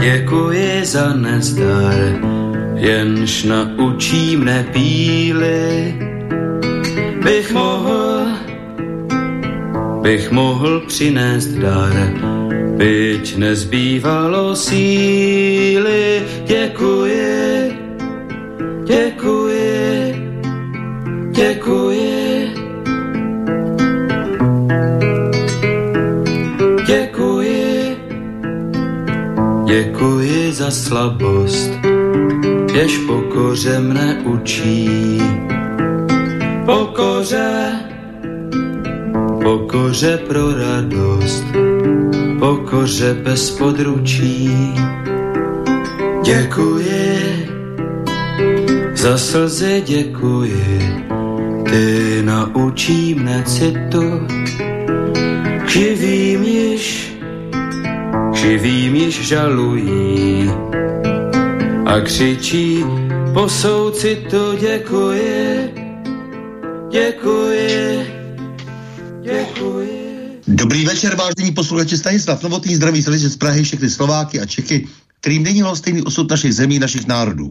Děkuji za nezdar, jenž naučí mne píly. Bych mohl, bych mohl přinést dar, byť nezbývalo síly. Děkuji, slabost, jež pokoře mne učí. Pokoře, pokoře pro radost, pokoře bez područí. Děkuji, za slzy děkuji, ty naučí mne citu, živým již, živým již žalují a křičí po soucitu děkuji, děkuji, děkuji. Dobrý večer, vážení posluchači Stanislav Novotný, zdraví srdečně z Prahy, všechny Slováky a Čechy, kterým není stejný osud našich zemí, našich národů.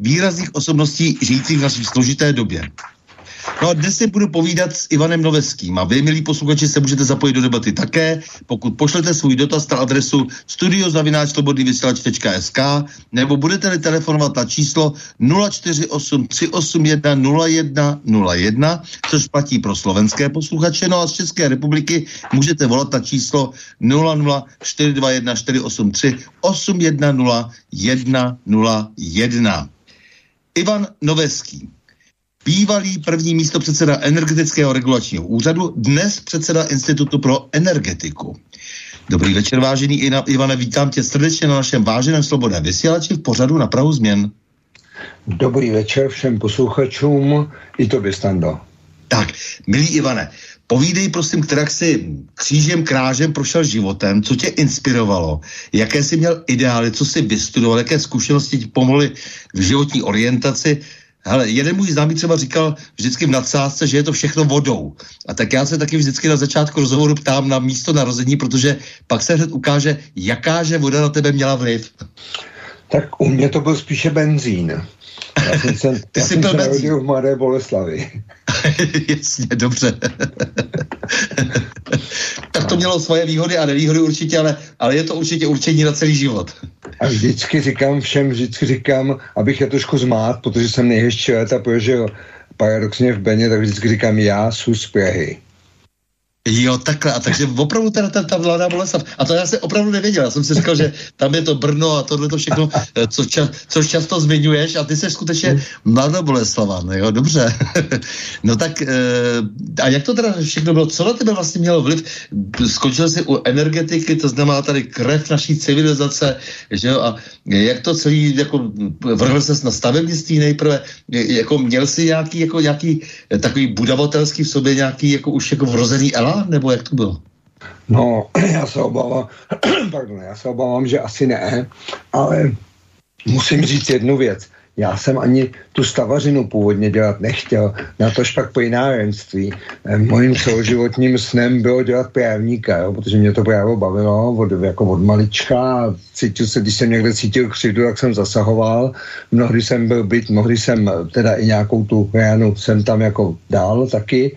výrazných osobností žijících v naší složité době. No a dnes si budu povídat s Ivanem Noveským a vy, milí posluchači, se můžete zapojit do debaty také, pokud pošlete svůj dotaz na adresu studiozavináčslobodnývysílač.sk nebo budete-li telefonovat na číslo 048 381 0101, což platí pro slovenské posluchače, no a z České republiky můžete volat na číslo 00 421 483 810 101. Ivan Noveský bývalý první místo předseda energetického regulačního úřadu, dnes předseda Institutu pro energetiku. Dobrý večer, vážený Ivane, vítám tě srdečně na našem váženém slobodném vysílači v pořadu na Prahu změn. Dobrý večer všem posluchačům, i to Stando. Tak, milý Ivane, povídej prosím, která si křížem krážem prošel životem, co tě inspirovalo, jaké jsi měl ideály, co jsi vystudoval, jaké zkušenosti ti pomohly v životní orientaci, Hele, jeden můj známý třeba říkal vždycky v nadsázce, že je to všechno vodou. A tak já se taky vždycky na začátku rozhovoru ptám na místo narození, protože pak se hned ukáže, jakáže voda na tebe měla vliv. Tak u mě to byl spíše benzín. Já jsem se, Ty já jsi jsem se narodil v Mladé Boleslavi. Jasně, dobře. tak to mělo svoje výhody a nevýhody určitě, ale, ale je to určitě určení na celý život. A vždycky říkám všem, vždycky říkám, abych je trošku zmát, protože jsem nejhezčí léta prožil paradoxně v Beně, tak vždycky říkám já jsou z Prahy. Jo, takhle. A takže opravdu teda ta, ta vláda Boleslav. A to já jsem opravdu nevěděl. Já jsem si říkal, že tam je to Brno a tohle to všechno, eh, co, ča, co často zmiňuješ a ty jsi skutečně mladá Boleslava. No jo, dobře. no tak e, a jak to teda všechno bylo? Co na tebe vlastně mělo vliv? Skončil jsi u energetiky, to znamená tady krev naší civilizace, že jo? A jak to celý, jako vrhl ses na stavebnictví nejprve, jako měl jsi nějaký, jako nějaký takový budavatelský v sobě nějaký jako už jako vrozený nebo jak to bylo? No, já se obávám, pardon, já se obávám, že asi ne, ale musím říct jednu věc. Já jsem ani tu stavařinu původně dělat nechtěl, na to pak plynárenství. Eh, mojím celoživotním snem bylo dělat právníka, jo, protože mě to právo bavilo od, jako od malička. Cítil se, když jsem někde cítil křivdu, tak jsem zasahoval. Mnohdy jsem byl byt, mnohdy jsem eh, teda i nějakou tu ránu jsem tam jako dal taky.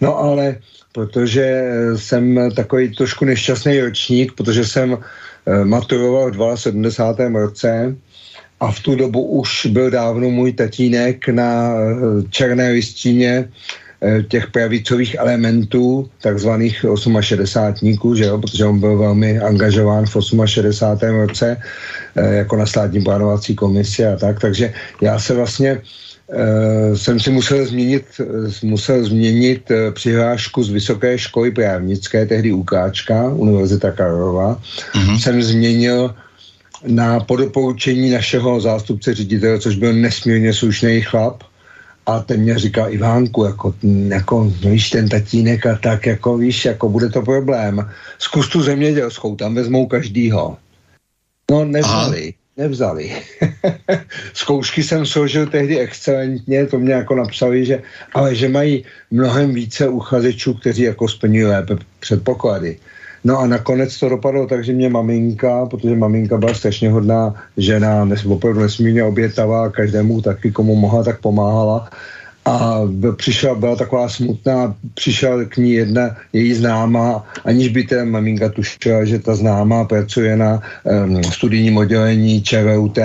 No ale protože jsem takový trošku nešťastný ročník, protože jsem eh, maturoval v 72. roce a v tu dobu už byl dávno můj tatínek na eh, černé listině eh, těch pravicových elementů, takzvaných 68 že jo, protože on byl velmi angažován v 68. roce jako na státní plánovací komisi a tak, takže já se vlastně jsem si musel změnit, musel změnit uh, přihlášku z Vysoké školy právnické, tehdy UKčka, Univerzita Karlova. Uh-huh. Jsem změnil na podoporučení našeho zástupce ředitele, což byl nesmírně slušný chlap, a ten mě říkal, Ivánku, jako, jako no víš, ten tatínek a tak, jako víš, jako bude to problém. Zkus tu zemědělskou, tam vezmou každýho. No, nevzali, Aha. Nevzali. Zkoušky jsem složil tehdy excelentně, to mě jako napsali, že, ale že mají mnohem více uchazečů, kteří jako splňují lépe předpoklady. No a nakonec to dopadlo tak, že mě maminka, protože maminka byla strašně hodná žena, nes, opravdu nesmírně obětavá, každému taky, komu mohla, tak pomáhala. A přišla, byla taková smutná, přišel k ní jedna její známá, aniž by ten maminka tušila, že ta známá pracuje na um, studijním oddělení ČVUT.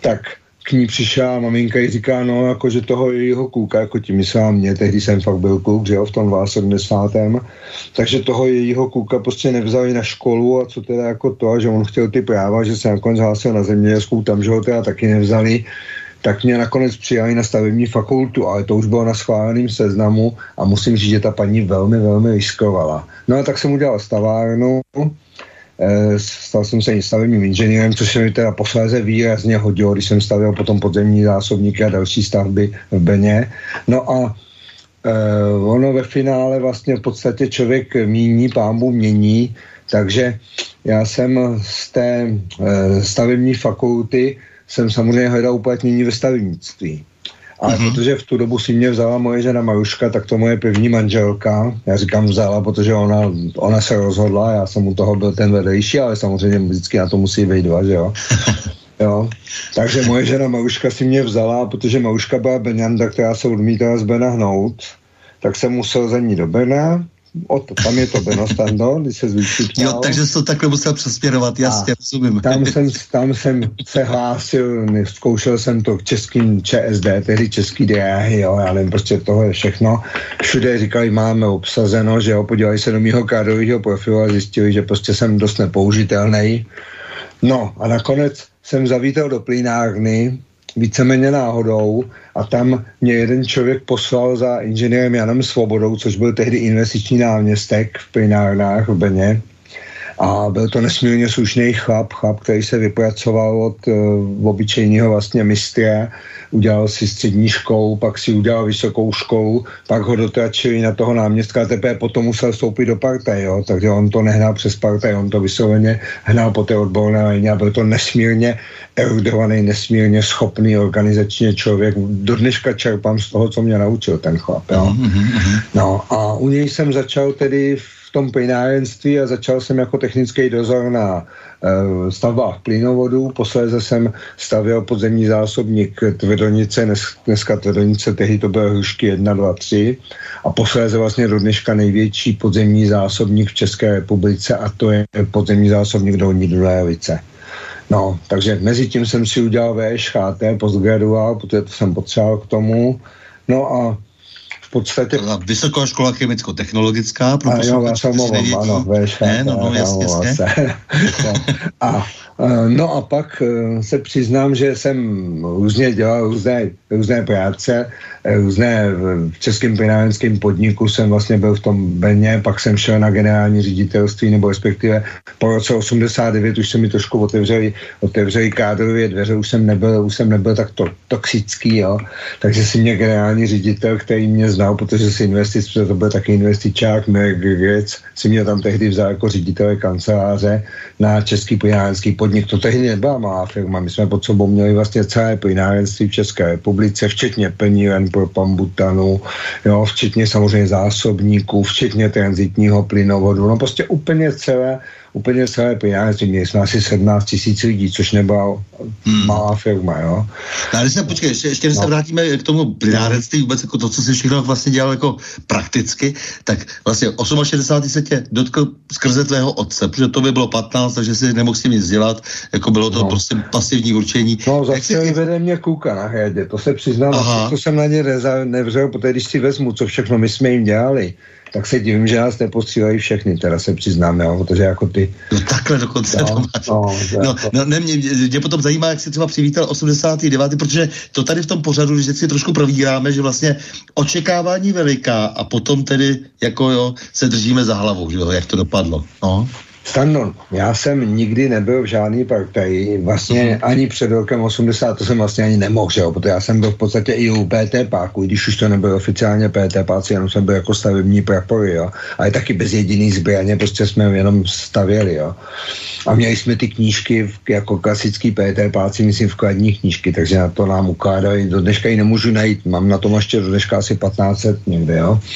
Tak k ní přišla maminka i říká, no, jako, že toho jejího kluka, jako tím myslela mě, tehdy jsem fakt byl kluk, že jo, v tom 70. Takže toho jejího kluka prostě nevzali na školu a co teda jako to, že on chtěl ty práva, že se nakonec hlásil na zemědělskou, tam, že ho teda taky nevzali, tak mě nakonec přijali na stavební fakultu, ale to už bylo na schváleném seznamu a musím říct, že ta paní velmi, velmi riskovala. No a tak jsem udělal stavárnu, Eh, stal jsem se stavebním inženýrem, což se mi teda posléze výrazně hodilo, když jsem stavěl potom podzemní zásobníky a další stavby v Beně. No a uh, ono ve finále vlastně v podstatě člověk míní, pámbu mění, takže já jsem z té uh, stavební fakulty jsem samozřejmě hledal uplatnění ve stavebnictví. Ale mm-hmm. protože v tu dobu si mě vzala moje žena Maruška, tak to moje první manželka, já říkám vzala, protože ona, ona se rozhodla, já jsem u toho byl ten vedlejší, ale samozřejmě vždycky na to musí být dva, že jo. jo. Takže moje žena Maruška si mě vzala, protože Maruška byla Benjanda, která se odmítala z Bena hnout, tak jsem musel za ní do Bena, o to, tam je to Benostando, když se zvýší Jo, takže jsi to takhle musel přesměrovat, jasně, rozumím. Tam jsem, tam jsem se hlásil, zkoušel jsem to k českým ČSD, tedy český dráhy, jo, já nevím, prostě toho je všechno. Všude říkali, máme obsazeno, že jo, podívali se do mýho kádrového profilu a zjistili, že prostě jsem dost nepoužitelný. No a nakonec jsem zavítal do plínárny, víceméně náhodou a tam mě jeden člověk poslal za inženýrem Janem Svobodou, což byl tehdy investiční náměstek v plinárnách v Beně a byl to nesmírně slušný chlap, chlap, který se vypracoval od uh, obyčejného vlastně mistra, udělal si střední školu, pak si udělal vysokou školu, pak ho dotračili na toho náměstka a teprve potom musel vstoupit do partaj, jo? takže on to nehnal přes partaj, on to vysloveně hnal po té odborné lině a byl to nesmírně erudovaný, nesmírně schopný organizačně člověk. Do dneška čerpám z toho, co mě naučil ten chlap. Jo? Mm-hmm. No a u něj jsem začal tedy v tom plynárenství a začal jsem jako technický dozor na uh, stavbách plynovodů. Posléze jsem stavěl podzemní zásobník Tvrdonice, dnes, dneska Tvrdonice, tehdy to bylo Hrušky 1, 2, 3 a posléze vlastně do dneška největší podzemní zásobník v České republice a to je podzemní zásobník Dolní Dunajovice. No, takže mezi tím jsem si udělal VŠHT, postgraduál, protože to jsem potřeboval k tomu. No a v podstatě... Vysoká škola chemicko-technologická. Pro a jo, já se omlouvám, ano, VŠHT. Ne, no, no, jasně, jasně. a Eh, no a pak eh, se přiznám, že jsem různě dělal různé, různé práce, různé v českém plynárenském podniku jsem vlastně byl v tom Beně, pak jsem šel na generální ředitelství, nebo respektive po roce 89 už se mi trošku otevřeli, otevřeli kádrově dveře, už jsem nebyl, už jsem nebyl tak to, toxický, jo. takže si mě generální ředitel, který mě znal, protože si investic, protože to byl taky investičák, Mirek Grigec, si mě tam tehdy vzal jako ředitele kanceláře na český plynárenský podnik to tehdy nebyla malá firma. My jsme pod sebou měli vlastně celé plynárenství v České republice, včetně plníren pro pambutanu, jo, včetně samozřejmě zásobníků, včetně transitního plynovodu, no prostě úplně celé úplně celé peníze. Měli jsme asi 17 tisíc lidí, což nebyla hmm. malá firma, jo. No, ale se počkej, ještě, ještě no. se vrátíme k tomu plinárenství, vůbec jako to, co si všechno vlastně dělal jako prakticky, tak vlastně 68. se tě dotkl skrze tvého otce, protože to by bylo 15, takže si nemohl s tím nic dělat, jako bylo to no. prostě pasivní určení. No, zase si... vede mě kůka na hradě, to se přiznám, to jsem na ně nevřel, protože když si vezmu, co všechno my jsme jim dělali, tak se divím, že nás neposílají všechny, teda se přiznám, jo, protože jako ty... No takhle dokonce no, to máš. No, no, jako... no ne, mě, mě, potom zajímá, jak si třeba přivítal 89. protože to tady v tom pořadu vždycky trošku províráme, že vlastně očekávání veliká a potom tedy jako jo, se držíme za hlavou, že jo, jak to dopadlo. No. Stando, já jsem nikdy nebyl v žádný partaji, vlastně ani před rokem 80 to jsem vlastně ani nemohl, že jo, protože já jsem byl v podstatě i u PT páku, když už to nebyl oficiálně PT páci, jenom jsem byl jako stavební prapory, jo, ale taky bez jediný zbraně, prostě jsme jenom stavěli, jo. A měli jsme ty knížky jako klasický PT páci, myslím vkladní knížky, takže na to nám ukládají, do dneška ji nemůžu najít, mám na tom ještě do dneška asi 1500 někde, jo.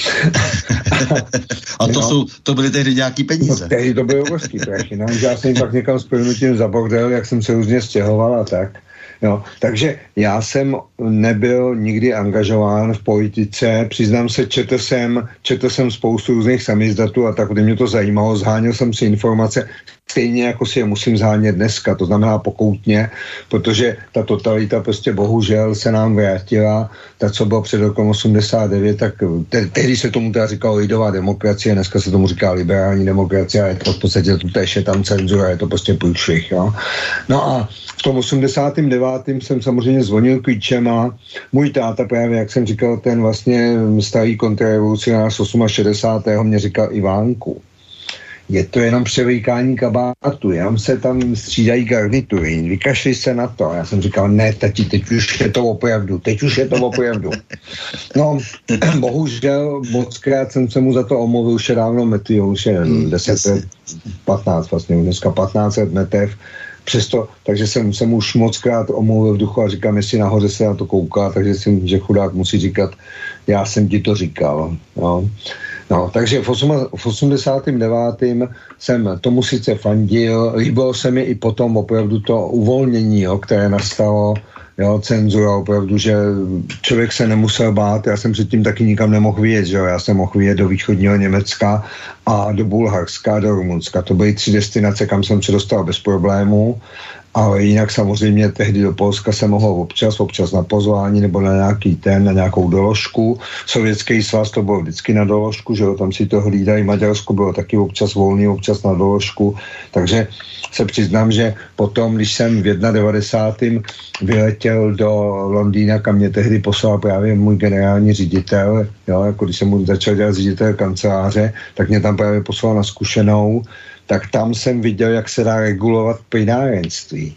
A to, no. jsou, to byly tehdy nějaký peníze. No, tehdy to bylo obrovský prachy, no, já jsem pak někam s za bordel, jak jsem se různě stěhoval a tak. Jo, takže já jsem nebyl nikdy angažován v politice, přiznám se, četl jsem, četl jsem spoustu různých samizdatů a tak, kdy mě to zajímalo, zháněl jsem si informace, stejně jako si je musím zhánět dneska, to znamená pokoutně, protože ta totalita prostě bohužel se nám vrátila, ta, co bylo před rokem 89, tak tehdy se tomu teda říkalo lidová demokracie, dneska se tomu říká liberální demokracie a je to v podstatě tu je tam cenzura, je to prostě průšvih, jo. No a v tom 89. jsem samozřejmě zvonil klíčema. Můj táta právě, jak jsem říkal, ten vlastně starý kontrarevolucionář 68. mě říkal Ivánku je to jenom převlíkání kabátu, jenom se tam střídají garnitury, vykašli se na to. Já jsem říkal, ne, tati, teď už je to opravdu, teď už je to opravdu. No, bohužel, moc krát jsem se mu za to omluvil, už je dávno mety, už je 10 let, 15 vlastně, dneska 15 let metev, přesto, takže jsem, jsem už moc krát omluvil v duchu a říkám, jestli nahoře se na to kouká, takže si, že chudák musí říkat, já jsem ti to říkal. No. No, takže v, 89. jsem tomu sice fandil, líbilo se mi i potom opravdu to uvolnění, jo, které nastalo, jo, cenzura opravdu, že člověk se nemusel bát, já jsem předtím taky nikam nemohl vyjet, že jo, já jsem mohl vyjet do východního Německa a do Bulharska, do Rumunska, to byly tři destinace, kam jsem se dostal bez problémů ale jinak samozřejmě tehdy do Polska se mohlo občas, občas na pozvání nebo na nějaký ten, na nějakou doložku. Sovětský svaz to bylo vždycky na doložku, že jo, tam si to hlídají. Maďarsko bylo taky občas volný, občas na doložku. Takže se přiznám, že potom, když jsem v 91. vyletěl do Londýna, kam mě tehdy poslal právě můj generální ředitel, jo, jako když jsem mu začal dělat ředitel kanceláře, tak mě tam právě poslal na zkušenou tak tam jsem viděl, jak se dá regulovat plynárenství.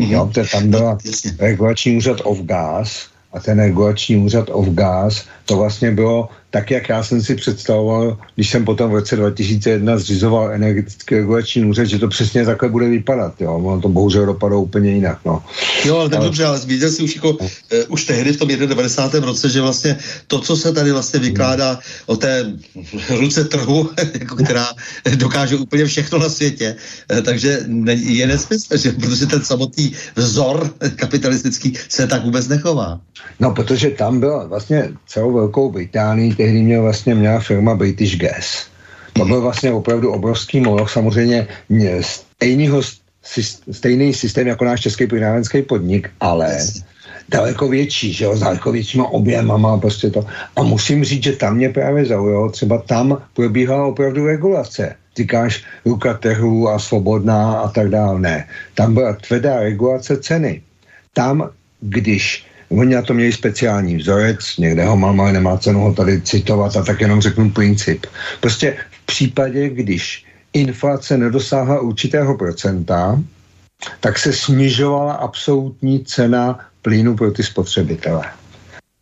Mm-hmm. Jo, tam byl regulační úřad of gas a ten regulační úřad of gas, to vlastně bylo tak, jak já jsem si představoval, když jsem potom v roce 2001 zřizoval energetický regulační úřad, že to přesně takhle bude vypadat. Jo? Ono to bohužel dopadlo úplně jinak. No. Jo, ale tak ale... dobře, ale viděl jsi už, jako, uh, už tehdy v tom 91. roce, že vlastně to, co se tady vlastně vykládá o té ruce trhu, jako, která dokáže úplně všechno na světě, uh, takže je nesmysl, že, protože ten samotný vzor kapitalistický se tak vůbec nechová. No, protože tam byla vlastně celou Velkou Británii tehdy měl vlastně měla firma British Gas. To byl vlastně opravdu obrovský moloch, samozřejmě stejnýho, stejný systém jako náš český plynárenský podnik, ale daleko větší, že jo, s daleko většíma objemama, prostě to. A musím říct, že tam mě právě zaujalo, třeba tam probíhala opravdu regulace. Říkáš ruka trhu a svobodná a tak dále. Ne. Tam byla tvrdá regulace ceny. Tam, když Oni na to měli speciální vzorec, někde ho mám, ale nemá cenu ho tady citovat a tak jenom řeknu princip. Prostě v případě, když inflace nedosáhla určitého procenta, tak se snižovala absolutní cena plynu pro ty spotřebitele.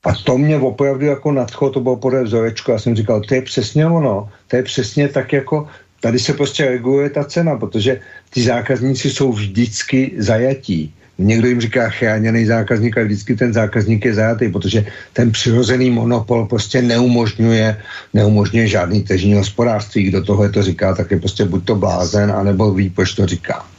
A to mě opravdu jako nadchlo, to bylo podle vzorečku, já jsem říkal, to je přesně ono, to je přesně tak jako, tady se prostě reguluje ta cena, protože ty zákazníci jsou vždycky zajatí někdo jim říká chráněný zákazník, ale vždycky ten zákazník je zajatý, protože ten přirozený monopol prostě neumožňuje, neumožňuje žádný tržní hospodářství. Kdo tohle to říká, tak je prostě buď to blázen, anebo ví, proč to říká.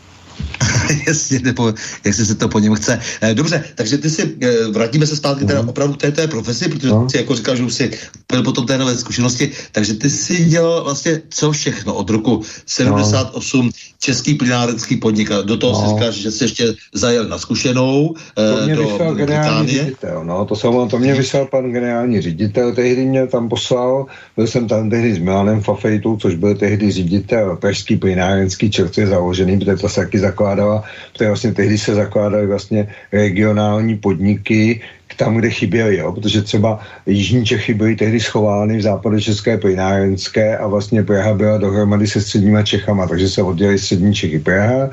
Jasně, nebo jak se to po něm chce. Eh, dobře, takže ty si, eh, vrátíme se zpátky teda mhm. opravdu k té, té profesi, protože no. si jako říkal, že už si byl potom té nové zkušenosti, takže ty si dělal vlastně co všechno od roku 78 no. český plynárenský podnik a do toho no. si říkáš, že jsi ještě zajel na zkušenou to mě do generální ředitel, no, to, jsem, to mě vyslal pan generální ředitel, tehdy mě tam poslal, byl jsem tam tehdy s Milanem Fafejtou, což byl tehdy ředitel pražský plynárenský čerstvě založený, protože to se taky zakládala, protože vlastně tehdy se zakládaly vlastně regionální podniky, tam, kde chyběly, jo? protože třeba Jižní Čechy byly tehdy schovány v západu České plynárenské a vlastně Praha byla dohromady se středníma Čechama, takže se oddělili střední Čechy Praha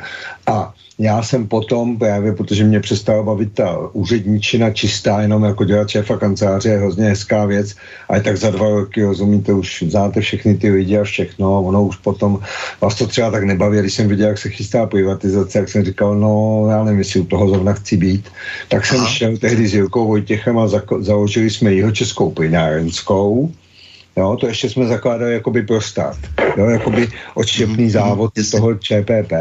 a já jsem potom, právě protože mě přestala bavit ta úředničina čistá, jenom jako dělat šéfa kanceláře je hrozně hezká věc, ale tak za dva roky, rozumíte, už znáte všechny ty lidi a všechno, ono už potom vás to třeba tak nebaví, když jsem viděl, jak se chystá privatizace, jak jsem říkal, no já nevím, jestli u toho zrovna chci být, tak jsem Aha. šel tehdy s Jirkou Vojtěchem a založili jsme jeho českou plynárenskou, Jo, to ještě jsme zakládali jakoby pro stát. Jo, jakoby odštěpný závod toho ČPP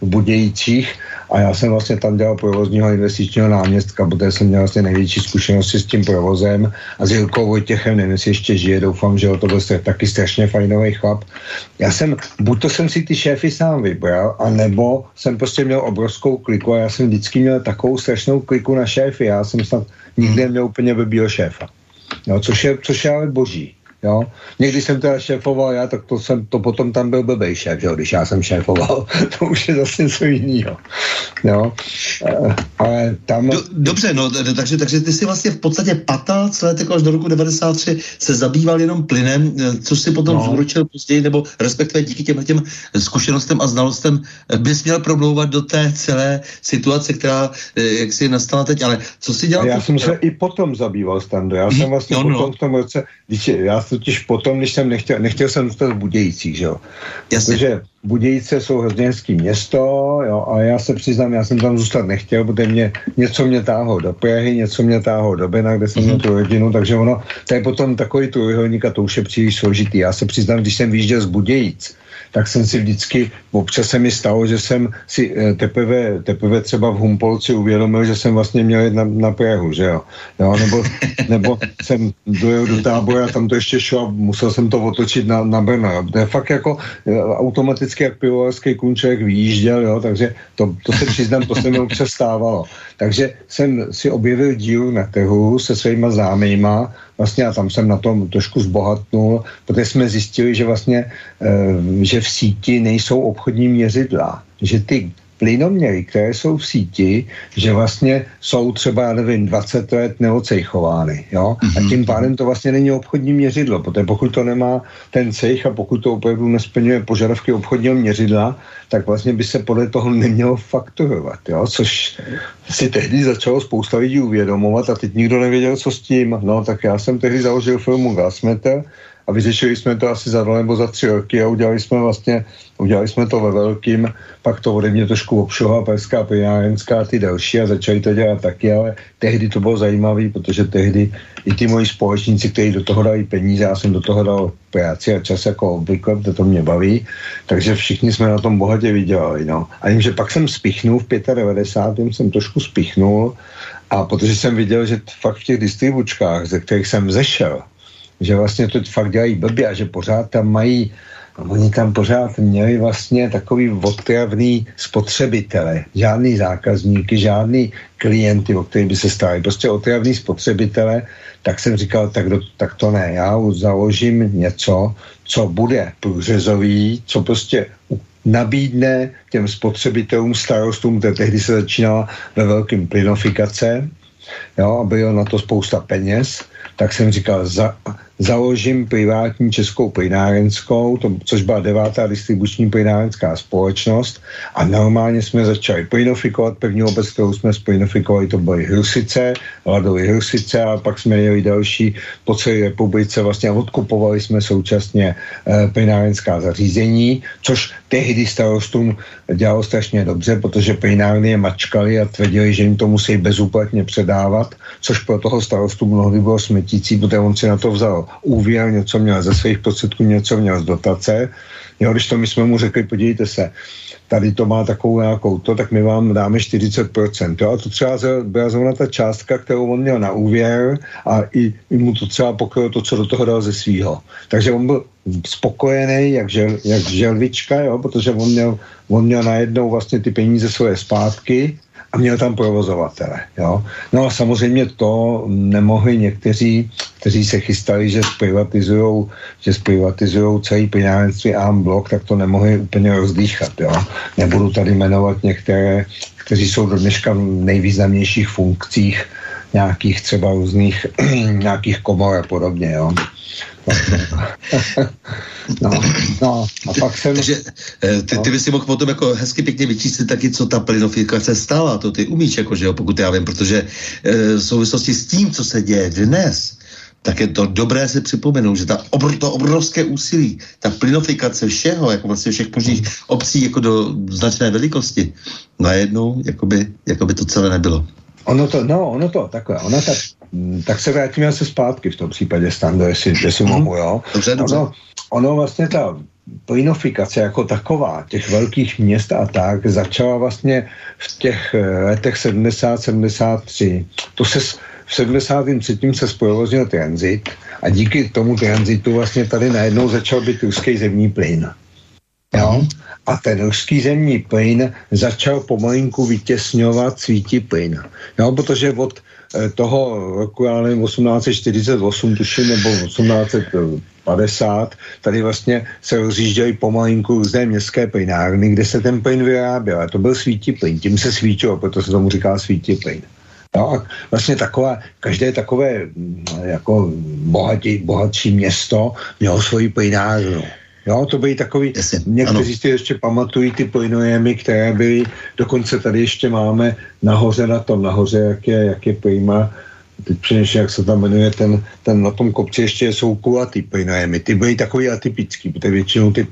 v Budějících a já jsem vlastně tam dělal provozního investičního náměstka, protože jsem měl vlastně největší zkušenosti s tím provozem a s Jirkou Vojtěchem, nevím, jestli ještě žije, doufám, že to byl taky strašně fajnový chlap. Já jsem, buď to jsem si ty šéfy sám vybral, anebo jsem prostě měl obrovskou kliku a já jsem vždycky měl takovou strašnou kliku na šéfy, já jsem snad nikdy neměl úplně blbýho šéfa. No, což je, což je ale boží. Jo? Někdy jsem teda šéfoval já, tak to, jsem, to potom tam byl blbej šéf, jo? když já jsem šéfoval, to už je zase něco jiného. Jo? E, ale tam... Do, dobře, no, takže, takže ty si vlastně v podstatě 15 let, jako až do roku 93, se zabýval jenom plynem, e, což si potom no. zúročil později, nebo respektive díky těm, těm zkušenostem a znalostem bys měl promlouvat do té celé situace, která jak si nastala teď, ale co si dělal? Já jsem se i potom zabýval stando, já jsem vlastně no, potom no. v tom roce, já totiž potom, když jsem nechtěl, nechtěl jsem zůstat v Budějicích, že jo. Jasně. Protože Budějice jsou hrozně hezký město, jo, a já se přiznám, já jsem tam zůstat nechtěl, protože mě, něco mě táhlo do Prahy, něco mě táhlo do Bena, kde jsem mm-hmm. měl tu rodinu, takže ono, to je potom takový tu a to už je příliš složitý. Já se přiznám, když jsem vyjížděl z Budějic, tak jsem si vždycky, občas se mi stalo, že jsem si eh, teprve, teprve třeba v Humpolci uvědomil, že jsem vlastně měl jít na, na Prahu, že jo. jo nebo, nebo jsem dojel do tábora, tam to ještě šlo a musel jsem to otočit na, na Brno. To je fakt jako eh, automaticky, jak pivovarský kunček vyjížděl, jo, takže to, to se přiznám, to se mi občas stávalo. Takže jsem si objevil díl na trhu se svýma známýma, vlastně a tam jsem na tom trošku zbohatnul, protože jsme zjistili, že vlastně, e, že v síti nejsou obchodní měřidla, že ty plynoměry, které jsou v síti, že vlastně jsou třeba, já nevím, 20 let neocejchovány, jo? Mm-hmm. A mhm. tím pádem to vlastně není obchodní měřidlo, protože pokud to nemá ten cejch a pokud to opravdu nesplňuje požadavky obchodního měřidla, tak vlastně by se podle toho nemělo fakturovat, jo? Což si tehdy začalo spousta lidí uvědomovat a teď nikdo nevěděl, co s tím. No, tak já jsem tehdy založil firmu Gasmeter, a vyřešili jsme to asi za dva nebo za tři roky a udělali jsme vlastně, udělali jsme to ve velkým, pak to ode mě trošku obšohla Perská pejárenská ty další a začali to dělat taky, ale tehdy to bylo zajímavé, protože tehdy i ty moji společníci, kteří do toho dali peníze, já jsem do toho dal práci a čas jako obvykle, to, to mě baví, takže všichni jsme na tom bohatě vydělali. No. A jim, že pak jsem spichnul v 95. jsem trošku spichnul a protože jsem viděl, že fakt v těch distribučkách, ze kterých jsem zešel, že vlastně to fakt dělají blbě a že pořád tam mají Oni tam pořád měli vlastně takový otravný spotřebitele, žádný zákazníky, žádný klienty, o kterých by se stali, prostě otravný spotřebitele, tak jsem říkal, tak, do, tak to ne, já založím něco, co bude průřezový, co prostě nabídne těm spotřebitelům, starostům, které tehdy se začínala ve velkým plynofikace, jo, a bylo na to spousta peněz, tak jsem říkal, za, založím privátní českou plynárenskou, to, což byla devátá distribuční plynárenská společnost a normálně jsme začali plynofikovat. První obec, kterou jsme splinofikovali, to byly Hrusice, Ladovy Hrusice a pak jsme měli další po celé republice vlastně odkupovali jsme současně e, plynárenská zařízení, což tehdy starostům dělalo strašně dobře, protože plynárny je mačkali a tvrdili, že jim to musí bezúplatně předávat, což pro toho starostu mnohdy bylo smetící, protože on si na to vzal úvěr, něco měl ze svých prostředků, něco měl z dotace. Jo, když to my jsme mu řekli, podívejte se, tady to má takovou nějakou to, tak my vám dáme 40%. Jo? A to třeba byla zrovna ta částka, kterou on měl na úvěr a i, i mu to třeba pokrylo to, co do toho dal ze svýho. Takže on byl spokojený, jak, žel, jak želvička, jo? protože on měl, on měl najednou vlastně ty peníze svoje zpátky a měl tam provozovatele. Jo? No a samozřejmě to nemohli někteří, kteří se chystali, že zprivatizují že zprivatizujou celý pinárenství a blok, tak to nemohli úplně rozdýchat. Jo? Nebudu tady jmenovat některé, kteří jsou do dneška v nejvýznamnějších funkcích nějakých třeba různých nějakých komor a podobně. Jo? No, no, a pak jsem... Takže eh, ty, ty no. by si mohl potom jako hezky pěkně vyčíslit taky, co ta plynofikace stála, to ty umíš, jako, že jo, pokud já vím, protože e, v souvislosti s tím, co se děje dnes, tak je to dobré si připomenout, že ta obr, to obrovské úsilí, ta plynofikace všeho, jako vlastně všech možných obcí jako do značné velikosti, najednou jakoby, jakoby to celé nebylo. Ono to, no, ono to, takhle, ono tak, tak se vrátíme se zpátky v tom případě, Stando, jestli, jestli mm. mohu, jo. Dobře, dobře. Ono, ono vlastně ta plynofikace jako taková, těch velkých měst a tak, začala vlastně v těch eh, letech 70-73. To se v 73. se zprovoznil tranzit a díky tomu tranzitu vlastně tady najednou začal být ruský zemní plyn. Jo? Mhm. A ten ruský zemní plyn začal pomalinku vytěsňovat svítí plyn. Jo? Protože od eh, toho roku, já nevím, 1848 tuším, nebo 1850, tady vlastně se rozjížděly pomalinku různé městské plynárny, kde se ten plyn vyráběl. A to byl svítí plyn, tím se svítilo, proto se tomu říká svítí plyn. No a vlastně takové, každé takové mm, jako bohatí, bohatší město mělo svoji plynárnu. Jo, to byly takový, Jasně, někteří ano. si ještě pamatují ty plynojemy, které byly, dokonce tady ještě máme nahoře na tom, nahoře, jak je, jak je plýma, teď přineš, jak se tam jmenuje, ten, ten na tom kopci ještě jsou kulatý plynojemy. Ty byly takový atypický, protože většinou ty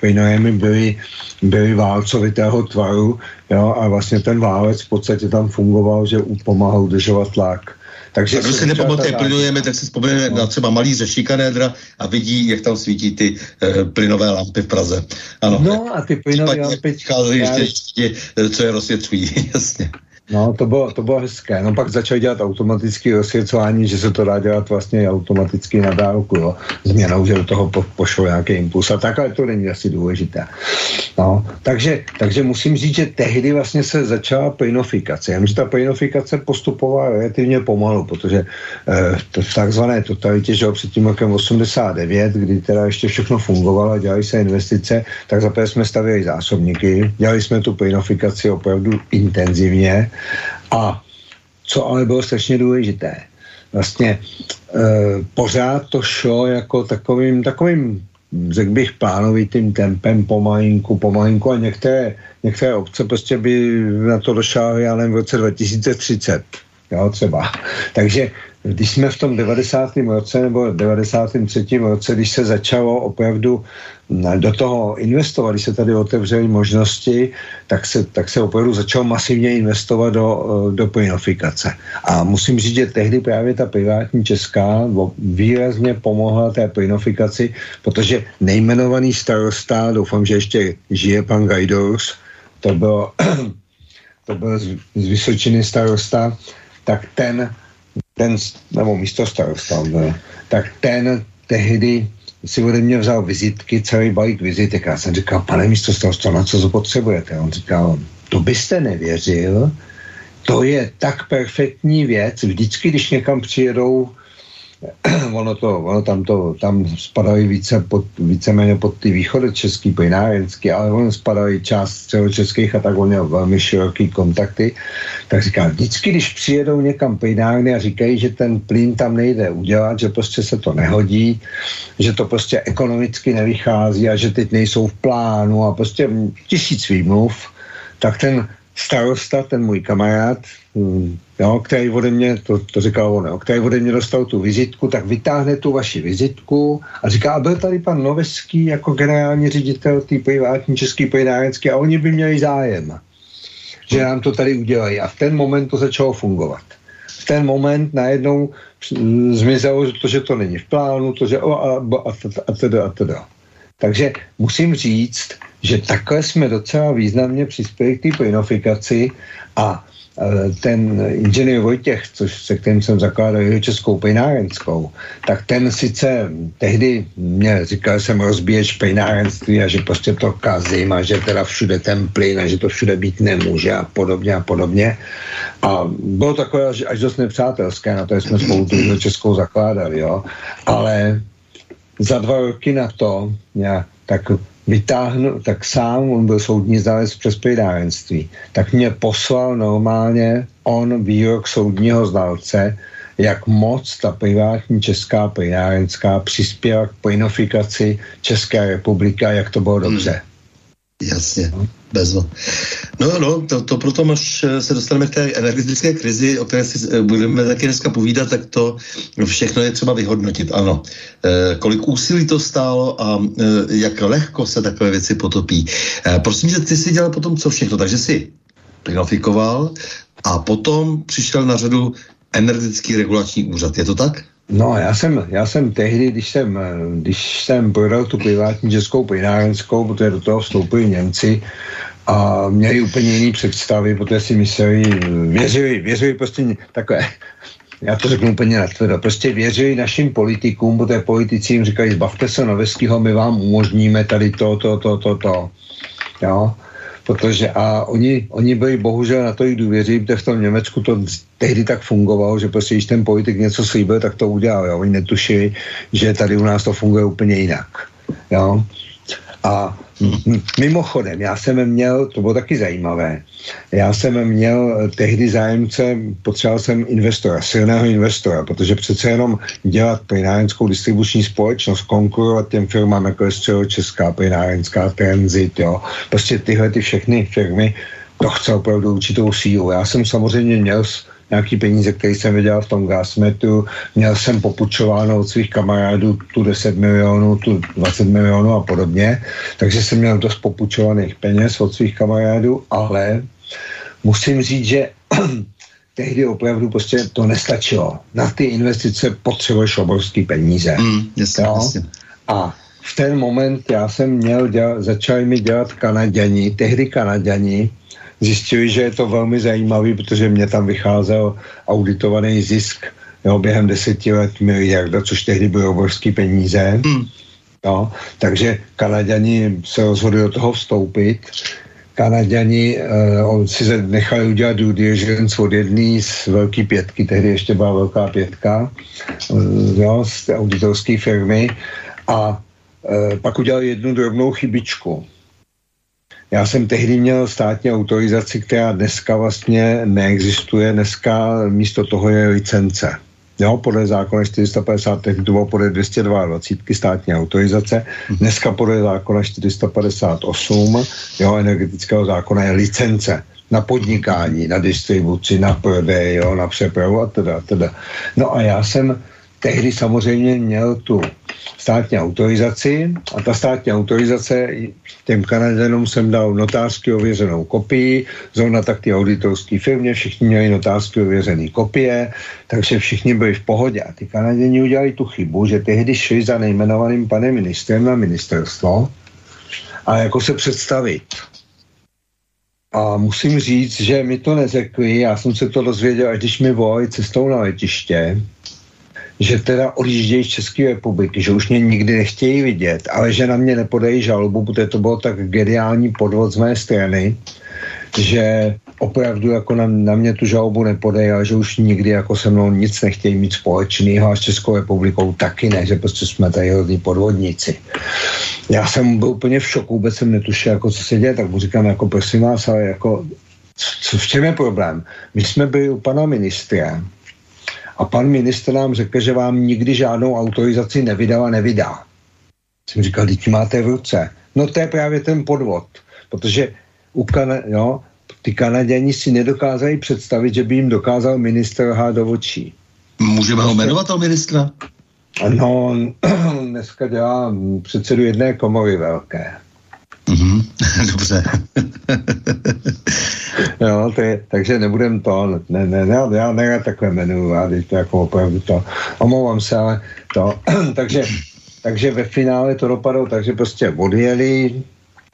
plynojemy byly, byly válcovitého tvaru jo, a vlastně ten válec v podstatě tam fungoval, že pomáhal udržovat tlak. Takže kdo si nepamatuje, plynujeme, tak si vzpomeneme no. na třeba malý šikanédra a vidí, jak tam svítí ty uh, plynové lampy v Praze. Ano. No a ty plynové lampy... Ještě, ještě, co je rozsvětlují, jasně. No, to bylo, to bylo hezké. No pak začali dělat automatické osvěcování, že se to dá dělat vlastně automaticky na dálku, jo. Změnou, že do toho po, pošlo nějaký impuls a tak, ale to není asi důležité. No, takže, takže musím říct, že tehdy vlastně se začala plynofikace. Jenomže ta plynofikace postupovala relativně pomalu, protože eh, to v takzvané totalitě, že před tím rokem 89, kdy teda ještě všechno fungovalo, dělali se investice, tak zaprvé jsme stavěli zásobníky, dělali jsme tu plynofikaci opravdu intenzivně, a co ale bylo strašně důležité, vlastně e, pořád to šlo jako takovým, takovým řekl bych, plánovitým tempem pomalinku, pomalinku a některé, některé obce prostě by na to došáhly, já nevím, v roce 2030, jo, třeba. Takže když jsme v tom 90. roce nebo 93. roce, když se začalo opravdu do toho investovat, když se tady otevřely možnosti, tak se, tak se opravdu začalo masivně investovat do, do plynofikace. A musím říct, že tehdy právě ta privátní česká výrazně pomohla té plynofikaci, protože nejmenovaný starosta, doufám, že ještě žije pan Gajdors, to byl, to byl z, z Vysočiny starosta, tak ten, ten nebo místo starosta, tak ten tehdy si ode mě vzal vizitky, celý balík vizitek. Já jsem říkal, pane místo starosta, na co potřebujete? On říkal, to byste nevěřil, to je tak perfektní věc. Vždycky, když někam přijedou ono, to, ono tam, to, tam spadají více pod, víceméně pod ty východy český plynárenský, ale ono spadají část českých a tak on měl velmi široký kontakty. Tak říká, vždycky, když přijedou někam plynárny a říkají, že ten plyn tam nejde udělat, že prostě se to nehodí, že to prostě ekonomicky nevychází a že teď nejsou v plánu a prostě tisíc výmluv, tak ten starosta, ten můj kamarád, hm, jo, který ode mě, to, to říkal on, jo, který ode mě dostal tu vizitku, tak vytáhne tu vaši vizitku a říká, a byl tady pan Noveský jako generální ředitel té privátní český plynárenské a oni by měli zájem, že nám to tady udělají. A v ten moment to začalo fungovat. V ten moment najednou zmizelo to, že to není v plánu, to, že o, a, a, a, teda, a teda. Takže musím říct, že takhle jsme docela významně přispěli k té plynofikaci a e, ten inženýr Vojtěch, což se kterým jsem zakládal jeho českou plynárenskou, tak ten sice tehdy mě říkal, že jsem rozbíječ plynárenství a že prostě to kazím a že teda všude ten plyn a že to všude být nemůže a podobně a podobně. A bylo takové až, až dost nepřátelské, na to jsme spolu tu českou zakládali, jo. Ale za dva roky na to, já, tak vytáhnu, tak sám, on byl soudní znalec přes plynárenství, tak mě poslal normálně on výrok soudního znalce, jak moc ta privátní česká plynárenská přispěla k plynofikaci České republiky a jak to bylo dobře. Hmm. Jasně, bezo. No, no, to, to proto, až se dostaneme k té energetické krizi, o které si eh, budeme taky dneska povídat, tak to všechno je třeba vyhodnotit, ano. E, kolik úsilí to stálo a e, jak lehko se takové věci potopí. E, prosím tě, ty jsi dělal potom co všechno, takže jsi plinofikoval a potom přišel na řadu energetický regulační úřad, je to tak? No, já jsem, já jsem tehdy, když jsem, když jsem prodal tu privátní českou plynárenskou, protože do toho vstoupili Němci a měli úplně jiný představy, protože si mysleli, věřili, věřili prostě takové, já to řeknu úplně natvrdo, prostě věřili našim politikům, protože politici jim říkají, zbavte se Noveského, my vám umožníme tady to, to, to, to, to. Jo? Protože a oni, oni byli bohužel na to i důvěří, protože v tom Německu to tehdy tak fungovalo, že prostě když ten politik něco slíbil, tak to udělal. Jo? Oni netušili, že tady u nás to funguje úplně jinak. Jo? A Mimochodem, já jsem měl, to bylo taky zajímavé, já jsem měl tehdy zájemce, potřeboval jsem investora, silného investora, protože přece jenom dělat plynárenskou distribuční společnost, konkurovat těm firmám, jako je Česká plynárenská Transit, jo, prostě tyhle ty všechny firmy, to chce opravdu určitou sílu. Já jsem samozřejmě měl nějaký peníze, které jsem vydělal v tom gasmetu. Měl jsem popučováno od svých kamarádů tu 10 milionů, tu 20 milionů a podobně. Takže jsem měl dost popučovaných peněz od svých kamarádů, ale musím říct, že tehdy opravdu prostě to nestačilo. Na ty investice potřebuješ obrovský peníze. Mm, jasně, jasně. A v ten moment já jsem měl dělat, začali mi dělat Kanaděni, tehdy Kanaděni, zjistili, že je to velmi zajímavý, protože mě tam vycházel auditovaný zisk jo, během deseti let miliarda, což tehdy byly obrovské peníze. Hmm. Jo, takže Kanaděni se rozhodli do toho vstoupit. Kanaděni uh, si nechali udělat due diligence od jedné z velké pětky, tehdy ještě byla velká pětka, uh, jo, z auditorské firmy a uh, pak udělali jednu drobnou chybičku. Já jsem tehdy měl státní autorizaci, která dneska vlastně neexistuje. Dneska místo toho je licence. Jo, podle zákona 450, tehdy to bylo podle 222 státní autorizace, dneska podle zákona 458, jo, energetického zákona je licence na podnikání, na distribuci, na prodej, jo, na přepravu a teda, teda. No a já jsem tehdy samozřejmě měl tu státní autorizaci a ta státní autorizace těm Kanaděnům jsem dal notářsky ověřenou kopii, zrovna tak ty auditorské firmě, všichni měli notářsky ověřené kopie, takže všichni byli v pohodě. A ty Kanaděni udělali tu chybu, že tehdy šli za nejmenovaným panem ministrem na ministerstvo a jako se představit. A musím říct, že mi to neřekli, já jsem se to dozvěděl, až když mi volali cestou na letiště, že teda odjíždějí z České republiky, že už mě nikdy nechtějí vidět, ale že na mě nepodají žalobu, protože to bylo tak geniální podvod z mé strany, že opravdu jako na, na mě tu žalobu nepodají, ale že už nikdy jako se mnou nic nechtějí mít společného a s Českou republikou taky ne, že prostě jsme tady hodní podvodníci. Já jsem byl úplně v šoku, vůbec jsem netušil, jako co se děje, tak mu říkám, jako prosím vás, ale jako, co, v čem je problém? My jsme byli u pana ministra a pan ministr nám řekl, že vám nikdy žádnou autorizaci nevydal a nevydá. Jsem říkal, teď máte v ruce. No to je právě ten podvod, protože u Kana, jo, ty Kanaděni si nedokázali představit, že by jim dokázal minister lhát do očí. Můžeme ho jmenovat, toho ministra? No, dneska dělá předsedu jedné komory velké. Mm-hmm, dobře. jo, ty, takže nebudem to, ne, ne, ne, já ne takhle jmenuji, já teď to jako opravdu to, omlouvám se, ale to, takže, takže ve finále to dopadlo, takže prostě odjeli,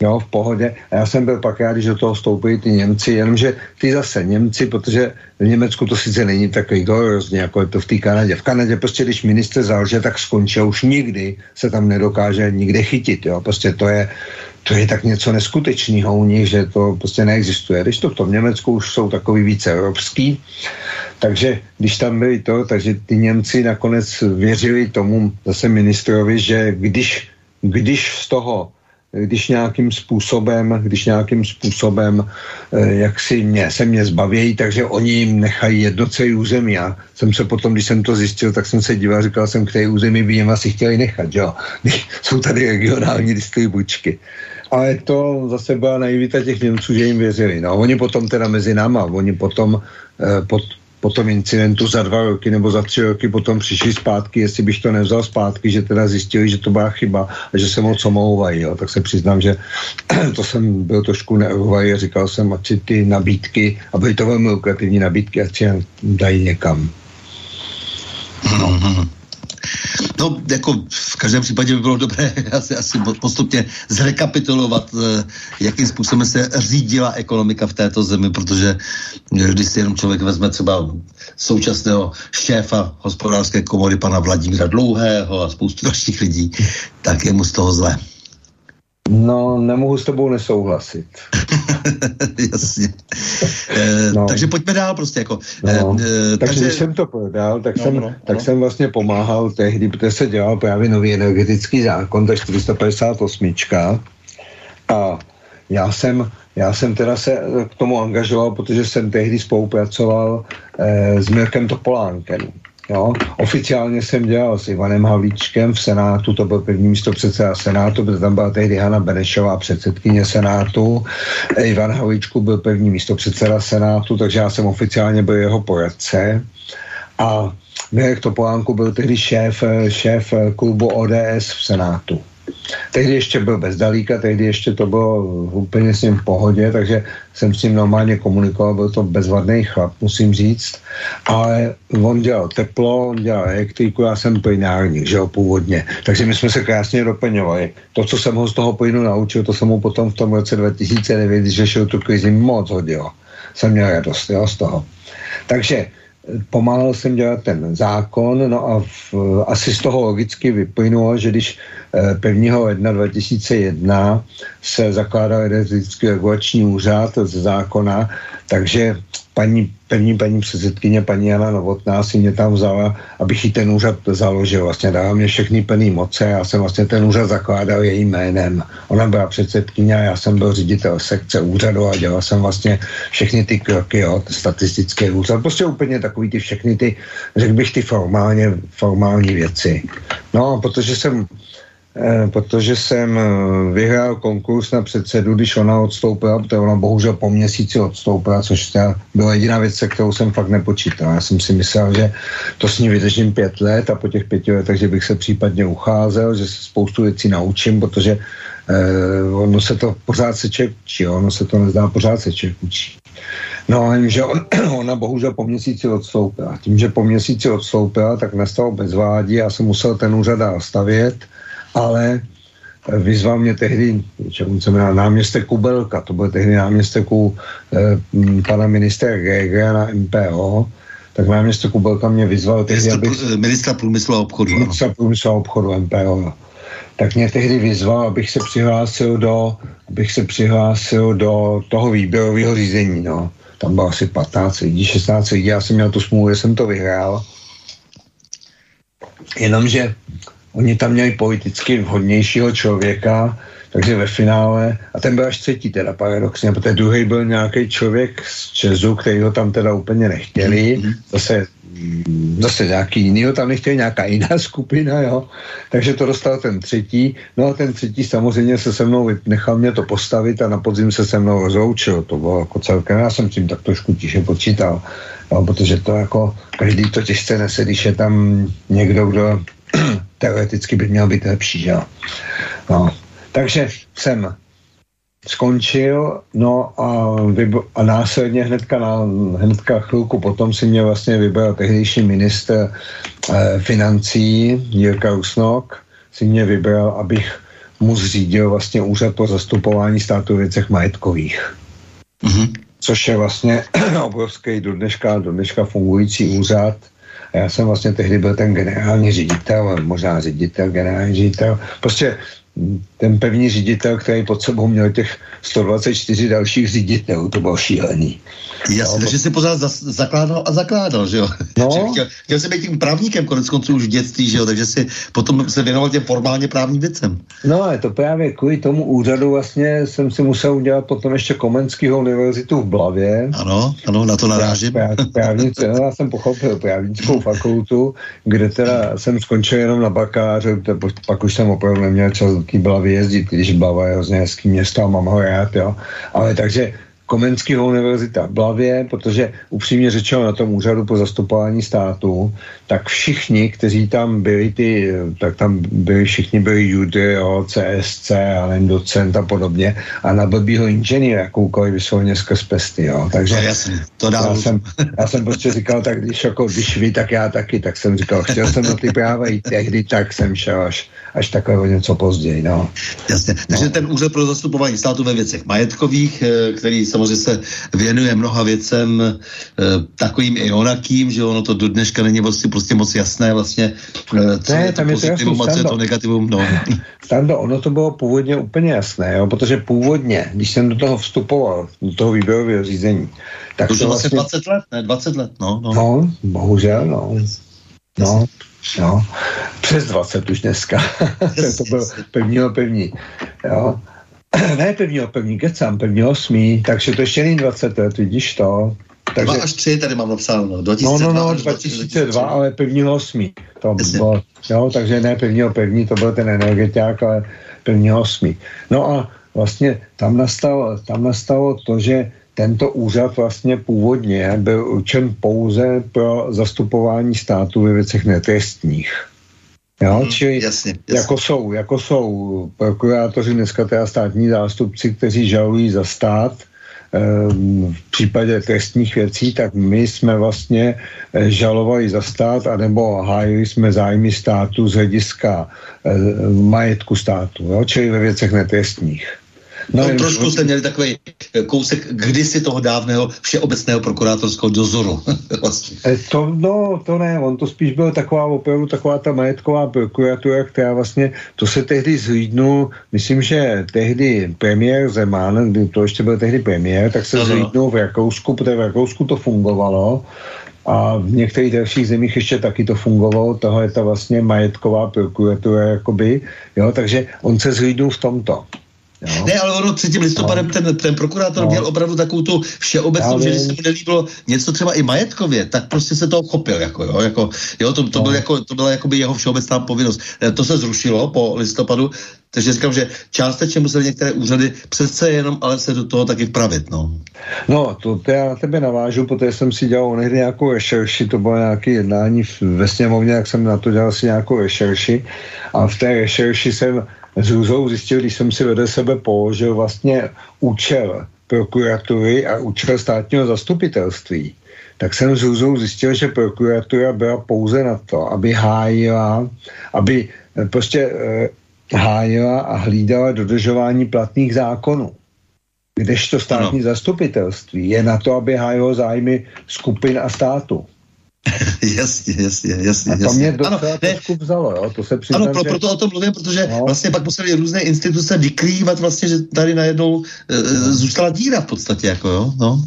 jo, v pohodě. A já jsem byl pak rád, když do toho vstoupili ty Němci, jenomže ty zase Němci, protože v Německu to sice není takový hrozně, jako je to v té Kanadě. V Kanadě prostě, když minister zalže, tak skončí už nikdy se tam nedokáže nikde chytit, jo. Prostě to je, to je tak něco neskutečného u nich, že to prostě neexistuje. Když to v tom Německu už jsou takový více evropský, takže když tam byli to, takže ty Němci nakonec věřili tomu zase ministrovi, že když, když z toho když nějakým způsobem, když nějakým způsobem, eh, jak si mě, se mě zbavějí, takže oni jim nechají jedno celý území. Já jsem se potom, když jsem to zjistil, tak jsem se díval, říkal jsem, které území by jim asi chtěli nechat, jo. Jsou tady regionální distribučky. Ale to zase byla naivita těch Němců, že jim věřili. No, oni potom teda mezi náma, oni potom eh, pod, po tom incidentu za dva roky nebo za tři roky potom přišli zpátky, jestli bych to nevzal zpátky, že teda zjistili, že to byla chyba a že se moc omlouvají. Jo. Tak se přiznám, že to jsem byl trošku nervový a říkal jsem, ať si ty nabídky, a byly to velmi lukrativní nabídky, ať si dají někam. No. No, jako v každém případě by bylo dobré asi, asi postupně zrekapitulovat, eh, jakým způsobem se řídila ekonomika v této zemi, protože eh, když si jenom člověk vezme třeba současného šéfa hospodářské komory pana Vladimíra Dlouhého a spoustu dalších lidí, tak je mu z toho zlé. No, nemohu s tebou nesouhlasit. Jasně. E, no. Takže pojďme dál prostě jako. No. E, takže, takže když jsem to prodal, tak, no, jsem, no, tak no. jsem vlastně pomáhal tehdy, protože se dělal právě nový energetický zákon, tak 458. A já jsem, já jsem teda se k tomu angažoval, protože jsem tehdy spolupracoval e, s Mirkem Topolánkem. Jo. Oficiálně jsem dělal s Ivanem Havlíčkem v Senátu, to byl první místo předseda Senátu, protože tam byla tehdy Hanna Benešová, předsedkyně Senátu. Ivan Havlíčku byl první místo předseda Senátu, takže já jsem oficiálně byl jeho poradce. A Mirek Topolánku byl tehdy šéf, šéf klubu ODS v Senátu. Tehdy ještě byl bez dalíka, tehdy ještě to bylo úplně s ním v pohodě, takže jsem s ním normálně komunikoval, byl to bezvadný chlap, musím říct, ale on dělal teplo, on dělal elektriku, já jsem plynárník, že jo, původně, takže my jsme se krásně doplňovali. To, co jsem ho z toho plynu naučil, to jsem mu potom v tom roce 2009, když řešil tu krizi, moc hodilo. Jsem měl radost, jo, z toho. Takže pomáhal jsem dělat ten zákon, no a v, asi z toho logicky vyplynulo, že když 1. Eh, ledna 2001 se zakládal energetický regulační úřad z zákona, takže paní, první paní předsedkyně, paní Jana Novotná si mě tam vzala, abych jí ten úřad založil. Vlastně dala mě všechny plný moce, já jsem vlastně ten úřad zakládal jejím jménem. Ona byla předsedkyně a já jsem byl ředitel sekce úřadu a dělal jsem vlastně všechny ty kroky, jo, statistické úřad, prostě úplně takový ty všechny ty, řekl bych ty formálně, formální věci. No, protože jsem protože jsem eh, vyhrál konkurs na předsedu, když ona odstoupila, protože ona bohužel po měsíci odstoupila, což byla jediná věc, se kterou jsem fakt nepočítal. Já jsem si myslel, že to s ní vydržím pět let a po těch pěti letech, že bych se případně ucházel, že se spoustu věcí naučím, protože eh, ono se to pořád se člověk učí, ono se to nezdá, pořád se člověk učí. No, že on, ona bohužel po měsíci odstoupila. Tím, že po měsíci odstoupila, tak nastalo bezvádí, já jsem musel ten úřad stavět, ale vyzval mě tehdy, čemu se jmená, náměstek Kubelka, to byl tehdy náměstek u eh, pana ministra Gregera na MPO, tak náměstek Kubelka mě vyzval tehdy, abych... Eh, ministra průmyslu a obchodu. Ministra průmyslu a obchodu MPO, tak mě tehdy vyzval, abych se přihlásil do, abych se přihlásil do toho výběrového řízení, no. tam bylo asi 15 lidí, 16 lidí, já jsem měl tu smůlu, že jsem to vyhrál. Jenomže oni tam měli politicky vhodnějšího člověka, takže ve finále, a ten byl až třetí teda paradoxně, protože druhý byl nějaký člověk z Česu, který ho tam teda úplně nechtěli, mm-hmm. zase zase nějaký jiný, tam nechtěli nějaká jiná skupina, jo. Takže to dostal ten třetí. No a ten třetí samozřejmě se se mnou nechal mě to postavit a na podzim se se mnou rozloučil. To bylo jako celkem, já jsem tím tak trošku tiše počítal, jo, protože to jako každý to těžce nese, když je tam někdo, kdo teoreticky by měl být lepší, jo. No. Takže jsem skončil, no a, vyb- a následně hnedka, na, hnedka chvilku potom si mě vlastně vybral tehdejší minister eh, financí Jirka Usnok, si mě vybral, abych mu zřídil vlastně úřad pro zastupování státu v věcech majetkových. Mm-hmm. Což je vlastně obrovský do dneška, do dneška fungující úřad. A já jsem vlastně tehdy byl ten generální ředitel, možná ředitel, generální ředitel. Prostě ten pevný ředitel, který pod sebou měl těch 124 dalších ředitelů, to bylo šílený. Jasně, no, takže si pořád zakládal a zakládal, že jo? No. chtěl, chtěl jsem být tím právníkem konec konců už v dětství, že jo? Takže si potom se věnoval těm formálně právním věcem. No, je to právě kvůli tomu úřadu vlastně jsem si musel udělat potom ještě Komenského univerzitu v Blavě. Ano, ano, na to narážím. Práv, právnice, no, já jsem pochopil právnickou fakultu, kde teda jsem skončil jenom na bakaláře, pak už jsem opravdu neměl čas do té Blavy jezdit, když Blava je hrozně hezký město a mám ho rád, jo. Ale takže Komenského univerzita v Blavě, protože upřímně řečeno na tom úřadu po zastupování státu, tak všichni, kteří tam byli, ty, tak tam byli, všichni byli judy, jo, CSC, ale docent a podobně, a na blbýho inženýra jakoukoliv vyslovně skrz pesty, jo. Takže no, jasný, to já, jsem, já jsem prostě říkal, tak když, jako, když vy, tak já taky, tak jsem říkal, chtěl jsem na ty práva i tehdy, tak jsem šel až, až takové něco později, no. Jasně, takže no. ten úřad pro zastupování státu ve věcech majetkových, eh, který samozřejmě se věnuje mnoha věcem e, takovým i onakým, že ono to do dneška není vlastně prostě moc jasné vlastně, e, co ne, je to pozitivum a co je to negativum. No. Stando, ono to bylo původně úplně jasné, jo, protože původně, když jsem do toho vstupoval, do toho výběrového řízení, tak to, to vlastně 20 let, ne, 20 let, no. No, no bohužel, no. No, no, přes 20 už dneska. to bylo pevný, pevný. Jo. ne pevního pevní, kecám, pevního osmí, takže to ještě není 20 let, vidíš to. Takže, Dva až tři tady mám napsáno, no, 2002 no, no, no, 2002, 2002 ale pevního osmí. To bylo, jo, takže ne pevního pevní, to byl ten energetiák, ale pevního osmí. No a vlastně tam nastalo, tam nastalo to, že tento úřad vlastně původně byl určen pouze pro zastupování státu ve věcech netrestních. Jo, hmm, čili jasně, jasně. Jako, jsou, jako jsou prokurátoři dneska teda státní zástupci, kteří žalují za stát, ehm, v případě trestních věcí, tak my jsme vlastně eh, žalovali za stát, anebo hájili jsme zájmy státu z hlediska eh, majetku státu, jo? čili ve věcech netrestních. No, no trošku jste měli takový eh, kousek kdysi toho dávného všeobecného prokurátorského dozoru. vlastně. Eh, to, no, to ne, on to spíš byl taková opravdu taková ta majetková prokuratura, která vlastně, to se tehdy zhlídnul, myslím, že tehdy premiér Zeman, kdy to ještě byl tehdy premiér, tak se no, no. zhlídnul v Rakousku, protože v Rakousku to fungovalo, a v některých dalších zemích ještě taky to fungovalo, toho je ta vlastně majetková prokuratura, jakoby, jo, takže on se zhlídnul v tomto. Jo. Ne, ale ono 3. listopadem no. ten, ten prokurátor no. měl opravdu takovou tu všeobecnou, že když se mu nelíbilo něco třeba i majetkově, tak prostě se toho chopil. Jako, jo, jako, jo, to, to, no. byl jako, to byla jakoby jeho všeobecná povinnost. E, to se zrušilo po listopadu, takže říkám, že částečně museli některé úřady přece jenom ale se do toho taky vpravit. No, no to, to já na tebe navážu, protože jsem si dělal někdy nějakou rešerši, to bylo nějaké jednání ve sněmovně, jak jsem na to dělal si nějakou rešerši a v té rešerši jsem s hrůzou zjistil, když jsem si vedle sebe položil vlastně účel prokuratury a účel státního zastupitelství, tak jsem s hrůzou zjistil, že prokuratura byla pouze na to, aby hájila, aby eh, prostě eh, hájila a hlídala dodržování platných zákonů. Kdežto státní ano. zastupitelství je na to, aby hájilo zájmy skupin a státu. jasně, jasně, jasně. A to jasně. mě docela ano, trošku vzalo, jo? to se přiznám, Ano, pro, že... proto o tom mluvím, protože no. vlastně pak museli různé instituce vykrývat vlastně, že tady najednou e, zůstala díra v podstatě, jako jo, no.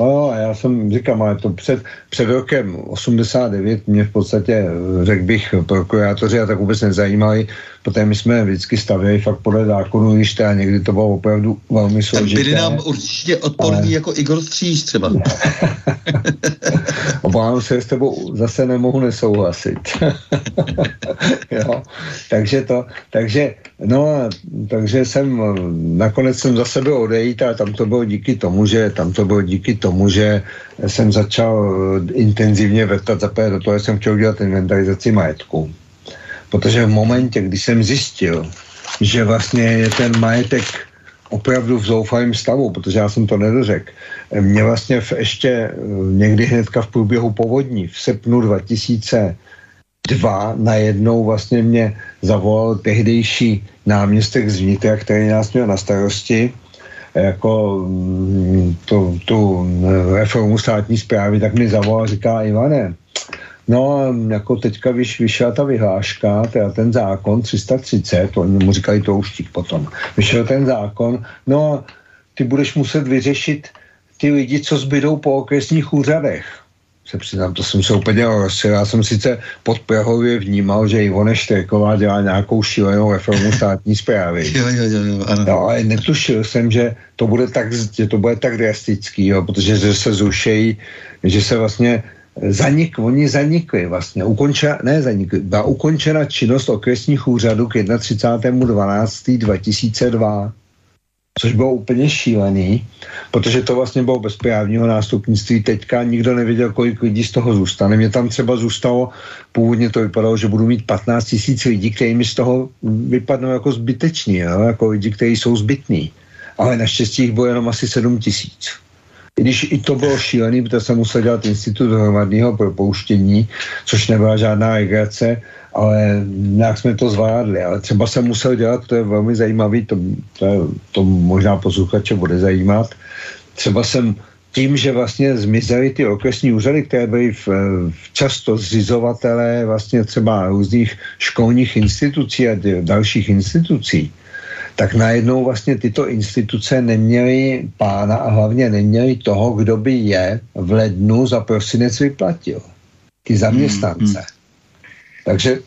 No, já jsem, říkám, ale to před, před rokem 89 mě v podstatě, řekl bych, prokurátoři a tak vůbec nezajímali, protože my jsme vždycky stavěli fakt podle zákonu, když a někdy to bylo opravdu velmi složité. Byli nám určitě odpovědní ale... jako Igor Stříž třeba. Obávám se, s tebou zase nemohu nesouhlasit. jo. Takže to, takže, no, takže jsem, nakonec jsem za sebe odejít a tam to bylo díky tomu, že tam to bylo díky tomu, že jsem začal intenzivně vrtat za do toho, jsem chtěl dělat inventarizaci majetku. Protože v momentě, kdy jsem zjistil, že vlastně je ten majetek opravdu v zoufalém stavu, protože já jsem to nedořekl. Mě vlastně v ještě eh, někdy hnedka v průběhu povodní v srpnu 2002 najednou vlastně mě zavolal tehdejší náměstek z vnitra, který nás měl na starosti jako mm, tu, tu reformu státní zprávy, tak mi zavolal a říká Ivane, No, jako teďka vyš, vyšla ta vyhláška, teda ten zákon 330, oni mu říkají to už potom, vyšel ten zákon, no a ty budeš muset vyřešit ty lidi, co zbydou po okresních úřadech se přiznám, to jsem se úplně rozsil. Já jsem sice pod Prahově vnímal, že Ivone Štreková dělá nějakou šílenou reformu státní zprávy. jo, jo, jo, jo, ano. No, ale netušil jsem, že to bude tak, že to bude tak drastický, jo, protože že se zrušejí, že se vlastně zanik, oni zanikli vlastně, ukončena, ne zanikli, byla ukončena činnost okresních úřadů k 31.12.2002 což bylo úplně šílený, protože to vlastně bylo bez právního nástupnictví. Teďka nikdo nevěděl, kolik lidí z toho zůstane. Mě tam třeba zůstalo, původně to vypadalo, že budu mít 15 tisíc lidí, kteří mi z toho vypadnou jako zbyteční, jo? jako lidi, kteří jsou zbytní. Ale naštěstí jich bylo jenom asi 7 tisíc. Když i to bylo šílený, protože jsem musel dělat institut hromadného propouštění, což nebyla žádná legrace, ale nějak jsme to zvládli. Ale třeba jsem musel dělat, to je velmi zajímavý, to, to, je, to možná posluchače bude zajímat, třeba jsem tím, že vlastně zmizely ty okresní úřady, které byly v, v často zřizovatelé vlastně třeba různých školních institucí a dalších institucí, tak najednou vlastně tyto instituce neměly pána a hlavně neměly toho, kdo by je v lednu za prosinec vyplatil. Ty zaměstnance. Hmm, hmm. Takže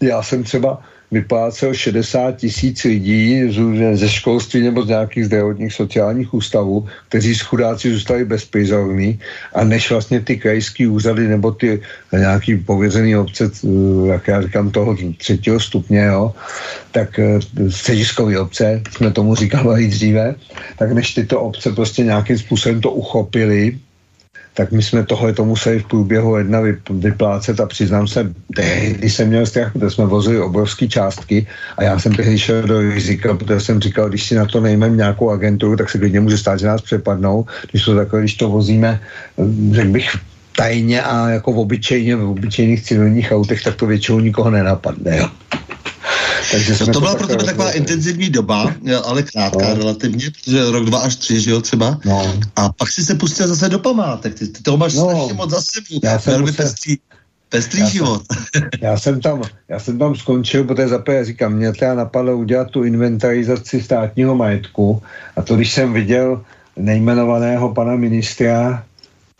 já jsem třeba vyplácel 60 tisíc lidí ze školství nebo z nějakých zdravotních sociálních ústavů, kteří z chudáci zůstali bezprizorní a než vlastně ty krajské úřady nebo ty nějaký pověřený obce, jak já říkám, toho třetího stupně, jo, tak eh, střediskový obce, jsme tomu říkali dříve, tak než tyto obce prostě nějakým způsobem to uchopili, tak my jsme tohle to museli v průběhu jedna vyplácet a přiznám se, tehdy jsem měl strach, protože jsme vozili obrovské částky a já jsem tehdy šel do rizika, protože jsem říkal, když si na to nejmeme nějakou agenturu, tak se klidně může stát, že nás přepadnou, když to takhle, když to vozíme, řekl bych, tajně a jako v obyčejně, v obyčejných civilních autech, tak to většinou nikoho nenapadne. Jo. Takže no to byla pro tebe taková intenzivní doba, ale krátká no. relativně, protože rok, dva až tři, že jo, třeba. No. A pak si se pustil zase do památek. Ty, ty toho máš no. strašně moc za sebou. Velmi musel... pestrý, pestrý já život. Jsem, já, jsem tam, já jsem tam skončil, protože za říkám, mě teda napadlo udělat tu inventarizaci státního majetku a to, když jsem viděl nejmenovaného pana ministra,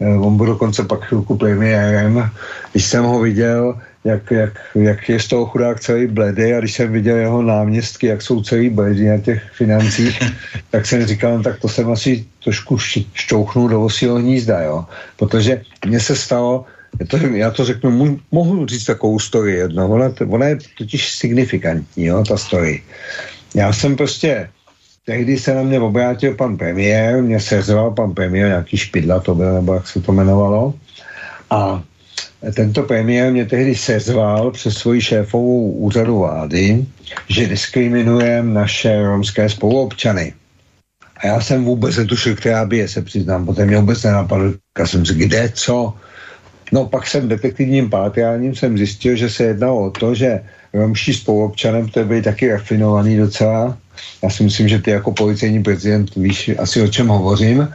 eh, on byl dokonce pak chvilku premiérem, když jsem ho viděl, jak, jak, jak je z toho chudák celý bledý a když jsem viděl jeho náměstky, jak jsou celý bledý na těch financích, tak jsem říkal, no, tak to jsem asi trošku šťouchnul do osího hnízda, jo. Protože mně se stalo, to, já to řeknu, mohu říct takovou story jedno, ona, ona je totiž signifikantní, jo, ta story. Já jsem prostě, tehdy se na mě obrátil pan premiér, mě sezval pan premiér, nějaký špidla to byl, nebo jak se to jmenovalo, a tento premiér mě tehdy sezval přes svoji šéfovou úřadu vlády, že diskriminujeme naše romské spoluobčany. A já jsem vůbec netušil, která by je, se přiznám, protože mě vůbec nenapadlo, jsem si, kde, co. No pak jsem detektivním pátráním jsem zjistil, že se jednalo o to, že romští spoluobčanem, to byli taky rafinovaný docela, já si myslím, že ty jako policejní prezident víš asi o čem hovořím,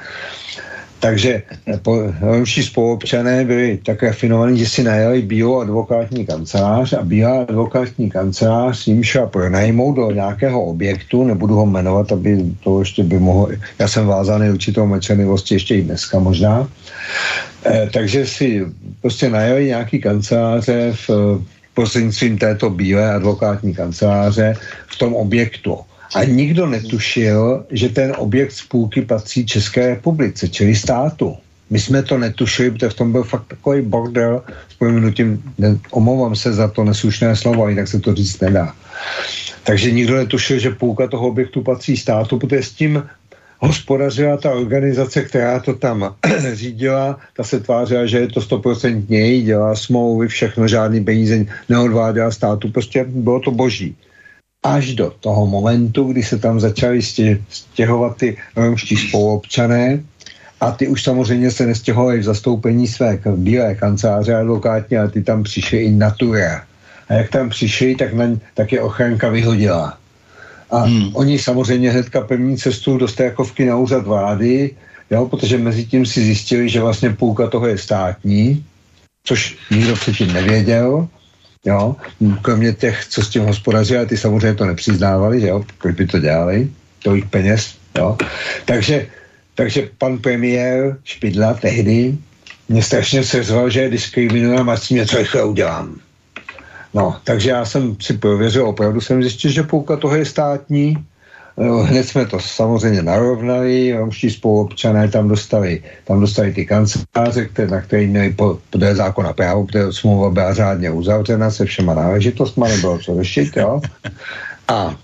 Takže eh, romští spoluobčané byli tak rafinovaní, že si najeli bio advokátní kancelář a bio advokátní kancelář jim šel pronajmout do nějakého objektu, nebudu ho jmenovat, aby to ještě by mohlo, já jsem vázaný určitou mlčenlivosti ještě i dneska možná, e, takže si prostě najeli nějaký kanceláře v prostřednictvím této bílé advokátní kanceláře v tom objektu. A nikdo netušil, že ten objekt spůlky patří České republice, čili státu. My jsme to netušili, protože v tom byl fakt takový bordel, s prominutím, omlouvám se za to neslušné slovo, jinak se to říct nedá. Takže nikdo netušil, že půlka toho objektu patří státu, protože s tím hospodařila ta organizace, která to tam řídila, ta se tvářila, že je to stoprocentně její, dělá smlouvy, všechno, žádný peníze neodváděla státu, prostě bylo to boží až do toho momentu, kdy se tam začali stěhovat ty romští spoluobčané a ty už samozřejmě se nestěhovali v zastoupení své bílé kanceláře advokátně, ale ty tam přišli i natura. A jak tam přišli, tak, na, tak je ochranka vyhodila. A hmm. oni samozřejmě hnedka pevní cestu do Stéjakovky na úřad vlády, jo, protože mezi tím si zjistili, že vlastně půlka toho je státní, což nikdo předtím nevěděl. Jo? Kromě těch, co s tím hospodaří, a ty samozřejmě to nepřiznávali, že jo? proč by to dělali, tolik peněz. Jo? Takže, takže pan premiér Špidla tehdy mě strašně seřval, že je diskriminujem a s tím něco rychle udělám. No, takže já jsem si prověřil, opravdu jsem zjistil, že půlka toho je státní, Hned jsme to samozřejmě narovnali, romští spoluobčané tam dostali, tam dostali ty kanceláře, které, na které měli podle zákona právo, protože smlouva byla řádně uzavřena se všema náležitostmi, nebylo co řešit, jo. A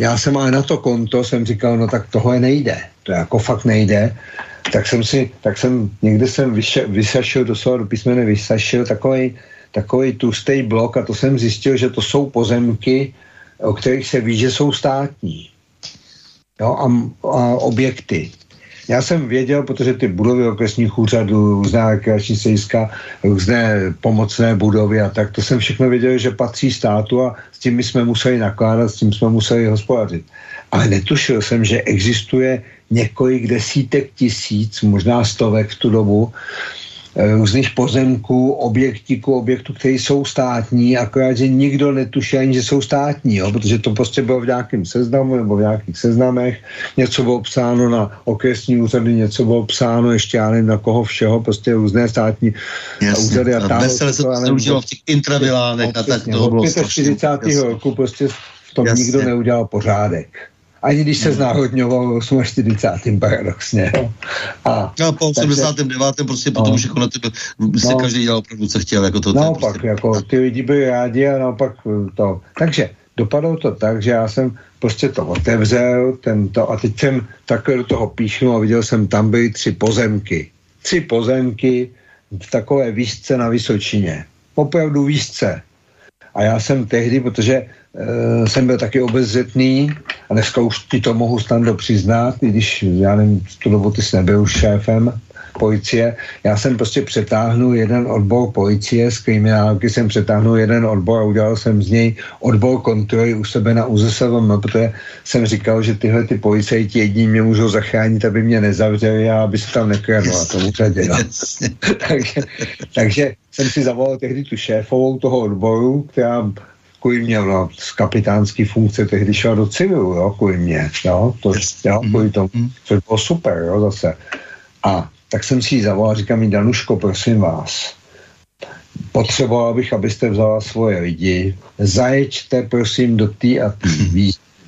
já jsem ale na to konto jsem říkal, no tak tohle nejde, to jako fakt nejde, tak jsem si, tak jsem, někde jsem vyše, vysašil, doslova do písmene vysašil takový, takový tustý blok a to jsem zjistil, že to jsou pozemky, o kterých se ví, že jsou státní jo, a, a objekty. Já jsem věděl, protože ty budovy okresních úřadů, různá rekreační sejska, různé pomocné budovy a tak, to jsem všechno věděl, že patří státu a s tím jsme museli nakládat, s tím jsme museli hospodařit. Ale netušil jsem, že existuje několik desítek tisíc, možná stovek v tu dobu, různých pozemků, objektíků, objektů, které jsou státní, akorát, že nikdo netuší ani, že jsou státní, jo, protože to prostě bylo v nějakém seznamu nebo v nějakých seznamech, něco bylo psáno na okresní úřady, něco bylo psáno ještě já nevím na koho všeho, prostě různé státní Jasně, úřady. A tam se to neužilo v těch intravilánech a tak to bylo 45. roku prostě v tom Jasně. nikdo neudělal pořádek ani když se znáhodňoval 48. paradoxně. A, no, po 89. Takže, prostě potom no, už jako na tebe se no, každý dělal opravdu, co chtěl. Jako to, naopak, prostě, jako ty lidi byli rádi a naopak to. Takže dopadlo to tak, že já jsem prostě to otevřel, tento, a teď jsem takhle do toho píšnu a viděl jsem, tam byly tři pozemky. Tři pozemky v takové výšce na Vysočině. Opravdu výšce. A já jsem tehdy, protože e, jsem byl taky obezřetný a dneska už ti to mohu snadno přiznat, i když já nevím, tu dobu ty jsi nebyl šéfem policie. Já jsem prostě přetáhnul jeden odbor policie, z kriminálky jsem přetáhnul jeden odbor a udělal jsem z něj odbor kontroly u sebe na UZSVM, protože jsem říkal, že tyhle ty policajti jední mě můžou zachránit, aby mě nezavřeli a aby se tam nekradlo a to. No. takže, takže jsem si zavolal tehdy tu šéfovou toho odboru, která kvůli mě no, z kapitánské funkce tehdy šla do civilu, jo, kvůli mě, jo, to, jo, kvůli tomu, mhm. což bylo super, jo, zase. A tak jsem si ji zavolal, říkám mi, Danuško, prosím vás, potřeboval bych, abyste vzala svoje lidi, zajeďte, prosím, do té a té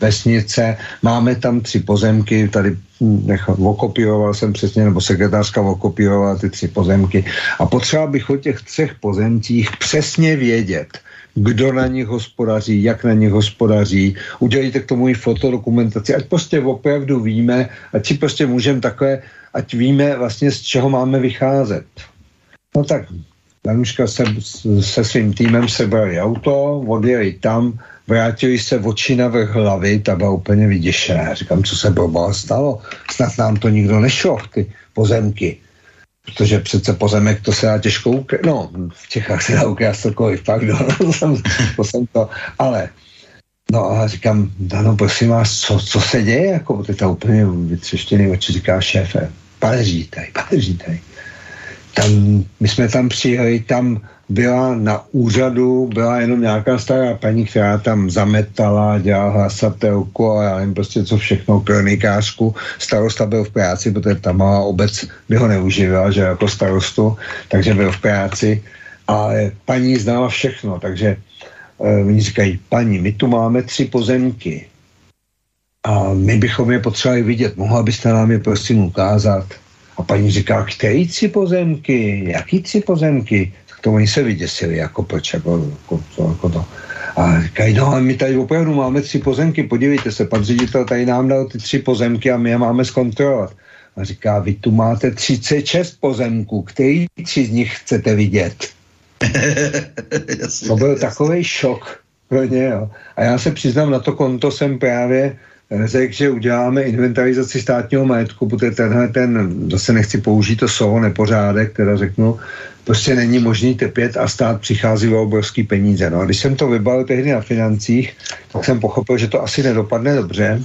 vesnice, máme tam tři pozemky, tady nech, okopíroval jsem přesně, nebo sekretářka okopírovala ty tři pozemky. A potřeboval bych o těch třech pozemcích přesně vědět, kdo na nich hospodaří, jak na nich hospodaří, udělejte k tomu i fotodokumentaci, ať prostě opravdu víme, ať si prostě můžeme takhle, ať víme vlastně, z čeho máme vycházet. No tak Danuška se, se svým týmem sebrali auto, odjeli tam, vrátili se oči na vrch hlavy, ta byla úplně vyděšená. Říkám, co se boba stalo? Snad nám to nikdo nešlo, ty pozemky. Protože přece pozemek to se dá těžko ukrást. No, v Čechách se dá ukrást cokoliv, pardon, to jsem, to jsem to, ale No a říkám, no prosím vás, co, co se děje? Jako ty to úplně vytřeštěný oči říká šéfe. pane řediteli, pane řediteli, tam, my jsme tam přijeli, tam byla na úřadu, byla jenom nějaká stará paní, která tam zametala, dělala hlasatelku a já nevím prostě co všechno, kronikářku. Starosta byl v práci, protože ta malá obec by ho neuživila, že jako starostu, takže byl v práci. A paní znala všechno, takže e, oni říkají, paní, my tu máme tři pozemky a my bychom je potřebovali vidět, mohla byste nám je prosím ukázat? A paní říká, který tři pozemky, jaký tři pozemky? Tak to oni se vyděsili, jako proč, jako, jako, to, jako to. A říkají, no a my tady opravdu máme tři pozemky, podívejte se, pan ředitel tady nám dal ty tři pozemky a my je máme zkontrolovat. A říká, vy tu máte 36 pozemků, který tři z nich chcete vidět? to byl takový šok pro ně, jo. A já se přiznám, na to konto jsem právě řekl, že uděláme inventarizaci státního majetku, protože tenhle ten, zase nechci použít to slovo nepořádek, teda řeknu, prostě není možný trpět a stát přichází o obrovský peníze. No a když jsem to vybavil tehdy na financích, tak jsem pochopil, že to asi nedopadne dobře.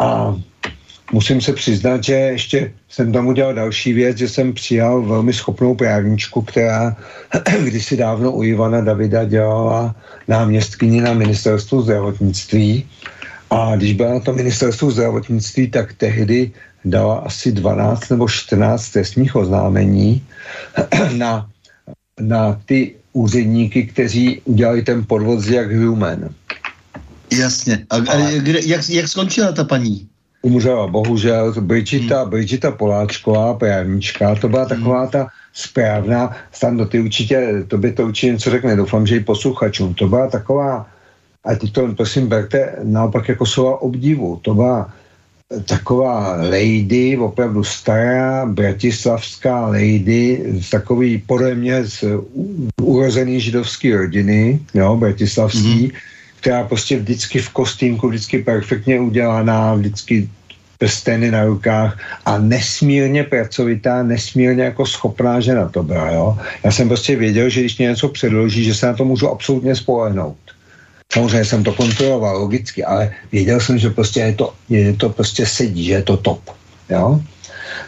A musím se přiznat, že ještě jsem tam udělal další věc, že jsem přijal velmi schopnou právničku, která kdysi dávno u Ivana Davida dělala náměstkyni na ministerstvu zdravotnictví a když byla na to ministerstvu zdravotnictví, tak tehdy dala asi 12 nebo 14 trestních oznámení na, na ty úředníky, kteří udělali ten podvod z jak human. Jasně. A, a kde, jak, jak skončila ta paní? Umřela, bohužel. Bridgita, hmm. Bridgita Poláčková, právnička, to byla taková hmm. ta správná, Stando, ty určitě, to by to určitě něco řekne, doufám, že i posluchačům, to byla taková a teď to prosím berte naopak jako slova obdivu. To byla taková lady, opravdu stará bratislavská lady, takový podle mě z urozený židovský rodiny, jo, bratislavský, mm-hmm. která prostě vždycky v kostýmku, vždycky perfektně udělaná, vždycky prsteny na rukách a nesmírně pracovitá, nesmírně jako schopná žena to byla, jo. Já jsem prostě věděl, že když mě něco předloží, že se na to můžu absolutně spolehnout. Samozřejmě jsem to kontroloval logicky, ale věděl jsem, že prostě je to, je to prostě sedí, že je to top. Jo?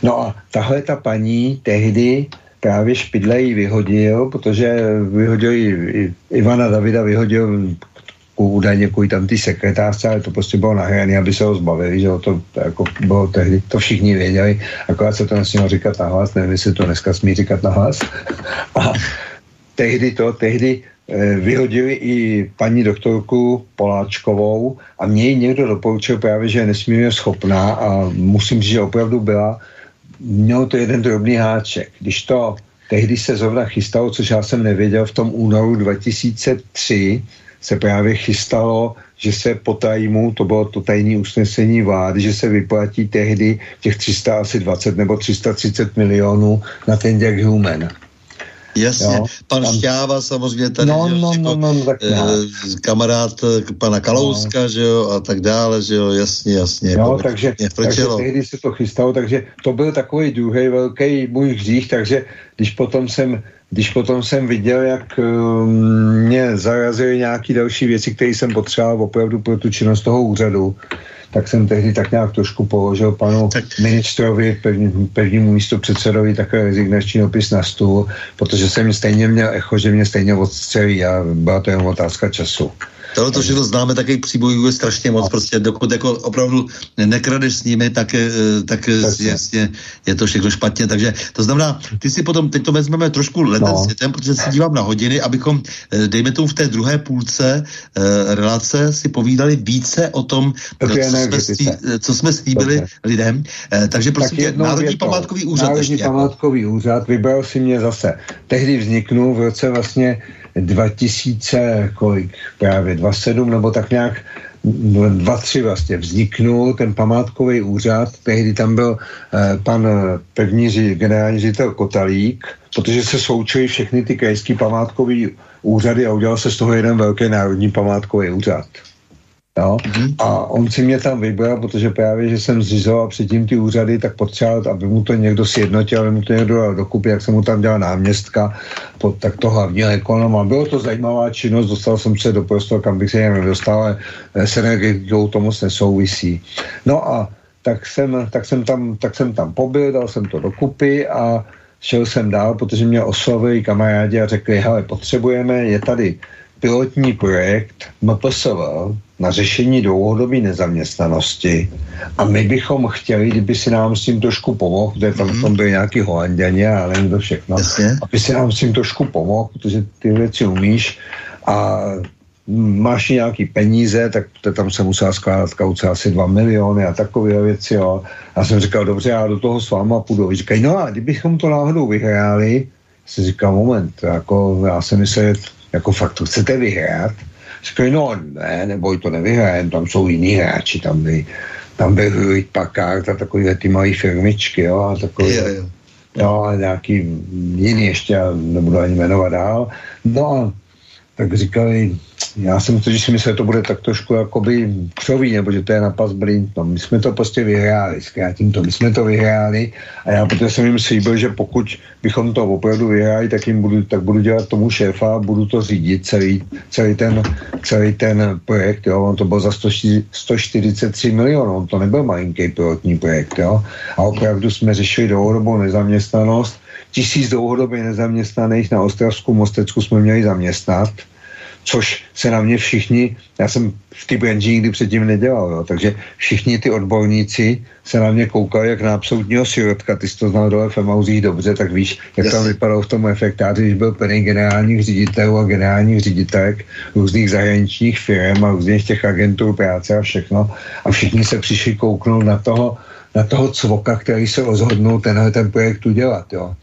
No a tahle ta paní tehdy právě Špidle ji vyhodil, protože vyhodil ji, Ivana Davida vyhodil údajně kvůli tam ty sekretářce, ale to prostě bylo nahrané, aby se ho zbavili, že to, jako bylo tehdy, to všichni věděli, akorát se to nesmělo říkat nahlas, nevím, jestli to dneska smí říkat nahlas. A tehdy to, tehdy Eh, vyhodili i paní doktorku Poláčkovou a mě ji někdo doporučil právě, že je nesmírně schopná a musím říct, že opravdu byla. Mělo to jeden drobný háček. Když to tehdy se zrovna chystalo, což já jsem nevěděl, v tom únoru 2003 se právě chystalo, že se po tajmu, to bylo to tajní usnesení vlády, že se vyplatí tehdy těch 320 nebo 330 milionů na ten Jack Human. Jasně, jo, pan tam... Šťáva samozřejmě tady, no, no, jako, no, no, no, tak eh, kamarád eh, pana Kalouska, no. že jo, a tak dále, že jo, jasně, jasně. No, jako, takže, takže tehdy se to chystalo, takže to byl takový druhý velký můj hřích, takže když potom jsem když potom jsem viděl, jak um, mě zarazily nějaké další věci, které jsem potřeboval opravdu pro tu činnost toho úřadu, tak jsem tehdy tak nějak trošku položil panu tak. ministrovi, první, prvnímu místo předsedovi takový rezignační opis na stůl, protože jsem stejně měl echo, že mě stejně odstřelí a byla to jen otázka času. Tohle to všechno známe, také přibojuje strašně moc, prostě dokud jako opravdu nekradeš s nimi, tak, eh, tak jasně je to všechno špatně, takže to znamená, ty si potom, teď to vezmeme trošku letem no. světem, protože si dívám na hodiny, abychom, eh, dejme tomu v té druhé půlce eh, relace si povídali více o tom, co jsme, slí, co jsme slíbili Dobře. lidem. Eh, takže prosím tak tě, Národní větou. památkový úřad. Národní ještě, památkový jako. úřad vybral si mě zase. Tehdy vzniknul v roce vlastně 2000, kolik právě, 27 nebo tak nějak 2-3 vlastně vzniknul ten památkový úřad, tehdy tam byl eh, pan první generální ředitel Kotalík, protože se součili všechny ty krajské památkové úřady a udělal se z toho jeden velký národní památkový úřad. Jo? Mm-hmm. A on si mě tam vybral, protože právě, že jsem zřizoval předtím ty úřady, tak potřeboval, aby mu to někdo sjednotil, aby mu to někdo dal dokupy, jak jsem mu tam dělal náměstka, pod, tak to hlavního ekonoma. Bylo to zajímavá činnost, dostal jsem se do prostoru, kam bych se jen nedostal, ale s energetikou to moc nesouvisí. No a tak jsem, tak jsem, tam, tak jsem tam pobyl, dal jsem to dokupy a šel jsem dál, protože mě oslovili kamarádi a řekli, hele, potřebujeme, je tady pilotní projekt MPSV na řešení dlouhodobé nezaměstnanosti a my bychom chtěli, kdyby si nám s tím trošku pomohl, kde tam mm-hmm. byli nějaký holanděně a nevím to všechno, Jasně. aby si nám s tím trošku pomohl, protože ty věci umíš a máš nějaký peníze, tak to tam se musela skládat kauce asi 2 miliony a takové věci, jo. Já jsem říkal, dobře, já do toho s váma půjdu. Říkají, no a kdybychom to náhodou vyhráli, jsem říkal, moment, jako já jsem myslel, jako fakt to chcete vyhrát? No ne, neboj, to nevyhrajem, tam jsou jiní hráči, tam by, tam by Hewlett Packard a takovýhle ty malé firmičky, jo, a takový, jo, jo. jo, a nějaký jiný ještě, nebudu ani jmenovat dál. No a tak říkali, já jsem totiž si myslel, že to bude tak trošku jakoby křový, nebo že to je na pas blind. No, my jsme to prostě vyhráli, zkrátím to, my jsme to vyhráli a já protože jsem jim slíbil, že pokud bychom to opravdu vyhráli, tak jim budu, tak budu dělat tomu šéfa, budu to řídit celý, celý, ten, celý ten projekt, jo. On to byl za 100, 143 milionů, on to nebyl malinký pilotní projekt, jo. A opravdu jsme řešili dlouhodobou nezaměstnanost, tisíc dlouhodobě nezaměstnaných na Ostravsku Mostecku jsme měli zaměstnat, což se na mě všichni, já jsem v té branži nikdy předtím nedělal, jo, takže všichni ty odborníci se na mě koukali jak na absolutního sirotka, ty jsi to znal dole v Emauzích dobře, tak víš, jak yes. tam vypadalo v tom efektáři, když byl plný generálních ředitelů a generálních ředitelek různých zahraničních firm a různých těch agentur práce a všechno a všichni se přišli kouknout na toho, na toho cvoka, který se rozhodnul tenhle ten projekt udělat. Jo.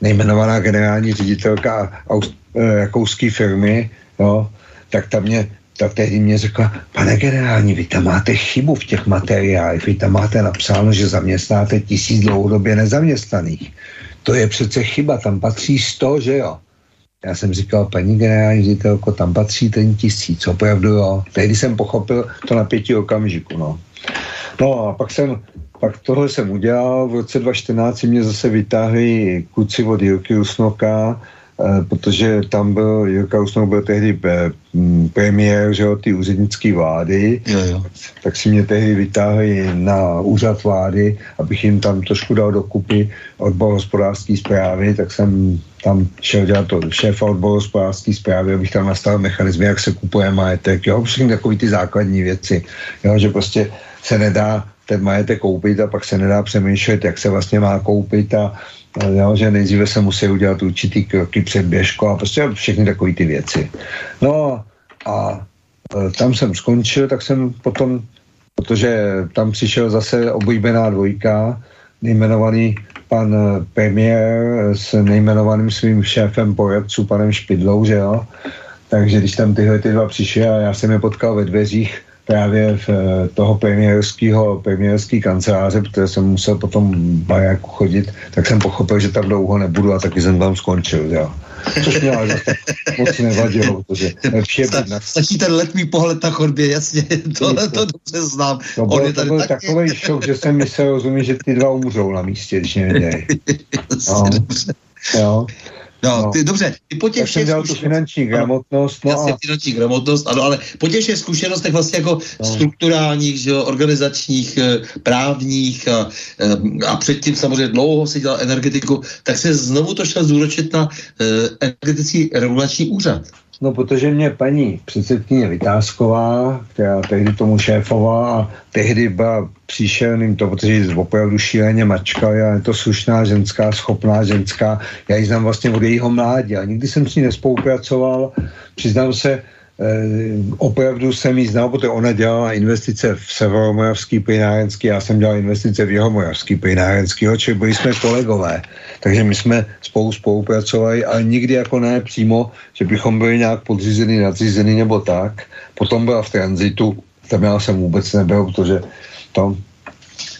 Nejmenovaná generální ředitelka aus, e, rakouské firmy, jo, tak ta mě tak tehdy mě řekla, pane generální, vy tam máte chybu v těch materiálech, vy tam máte napsáno, že zaměstnáte tisíc dlouhodobě nezaměstnaných. To je přece chyba, tam patří sto, že jo? Já jsem říkal, paní generální ředitelko, tam patří ten tisíc, opravdu jo. Tehdy jsem pochopil to na pěti okamžiku, no. No a pak jsem pak tohle jsem udělal, v roce 2014 mě zase vytáhli kluci od Jirky Usnoka, eh, protože tam byl, Jirka Usnok byl tehdy eh, premiér, že jo, ty úřednické vlády, jo, jo. tak si mě tehdy vytáhli na úřad vlády, abych jim tam trošku dal dokupy odbor hospodářské zprávy, tak jsem tam šel dělat to šéfa odboru hospodářské zprávy, abych tam nastavil mechanizmy, jak se kupuje majetek, jo, všechny takové ty základní věci, jo, že prostě se nedá ten majetek koupit a pak se nedá přemýšlet, jak se vlastně má koupit a jo, že nejdříve se musí udělat určitý kroky před běžkou a prostě všechny takové ty věci. No a e, tam jsem skončil, tak jsem potom, protože tam přišel zase oblíbená dvojka, nejmenovaný pan premiér s nejmenovaným svým šéfem poradců, panem Špidlou, že jo. Takže když tam tyhle ty dva přišly a já jsem je potkal ve dveřích, právě v eh, toho premiérského, premiérský kanceláře, protože jsem musel potom bajáku chodit, tak jsem pochopil, že tam dlouho nebudu a taky jsem tam skončil, jo. Což mě ale moc nevadilo, protože lepší je být na... Stačí ten letmý pohled na chodbě, jasně, tohle to dobře znám. To byl, to byl taky... takový šok, že jsem myslel, rozumí, že ty dva umřou na místě, když mě. No. Jo. No, no. Ty, dobře, ty po těch všech tu finanční gramotnost. No jasně, a... finanční gramotnost, ano, ale po těch všech zkušenostech vlastně jako no. strukturálních, že jo, organizačních, eh, právních a, eh, a předtím samozřejmě dlouho si dělal energetiku, tak se znovu to šel zúročit na uh, energetický regulační úřad. No, protože mě paní předsedkyně Vytázková, která tehdy tomu šéfovala a tehdy byla příšerným to, protože ji opravdu šíleně mačka, já je to slušná ženská, schopná ženská, já ji znám vlastně od jejího mládí a nikdy jsem s ní nespolupracoval, přiznám se, opravdu jsem jí znal, protože ona dělala investice v severomoravský plynárenský, já jsem dělal investice v jihomoravský plynárenský, čili byli jsme kolegové. Takže my jsme spolu spolupracovali, ale nikdy jako ne přímo, že bychom byli nějak podřízený, nadřízený nebo tak. Potom byla v tranzitu, tam já jsem vůbec nebyl, protože to...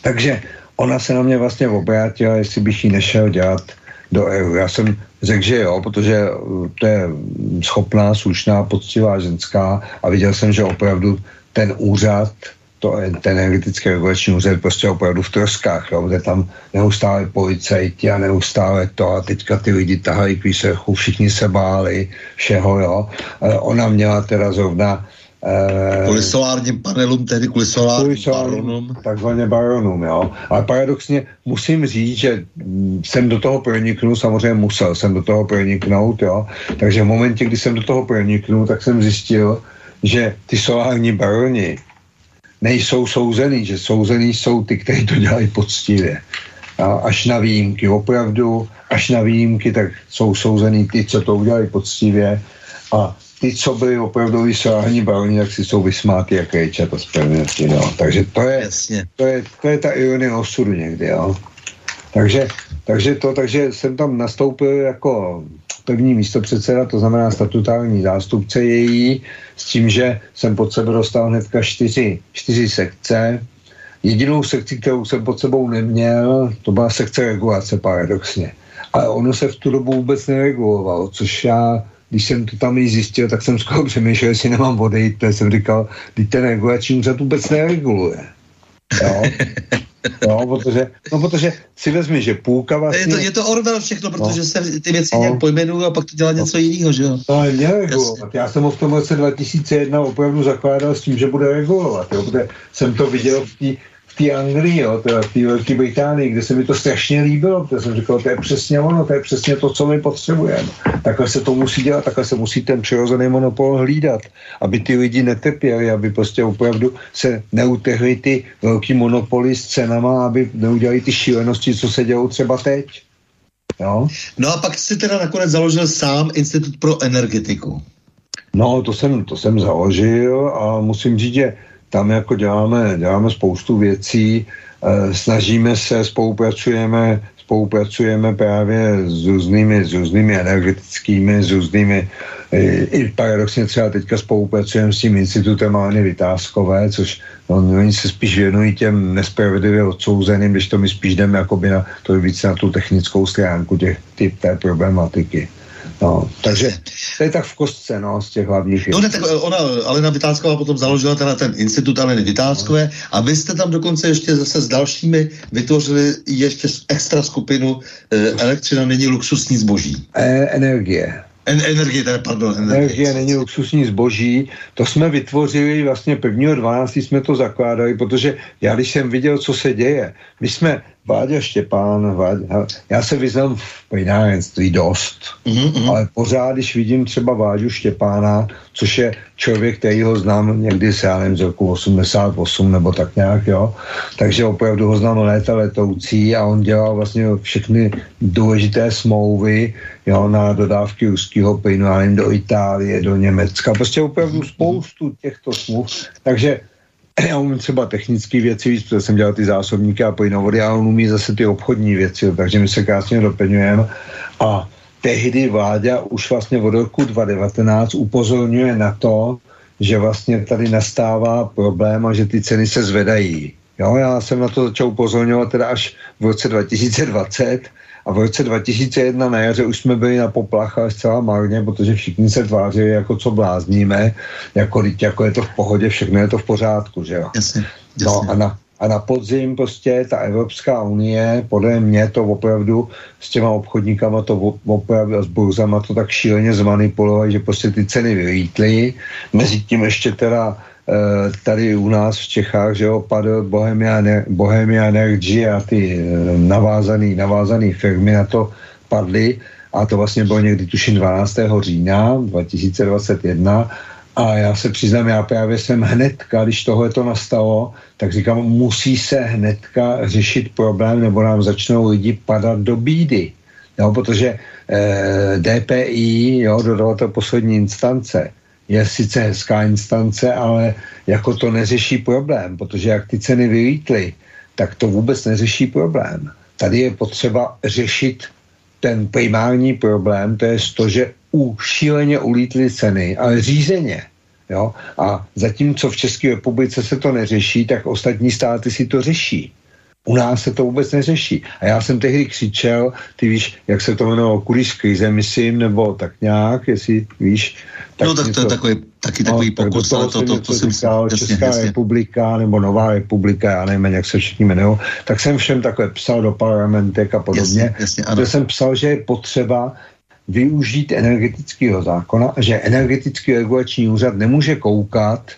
Takže ona se na mě vlastně obrátila, jestli bych ji nešel dělat do EU. Já jsem řekl, že jo, protože uh, to je schopná, slušná, poctivá ženská a viděl jsem, že opravdu ten úřad, to, ten energetický regulační úřad prostě opravdu v troskách, jo, kde tam neustále policajti a neustále to a teďka ty lidi tahají k výslechu, všichni se báli všeho, jo. Ona měla teda zrovna Eh, kvůli solárním panelům, tedy kvůli solárním, kvůli baronům. Takzvaně baronům, jo. Ale paradoxně musím říct, že jsem do toho proniknul, samozřejmě musel jsem do toho proniknout, jo. Takže v momentě, kdy jsem do toho proniknul, tak jsem zjistil, že ty solární baroni nejsou souzený, že souzený jsou ty, kteří to dělají poctivě. A až na výjimky, opravdu, až na výjimky, tak jsou souzený ty, co to udělají poctivě a ty, co byli opravdu solární baroni, tak si jsou vysmáty jak rejčat a spravedlnosti, no. Takže to je, Jasně. to je, to je ta ironie osudu někdy, jo. Takže, takže to, takže jsem tam nastoupil jako první místo předseda, to znamená statutární zástupce její, s tím, že jsem pod sebe dostal hnedka čtyři, čtyři sekce. Jedinou sekci, kterou jsem pod sebou neměl, to byla sekce regulace paradoxně. Ale ono se v tu dobu vůbec neregulovalo, což já když jsem to tam i zjistil, tak jsem skoro přemýšlel, jestli nemám odejít, protože jsem říkal, když ten regulační úřad vůbec nereguluje. Jo? No, protože, no, protože si vezmi, že půlka vlastně... Je to, je to Orwell všechno, protože no. se ty věci no. nějak pojmenují a pak to dělá něco no. jiného, že jo? No, ale neregulovat. Já jsem ho v tom roce 2001 opravdu zakládal s tím, že bude regulovat, jo? protože jsem to viděl v té té Anglii, jo, teda v té Velké Británii, kde se mi to strašně líbilo, protože jsem říkal, to je přesně ono, to je přesně to, co my potřebujeme. Takhle se to musí dělat, takhle se musí ten přirozený monopol hlídat, aby ty lidi netrpěli, aby prostě opravdu se neutehli ty velký monopoly s cenama, aby neudělali ty šílenosti, co se dělou třeba teď. Jo? No a pak si teda nakonec založil sám Institut pro energetiku. No, to jsem, to jsem založil a musím říct, že tam jako děláme, děláme spoustu věcí, e, snažíme se, spolupracujeme, spolupracujeme právě s různými, s různými energetickými, s různými, i paradoxně třeba teďka spolupracujeme s tím institutem Aleny Vytázkové, což no, oni se spíš věnují těm nespravedlivě odsouzeným, když to my spíš jdeme jakoby na, to víc na tu technickou stránku těch, ty, té problematiky. No, takže to je tak v kostce, no, z těch hlavních No ne, tak ona, Alena Vytázková potom založila teda ten institut Aleny Vytázkové no. a vy jste tam dokonce ještě zase s dalšími vytvořili ještě extra skupinu e, elektřina není luxusní zboží. E, energie. En, energie, teda, pardon. Energie. energie není luxusní zboží. To jsme vytvořili vlastně 1.12. jsme to zakládali, protože já když jsem viděl, co se děje, my jsme Váďa Štěpán, Váďa, já se vyznám v plynárenství dost, mm-hmm. ale pořád, když vidím třeba Váďu Štěpána, což je člověk, který ho znám někdy se, já nevím, z roku 88 nebo tak nějak, jo, takže opravdu ho znám léta letoucí a on dělal vlastně všechny důležité smlouvy, jo, na dodávky ruského plynu, já nevím, do Itálie, do Německa, prostě opravdu spoustu těchto smluv, takže já umím třeba technické věci víc, protože jsem dělal ty zásobníky a plynovody a on umí zase ty obchodní věci, takže my se krásně doplňujeme a tehdy vláda už vlastně od roku 2019 upozorňuje na to, že vlastně tady nastává problém a že ty ceny se zvedají. Jo, já jsem na to začal upozorňovat teda až v roce 2020 a v roce 2001 na jaře už jsme byli na poplach, ale zcela marně, protože všichni se tvářili, jako co blázníme, jako, jako je to v pohodě, všechno je to v pořádku, že jo. Jasně, jasně. No a na, a na podzim prostě ta Evropská unie, podle mě to opravdu s těma obchodníkama to opravdu a s burzama to tak šíleně zmanipulovali, že prostě ty ceny vylítly. Mezi tím ještě teda tady u nás v Čechách, že opadl Bohemia, Bohemia Energy a ty eh, navázané navázaný firmy na to padly a to vlastně bylo někdy tuším 12. října 2021 a já se přiznám, já právě jsem hnedka, když tohle to nastalo, tak říkám, musí se hnedka řešit problém, nebo nám začnou lidi padat do bídy. Jo, protože eh, DPI, jo, dodavatel poslední instance, je sice hezká instance, ale jako to neřeší problém, protože jak ty ceny vylítly, tak to vůbec neřeší problém. Tady je potřeba řešit ten primární problém, to je to, že u šíleně ulítly ceny, ale řízeně. Jo? A zatímco v České republice se to neřeší, tak ostatní státy si to řeší. U nás se to vůbec neřeší. A já jsem tehdy křičel, ty víš, jak se to jmenovalo, kudy krize, myslím, nebo tak nějak, jestli víš. Tak no tak to je takový, taky no, takový pokus, ale to, to, to, to jsem říkal, jasně, Česká jasně. republika nebo Nová republika, já nevím, jak se všichni jmenují, tak jsem všem takhle psal do parlamentek a podobně. Jasně, jasně, ano. jsem psal, že je potřeba využít energetického zákona že energetický regulační úřad nemůže koukat,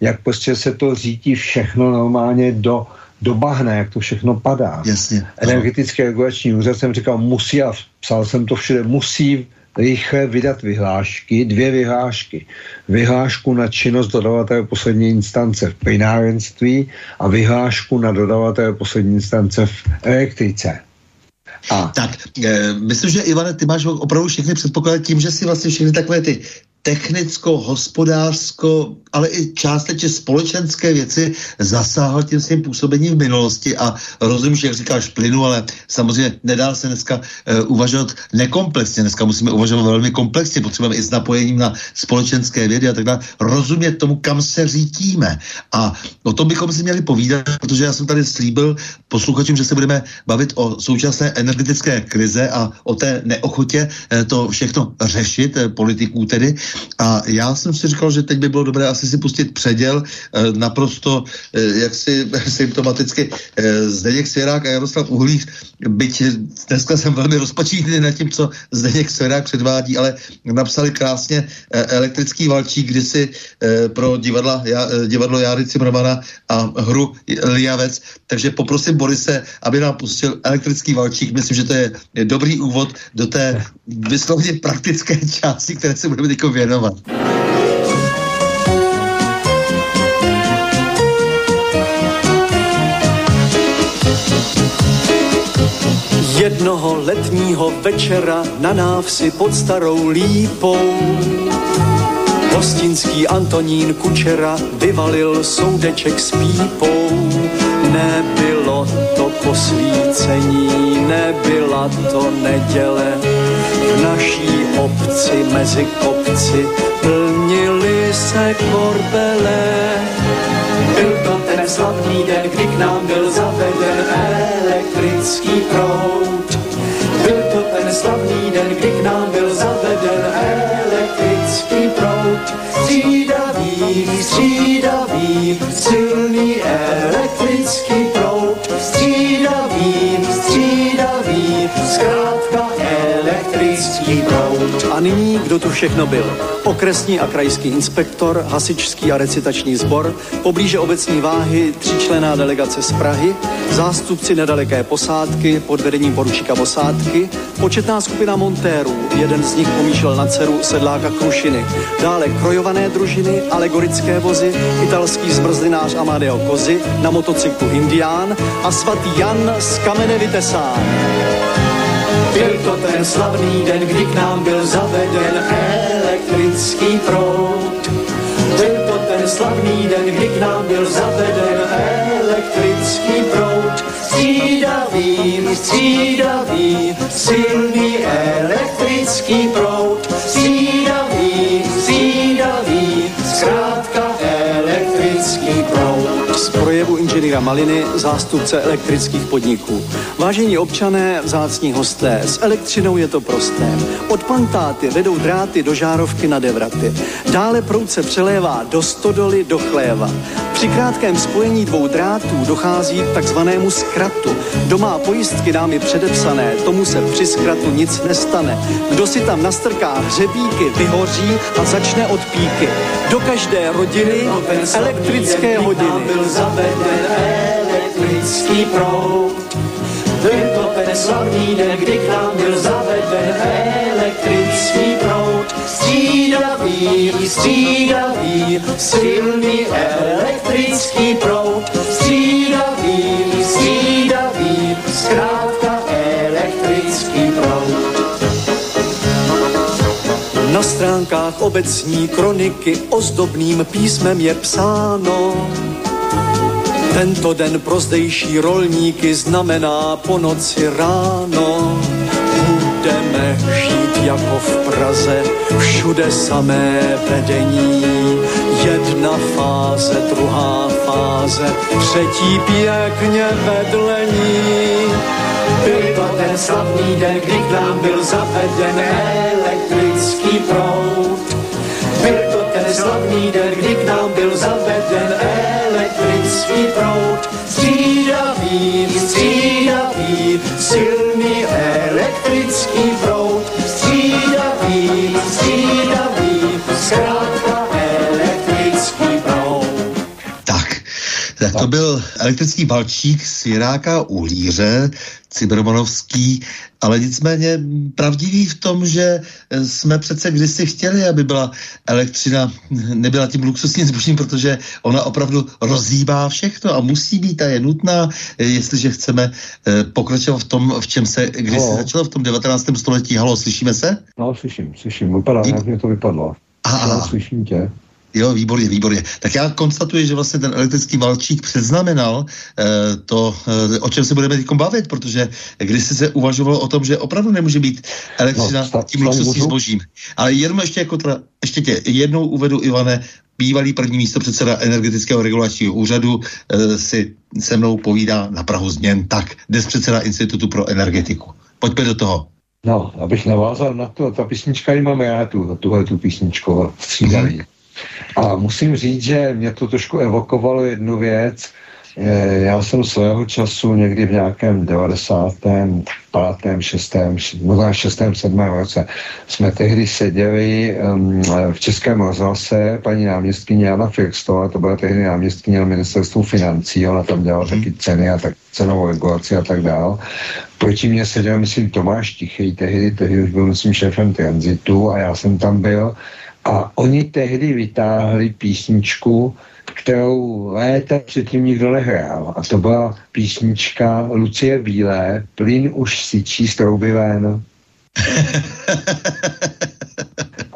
jak prostě se to řítí všechno normálně do, do bahna, jak to všechno padá. Jasně. Energetický regulační úřad jsem říkal musí, a psal jsem to všude, musí rychle vydat vyhlášky, dvě vyhlášky. Vyhlášku na činnost dodavatele poslední instance v plynárenství a vyhlášku na dodavatele poslední instance v elektrice. A. Tak, e, myslím, že Ivane, ty máš opravdu všechny předpoklady tím, že si vlastně všechny takové ty technicko, hospodářsko, ale i částečně společenské věci zasáhl tím svým působením v minulosti a rozumím, že jak říkáš plynu, ale samozřejmě nedá se dneska uh, uvažovat nekomplexně, dneska musíme uvažovat velmi komplexně, potřebujeme i s napojením na společenské vědy a tak dále, rozumět tomu, kam se řítíme. A o tom bychom si měli povídat, protože já jsem tady slíbil posluchačům, že se budeme bavit o současné energetické krize a o té neochotě uh, to všechno řešit, uh, politiků tedy. A já jsem si říkal, že teď by bylo dobré asi si pustit předěl eh, naprosto eh, jaksi symptomaticky eh, Zdeněk Svěrák a Jaroslav Uhlíř, byť dneska jsem velmi rozpačítý nad tím, co Zdeněk Svěrák předvádí, ale napsali krásně elektrický valčík kdysi pro divadla, divadlo Járy Cimrmana a hru Liavec, takže poprosím Borise, aby nám pustil elektrický valčík. Myslím, že to je dobrý úvod do té vyslovně praktické části, které se budeme teď věnovat. Jednoho letního večera na návsi pod starou lípou Hostinský Antonín Kučera vyvalil soudeček s pípou. Nebylo to posvícení, nebyla to neděle. Naší obci mezi kopci plnili se korbele. Byl to ten slavný den, kdy k nám byl zaveden elektrický proud. Byl to ten slavný den, kdy k nám byl zaveden elektrický proud. Střídavý, střídavý, silný kdo tu všechno byl? Okresní a krajský inspektor, hasičský a recitační sbor, poblíže obecní váhy tříčlená delegace z Prahy, zástupci nedaleké posádky pod vedením poručíka posádky, početná skupina montérů, jeden z nich pomýšlel na dceru sedláka Krušiny, dále krojované družiny, alegorické vozy, italský zmrzlinář Amadeo Kozy, na motocyklu Indián a svatý Jan z kamene vytesán. Byl to ten slavný den, kdy k nám byl zaveden elektrický proud. Byl to ten slavný den, kdy k nám byl zaveden elektrický proud. Střídavý, střídavý, silný elektrický proud. Střídavý, inženýra Maliny, zástupce elektrických podniků. Vážení občané, vzácní hosté, s elektřinou je to prosté. Od pantáty vedou dráty do žárovky na devraty. Dále proud se přelévá do stodoly, do chléva. Při krátkém spojení dvou drátů dochází k takzvanému zkratu. Kdo má pojistky námi předepsané, tomu se při zkratu nic nestane. Kdo si tam nastrká hřebíky, vyhoří a začne od píky. Do každé rodiny elektrické hodiny. Byl zaveden elektrický proud. Byl to ten slavný den, kdy k nám byl zaveden elektrický proud. Střídavý, střídavý, silný elektrický proud. Střídavý, střídavý, zkrátka elektrický proud. Na stránkách obecní kroniky ozdobným písmem je psáno, tento den pro zdejší rolníky znamená po noci ráno. Budeme žít jako v Praze, všude samé vedení. Jedna fáze, druhá fáze, třetí pěkně vedlení. Byl to ten slavný den, kdy k nám byl zaveden elektrický proud. Byl to slavný den, kdy k nám byl zaveden elektrický proud. Střídavý, střídavý, silný elektrický proud. Střídavý, střídavý. To byl elektrický balčík z Jiráka Uhlíře, Cibermanovský, ale nicméně pravdivý v tom, že jsme přece kdysi chtěli, aby byla elektřina, nebyla tím luxusním zbožím, protože ona opravdu rozhýbá všechno a musí být a je nutná, jestliže chceme eh, pokračovat v tom, v čem se kdysi Halo. začalo v tom 19. století. Halo, slyšíme se? No, slyším, slyším. Vypadá, jak mě to vypadlo. Aha. Slyším tě. Jo, výborně, výborně. Tak já konstatuji, že vlastně ten elektrický valčík předznamenal eh, to, eh, o čem se budeme teď bavit, protože když se uvažovalo o tom, že opravdu nemůže být elektřina no, tím luxusním zbožím. Ale jenom ještě, jako teda, ještě tě jednou uvedu, Ivane, bývalý první místo předseda energetického regulačního úřadu eh, si se mnou povídá na Prahu změn, tak dnes předseda Institutu pro energetiku. Pojďme do toho. No, abych navázal na to, ta písnička ji máme já, tu, tuhle tu písničku, střídavý. A musím říct, že mě to trošku evokovalo jednu věc. Já jsem svého času někdy v nějakém 95. 6. možná 6. 7. roce jsme tehdy seděli v Českém rozhlase paní náměstkyně Jana Firstová, to byla tehdy náměstkyně na ministerstvu financí, ona tam dělala mm. taky ceny a tak cenovou regulaci a tak dál. Proti mě seděl, myslím, Tomáš Tichý, tehdy, tehdy už byl, myslím, šéfem tranzitu a já jsem tam byl a oni tehdy vytáhli písničku, kterou léta předtím nikdo nehrál. A to byla písnička Lucie Bílé, Plyn už syčí z trouby ven.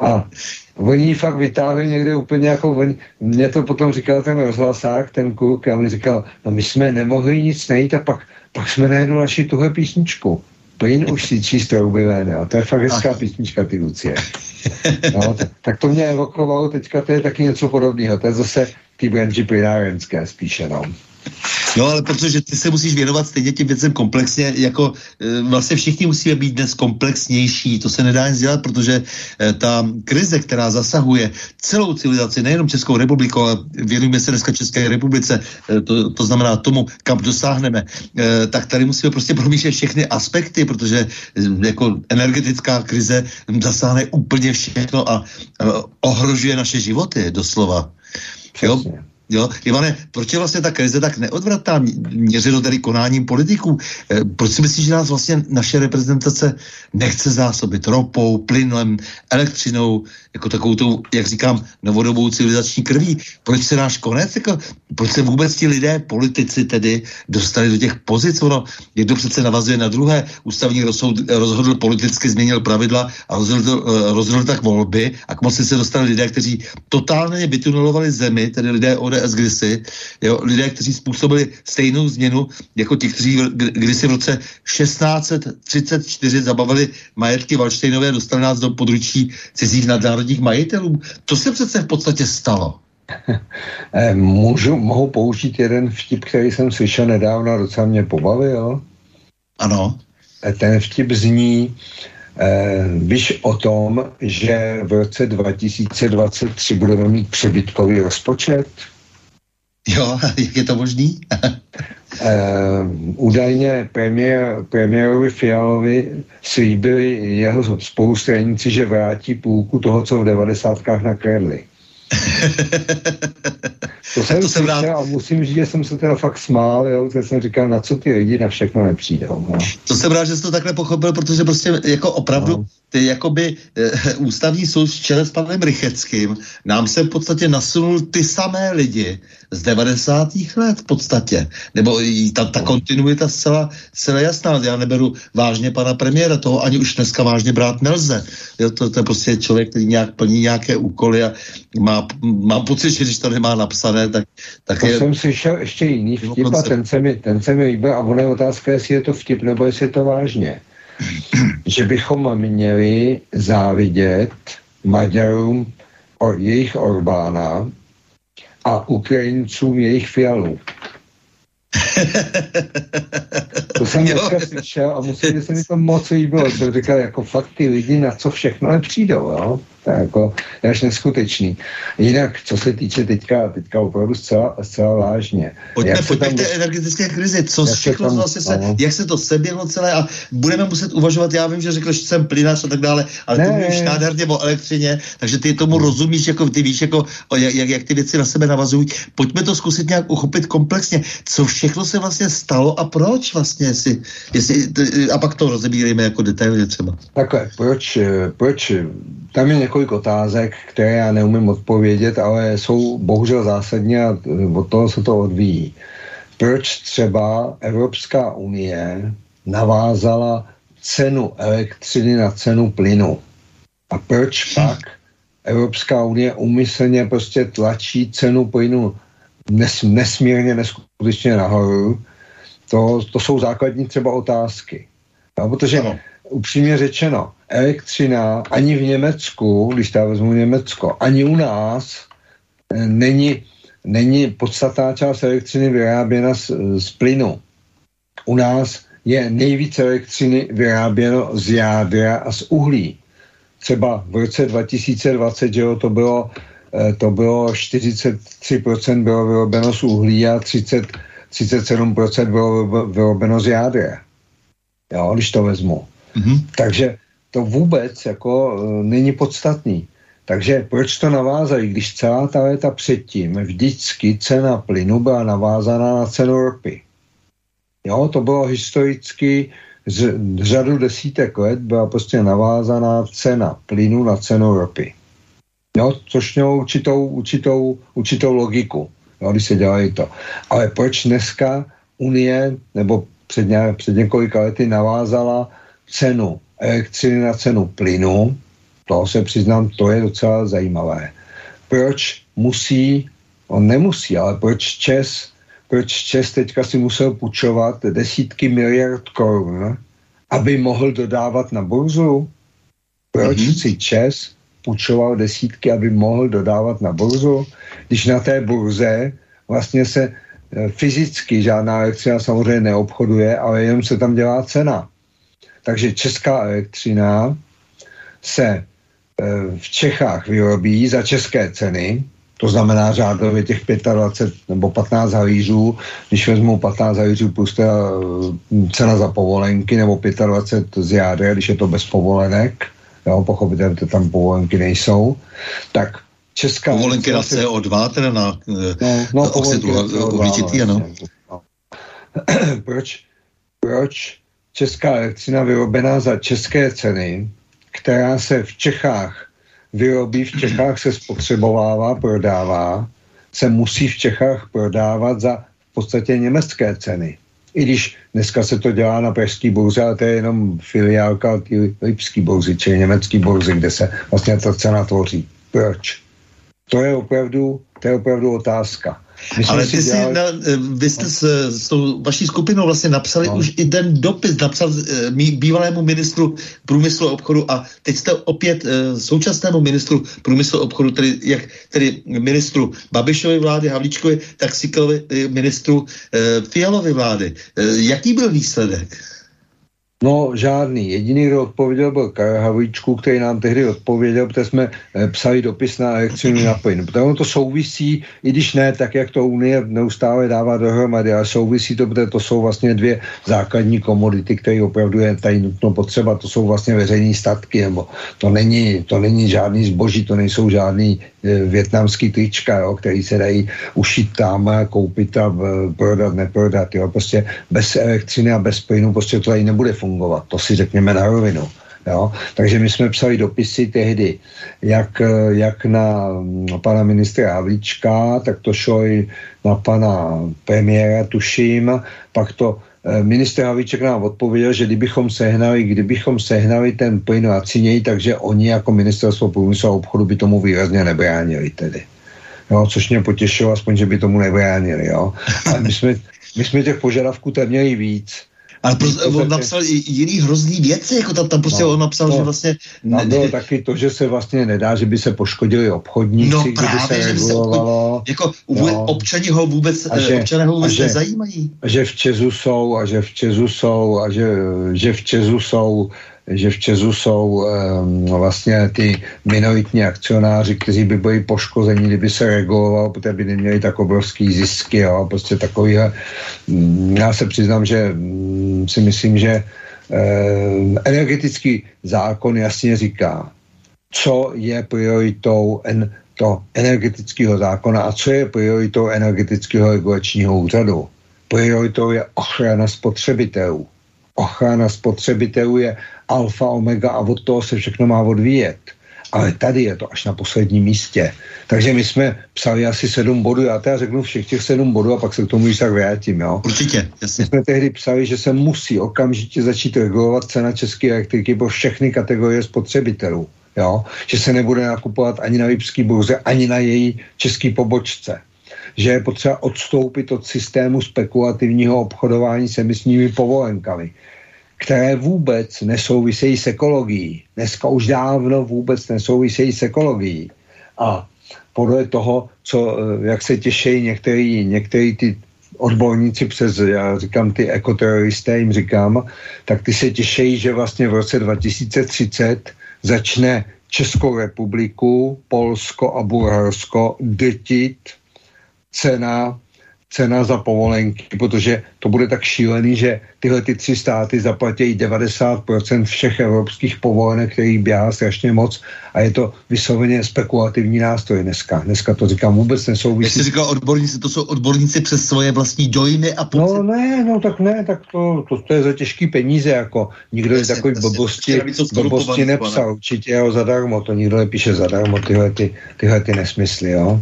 A oni ji fakt vytáhli někde úplně jako, oni, mě to potom říkal ten rozhlasák, ten kluk, a on říkal, no my jsme nemohli nic najít a pak, pak jsme najednou našli tuhle písničku. Plyn už si číst trouby ven, a to je fakt hezká písnička, ty Lucie. No, tak, to mě evokovalo, teďka to je taky něco podobného, to je zase ty branži plynárenské spíše, no. No ale protože ty se musíš věnovat stejně těm věcem komplexně, jako e, vlastně všichni musíme být dnes komplexnější, to se nedá nic dělat, protože e, ta krize, která zasahuje celou civilizaci, nejenom Českou republiku, ale věnujeme se dneska České republice, e, to, to znamená tomu, kam dosáhneme, tak tady musíme prostě promýšlet všechny aspekty, protože jako energetická krize zasáhne úplně všechno a ohrožuje naše životy doslova. Přesně. Jo? Jo? Ivane, proč je vlastně ta krize tak neodvratná, měřeno tedy konáním politiků? E, proč si myslíš, že nás vlastně naše reprezentace nechce zásobit ropou, plynem, elektřinou, jako takovou tou, jak říkám, novodobou civilizační krví? Proč se náš konec, jako, proč se vůbec ti lidé, politici tedy, dostali do těch pozic? Ono, někdo přece navazuje na druhé, ústavní rozhoud, rozhodl politicky, změnil pravidla a rozhodl, eh, rozhodl tak volby a k moci se dostali lidé, kteří totálně vytunelovali zemi, tedy lidé ODS ODS kdysi, jo, lidé, kteří způsobili stejnou změnu jako ti, kteří kdysi v roce 1634 zabavili majetky Valštejnové a dostali nás do područí cizích nadnárodních majitelů. To se přece v podstatě stalo. Eh, můžu, mohu použít jeden vtip, který jsem slyšel nedávno a docela mě pobavil. Ano. Eh, ten vtip zní, eh, víš o tom, že v roce 2023 budeme mít přebytkový rozpočet? Jo, jak je to možný? Uh, údajně premiér, premiérovi Fialovi slíbili jeho spolustranici, že vrátí půlku toho, co v devadesátkách nakradli. To jsem to jsem rád... a musím říct, že jsem se teda fakt smál, jo, že jsem říkal, na co ty lidi na všechno nepřijdou. No. To jsem rád, že jsi to takhle pochopil, protože prostě jako opravdu no ty jakoby e, ústavní soud v čele s panem Rycheckým nám se v podstatě nasunul ty samé lidi z 90. let v podstatě. Nebo ta, ta kontinuita zcela, zcela jasná. Já neberu vážně pana premiéra, toho ani už dneska vážně brát nelze. Jo, to, to je prostě člověk, který nějak plní nějaké úkoly a má, mám pocit, že když to nemá napsané, tak, tak to je... jsem slyšel ještě jiný vtip a ten se mi, ten se mi líbil a ona je otázka, jestli je to vtip nebo jestli je to vážně že bychom měli závidět Maďarům o jejich Orbána a Ukrajincům jejich Fialu. to jsem dneska slyšel a musím, že se mi to moc líbilo. Jsem říkal, jako fakt ty lidi na co všechno nepřijdou, jo? To je jako je až neskutečný. Jinak, co se týče teďka, teďka opravdu zcela, zcela vážně. Pojďme, jak pojďme tam, k té energetické krizi. Co jak všechno tam, vlastně se, no. jak se to seběhlo celé a budeme muset uvažovat, já vím, že řekl, že jsem plynář a tak dále, ale ne, to mluvíš nádherně o elektřině, takže ty tomu rozumíš, jako ty víš, jako, jak, jak, jak ty věci na sebe navazují. Pojďme to zkusit nějak uchopit komplexně. Co všechno se vlastně stalo a proč vlastně, jestli, jestli, a pak to rozebírejme jako detailně třeba. Takhle, proč, proč tam je několik otázek, které já neumím odpovědět, ale jsou bohužel zásadní a od toho se to odvíjí. Proč třeba Evropská unie navázala cenu elektřiny na cenu plynu? A proč pak Evropská unie umyslně prostě tlačí cenu plynu nes, nesmírně, neskutečně nahoru? To, to jsou základní třeba otázky. No, protože ano. upřímně řečeno, elektřina ani v Německu, když já vezmu Německo, ani u nás eh, není, není podstatná část elektřiny vyráběna z, z plynu. U nás je nejvíce elektřiny vyráběno z jádra a z uhlí. Třeba v roce 2020, že jo, to bylo, to bylo 43% bylo vyrobeno z uhlí a 30, 37% bylo vyrobeno z jádra. Jo, když to vezmu. Mm-hmm. Takže to vůbec jako e, není podstatný. Takže proč to navázají, když celá ta léta předtím vždycky cena plynu byla navázaná na cenu ropy. Jo, to bylo historicky z řadu desítek let byla prostě navázaná cena plynu na cenu ropy. Jo, což mělo určitou, určitou, určitou logiku, jo, když se dělají to. Ale proč dneska Unie, nebo před, ně, před několika lety navázala cenu elektřiny na cenu plynu, to se přiznám, to je docela zajímavé. Proč musí, on nemusí, ale proč Čes, proč Čes teďka si musel půjčovat desítky miliard korun, aby mohl dodávat na burzu? Proč mm-hmm. si Čes půjčoval desítky, aby mohl dodávat na burzu, když na té burze vlastně se eh, fyzicky žádná elektřina samozřejmě neobchoduje, ale jenom se tam dělá cena. Takže česká elektřina se e, v Čechách vyrobí za české ceny, to znamená řádově těch 25 nebo 15 halířů, když vezmu 15 halířů plus ta e, cena za povolenky, nebo 25 z jádra, když je to bez povolenek, jo, pochopitelně tam povolenky nejsou, tak česká... Povolenky na CO2, teda na, e, no, no, oxid uhličitý, ano. No. proč, proč česká elektřina vyrobená za české ceny, která se v Čechách vyrobí, v Čechách se spotřebovává, prodává, se musí v Čechách prodávat za v podstatě německé ceny. I když dneska se to dělá na pražský burze, ale to je jenom filiálka té lipský burzy, čili německý burzy, kde se vlastně ta cena tvoří. Proč? To je opravdu, to je opravdu otázka. Myslím Ale ty si, dělali... na, eh, vy jste s, s tou vaší skupinou vlastně napsali no. už i ten dopis, napsal uh, bývalému ministru průmyslu a obchodu a teď jste opět uh, současnému ministru průmyslu a obchodu, tedy, jak, tedy ministru Babišovy vlády, Havlíčkovi, tak Siklovi ministru Fialovi vlády. Jaký byl výsledek? No, žádný. Jediný, kdo odpověděl, byl Havlíčku, který nám tehdy odpověděl, protože jsme eh, psali dopis na elektřinu na plyn. Protože ono to souvisí, i když ne, tak jak to Unie neustále dává dohromady, ale souvisí to, protože to jsou vlastně dvě základní komodity, které opravdu je tady nutno potřeba. To jsou vlastně veřejné statky, nebo to není, to není žádný zboží, to nejsou žádný větnamský trička, jo, který se dají ušít tam, koupit a e, prodat, neprodat. Jo. Prostě bez elektřiny a bez plynu prostě to tady nebude fungovat. To si řekněme na rovinu. Jo? Takže my jsme psali dopisy tehdy, jak, jak na, na pana ministra Havlíčka, tak to šlo i na pana premiéra, tuším, pak to eh, minister Havlíček nám odpověděl, že kdybychom sehnali, kdybychom sehnali ten plyn laciněji, takže oni jako ministerstvo průmyslu a obchodu by tomu výrazně nebránili tedy. Jo, což mě potěšilo, aspoň, že by tomu nebránili. Jo. Ale my jsme, my jsme těch požadavků tam měli víc. Ale pro, on napsal i jiný hrozný věci, jako tam, tam prostě no, on napsal, no, že vlastně... Ne, bylo taky to, že se vlastně nedá, že by se poškodili obchodníci, no, právě, by se regulovalo. Že by se jako no, občani ho vůbec, a že, občané ho vůbec a že, nezajímají. A že v Česu jsou, a že v Česu jsou, a že, že v Česu jsou že v Česu jsou um, vlastně ty minoritní akcionáři, kteří by byli poškozeni, kdyby se reguloval, protože by neměli tak obrovský zisky, jo, prostě takovýhle. Mm, já se přiznám, že um, si myslím, že um, energetický zákon jasně říká, co je prioritou en, to energetického zákona a co je prioritou energetického regulačního úřadu. Prioritou je ochrana spotřebitelů. Ochrana spotřebitelů je alfa, omega a od toho se všechno má odvíjet. Ale tady je to až na posledním místě. Takže my jsme psali asi sedm bodů, já teda řeknu všech těch sedm bodů a pak se k tomu již tak vrátím. Jo? Určitě, jasně. My jsme tehdy psali, že se musí okamžitě začít regulovat cena české elektriky pro všechny kategorie spotřebitelů. Jo? Že se nebude nakupovat ani na Lipský burze, ani na její český pobočce že je potřeba odstoupit od systému spekulativního obchodování s emisními povolenkami, které vůbec nesouvisejí s ekologií. Dneska už dávno vůbec nesouvisejí s ekologií. A podle toho, co, eh, jak se těší některý, některý ty odborníci přes, já říkám ty ekoteroristé, jim říkám, tak ty se těší, že vlastně v roce 2030 začne Českou republiku, Polsko a Bulharsko drtit cena, cena za povolenky, protože to bude tak šílený, že tyhle ty tři státy zaplatí 90% všech evropských povolenek, kterých běhá strašně moc a je to vysloveně spekulativní nástroj dneska. Dneska to říkám vůbec nesouvisí. Jak jsi říkal odborníci, to jsou odborníci přes svoje vlastní dojmy a pocit. No ne, no tak ne, tak to, to, to je za těžký peníze, jako nikdo je takový blbosti, blbosti nepsal, určitě jo zadarmo, to nikdo nepíše zadarmo, tyhle ty, tyhle ty nesmysly, jo.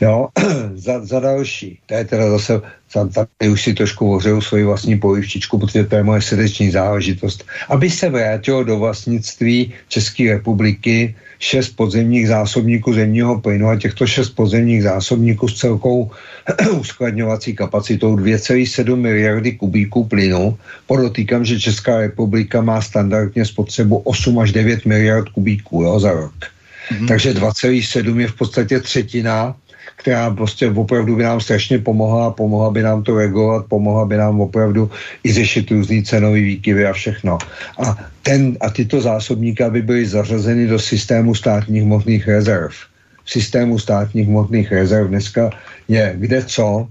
Jo, za, za další, to je teda zase tady už si trošku ohřeju svoji vlastní polivčičku, protože to je moje srdeční záležitost. Aby se vrátilo do vlastnictví České republiky šest podzemních zásobníků zemního plynu a těchto šest podzemních zásobníků s celkou uskladňovací kapacitou 2,7 miliardy kubíků plynu. Podotýkám, že Česká republika má standardně spotřebu 8 až 9 miliard kubíků jo, za rok. Mm-hmm. Takže 2,7 je v podstatě třetina která prostě opravdu by nám strašně pomohla pomohla by nám to regulovat, pomohla by nám opravdu i řešit různý cenový výkyvy a všechno. A, ten, a tyto zásobníky by byly zařazeny do systému státních hmotných rezerv. V systému státních hmotných rezerv dneska je kde co,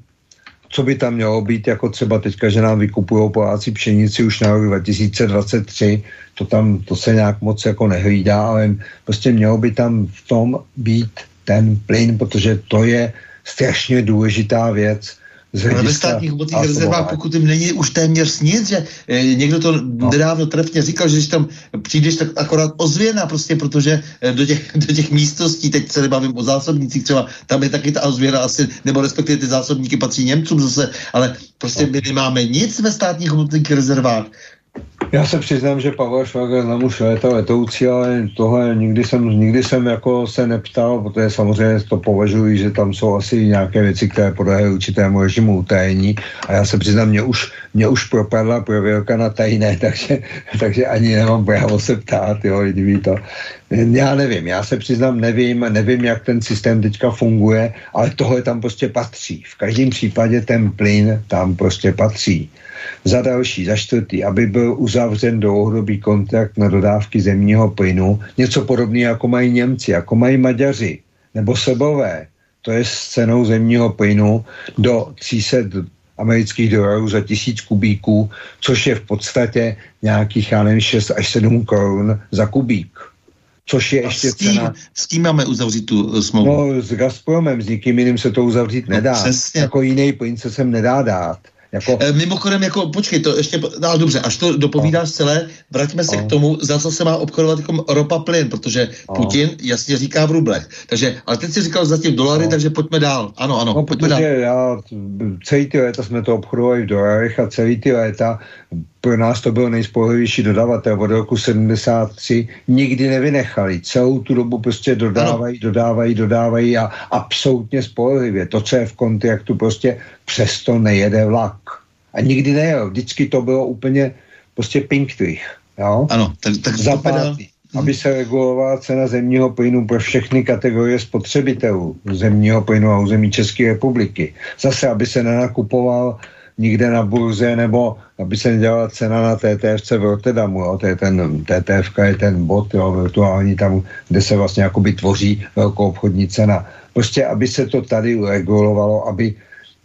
co by tam mělo být, jako třeba teďka, že nám vykupují Poláci pšenici už na rok 2023, to tam, to se nějak moc jako nehlídá, ale prostě mělo by tam v tom být ten plyn, protože to je strašně důležitá věc. Ale ve státních hmotných rezervách, pokud jim není už téměř nic, že e, někdo to no. nedávno trefně říkal, že když tam přijdeš, tak akorát ozvěna prostě, protože e, do těch, do těch místností, teď se nebavím o zásobnících třeba, tam je taky ta ozvěna asi, nebo respektive ty zásobníky patří Němcům zase, ale prostě no. my nemáme nic ve státních hmotných rezervách. Já se přiznám, že Pavel Švager znám už léta letoucí, ale tohle nikdy jsem, nikdy jsem jako se neptal, protože samozřejmě to považuji, že tam jsou asi nějaké věci, které podléhají určitému režimu utajení a já se přiznám, mě už, mě už propadla prověrka na tajné, takže, takže ani nemám právo se ptát, jo, kdyby to. Já nevím, já se přiznám, nevím, nevím, jak ten systém teďka funguje, ale tohle tam prostě patří. V každém případě ten plyn tam prostě patří. Za další, za čtvrtý, aby byl uzavřen dlouhodobý kontrakt na dodávky zemního plynu, něco podobného jako mají Němci, jako mají Maďaři nebo Sebové, to je s cenou zemního plynu do 300 amerických dolarů za tisíc kubíků, což je v podstatě nějakých, já nevím, 6 až 7 korun za kubík. Což je A ještě s tím, cena... S tím máme uzavřít tu uh, smlouvu? No, s Gazpromem, s nikým jiným se to uzavřít no, nedá. Přesně. Jako jiný plyn se sem nedá dát. Jako... E, mimochodem, jako, počkej, to ještě, no dobře, až to dopovídáš no. celé, vraťme se no. k tomu, za co se má obchodovat jako ropa plyn, protože no. Putin jasně říká v rublech. Takže, ale teď si říkal zatím dolary, no. takže pojďme dál. Ano, ano, no, pojďme dál. já, celý ty léta jsme to obchodovali v dolarech a celý ty léta pro nás to byl nejspolehlivější dodavatel od roku 73, nikdy nevynechali. Celou tu dobu prostě dodávají, ano. dodávají, dodávají a absolutně spolehlivě. To, co je v kontraktu, prostě přesto nejede vlak. A nikdy nejel. Vždycky to bylo úplně prostě pinktrych. Jo? Ano, tak, tak Za pátý, aby se regulovala cena zemního plynu pro všechny kategorie spotřebitelů zemního plynu a území České republiky. Zase, aby se nenakupoval nikde na burze, nebo aby se nedělala cena na TTFC v Rotterdamu, jo. To je ten, TTFK je ten bod, jo, virtuální tam, kde se vlastně jakoby tvoří velkou obchodní cena. Prostě, aby se to tady regulovalo, aby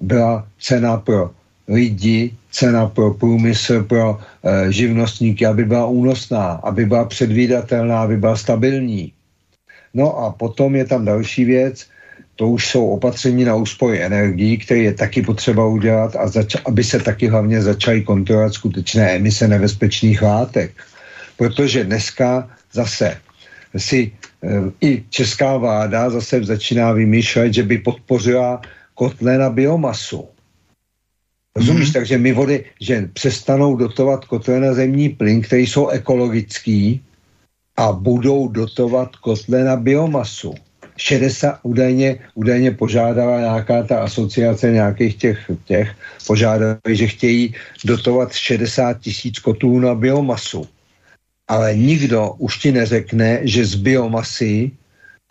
byla cena pro lidi, cena pro průmysl, pro e, živnostníky, aby byla únosná, aby byla předvídatelná, aby byla stabilní. No a potom je tam další věc, to už jsou opatření na úspoj energií, které je taky potřeba udělat a zač- aby se taky hlavně začaly kontrolovat skutečné emise nebezpečných látek. Protože dneska zase si e, i česká vláda zase začíná vymýšlet, že by podpořila kotle na biomasu. Rozumíš? Mm-hmm. Takže my vody, že přestanou dotovat kotle na zemní plyn, které jsou ekologický a budou dotovat kotle na biomasu. 60 údajně, údajně požádala nějaká ta asociace nějakých těch, těch požádali, že chtějí dotovat 60 tisíc kotlů na biomasu. Ale nikdo už ti neřekne, že z biomasy,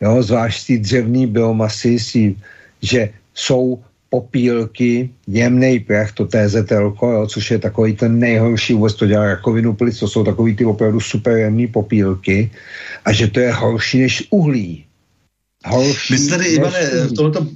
jo, zvlášť z té dřevní biomasy, si, že jsou popílky, jemný prach, to TZL, jo, což je takový ten nejhorší, vůbec to dělá rakovinu plic, to jsou takový ty opravdu super jemný popílky a že to je horší než uhlí. Horší My tady, Ivane, v tomto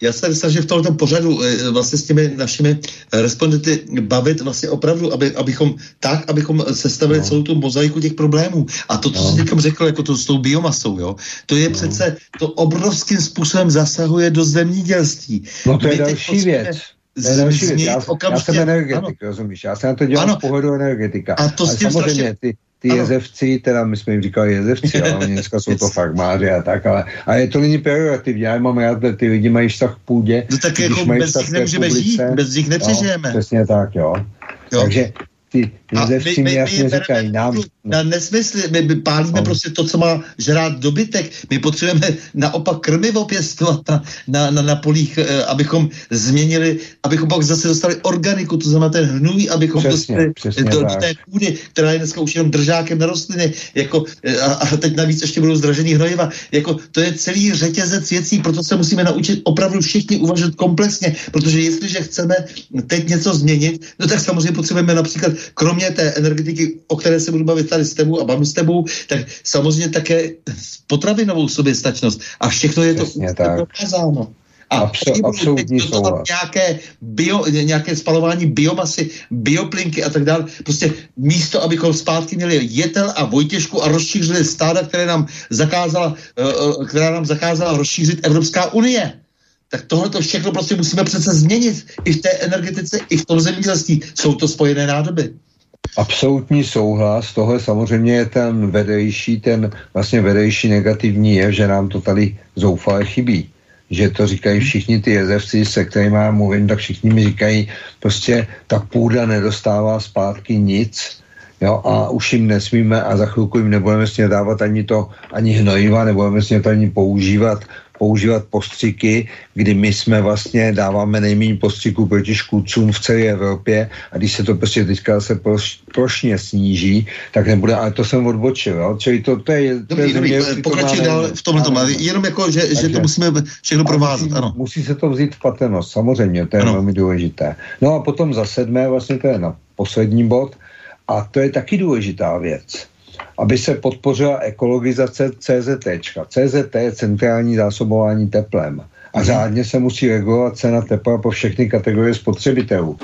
já se snažím v tomto pořadu eh, vlastně s těmi našimi respondenty bavit vlastně opravdu, aby, abychom tak, abychom sestavili no. celou tu mozaiku těch problémů. A to, co no. jsi teď řekl, jako to s tou biomasou, jo, to je no. přece, to obrovským způsobem zasahuje do zemědělství. No to je další věc. To je další věc. Já, já jsem energetik, ano. rozumíš? Já se na to dělám ano. z pohledu energetika. A to Ale samozřejmě strašně... ty, ty ano. jezevci, teda my jsme jim říkali jezevci, ale oni dneska jsou to farmáři a tak, ale, ale to není pejorativní, já mám rád, ty lidi mají vztah k půdě. No tak jako bez nich nemůžeme žít, bez nich nepřežijeme. No, přesně tak, jo. jo. Takže ty mi jasně říkají nám. No. Na nesmysly, my, my pálíme no. prostě to, co má žrát dobytek. My potřebujeme naopak krmivo pěstovat na, na, na, na polích, eh, abychom změnili, abychom pak zase dostali organiku, to znamená ten hnůj, abychom přesně, dostali přesně do, do té půdy, která je dneska už jenom držákem na rostliny. Jako, eh, a, a teď navíc ještě budou zdražený hnojiva. Jako, to je celý řetězec věcí, proto se musíme naučit opravdu všichni uvažovat komplexně, protože jestliže chceme teď něco změnit, no tak samozřejmě potřebujeme například kromě té energetiky, o které se budu bavit tady s tebou a bavím s tebou, tak samozřejmě také potravinovou soběstačnost. A všechno je to dokázáno. A Absol, absolutní nějaké, bio, nějaké spalování biomasy, bioplinky a tak dále. Prostě místo, abychom zpátky měli jetel a vojtěžku a rozšířili stáda, které nám zakázala, uh, která nám zakázala rozšířit Evropská unie tak tohle to všechno prostě musíme přece změnit i v té energetice, i v tom zemědělství. Jsou to spojené nádoby. Absolutní souhlas, tohle samozřejmě je ten vedejší, ten vlastně vedejší negativní je, že nám to tady zoufale chybí. Že to říkají všichni ty jezevci, se kterými já mluvím, tak všichni mi říkají, prostě ta půda nedostává zpátky nic, jo, a už jim nesmíme a za chvilku jim nebudeme smět dávat ani to, ani hnojiva, nebudeme smět ani používat používat postřiky, kdy my jsme vlastně dáváme nejméně postřiků proti škůdcům v celé Evropě a když se to prostě teďka se ploš, plošně sníží, tak nebude, ale to jsem odbočil, jo? čili to, to je... Dobrý, to je dobrý, pokračuj dál v tomhle tom, jenom jako, že, že to musíme všechno provázat, musí, ano. Musí se to vzít v patrnost, samozřejmě, to je ano. velmi důležité. No a potom za sedmé, vlastně to je na poslední bod, a to je taky důležitá věc aby se podpořila ekologizace CZT. CZT je centrální zásobování teplem. A mhm. řádně se musí regulovat cena tepla po všechny kategorie spotřebitelů.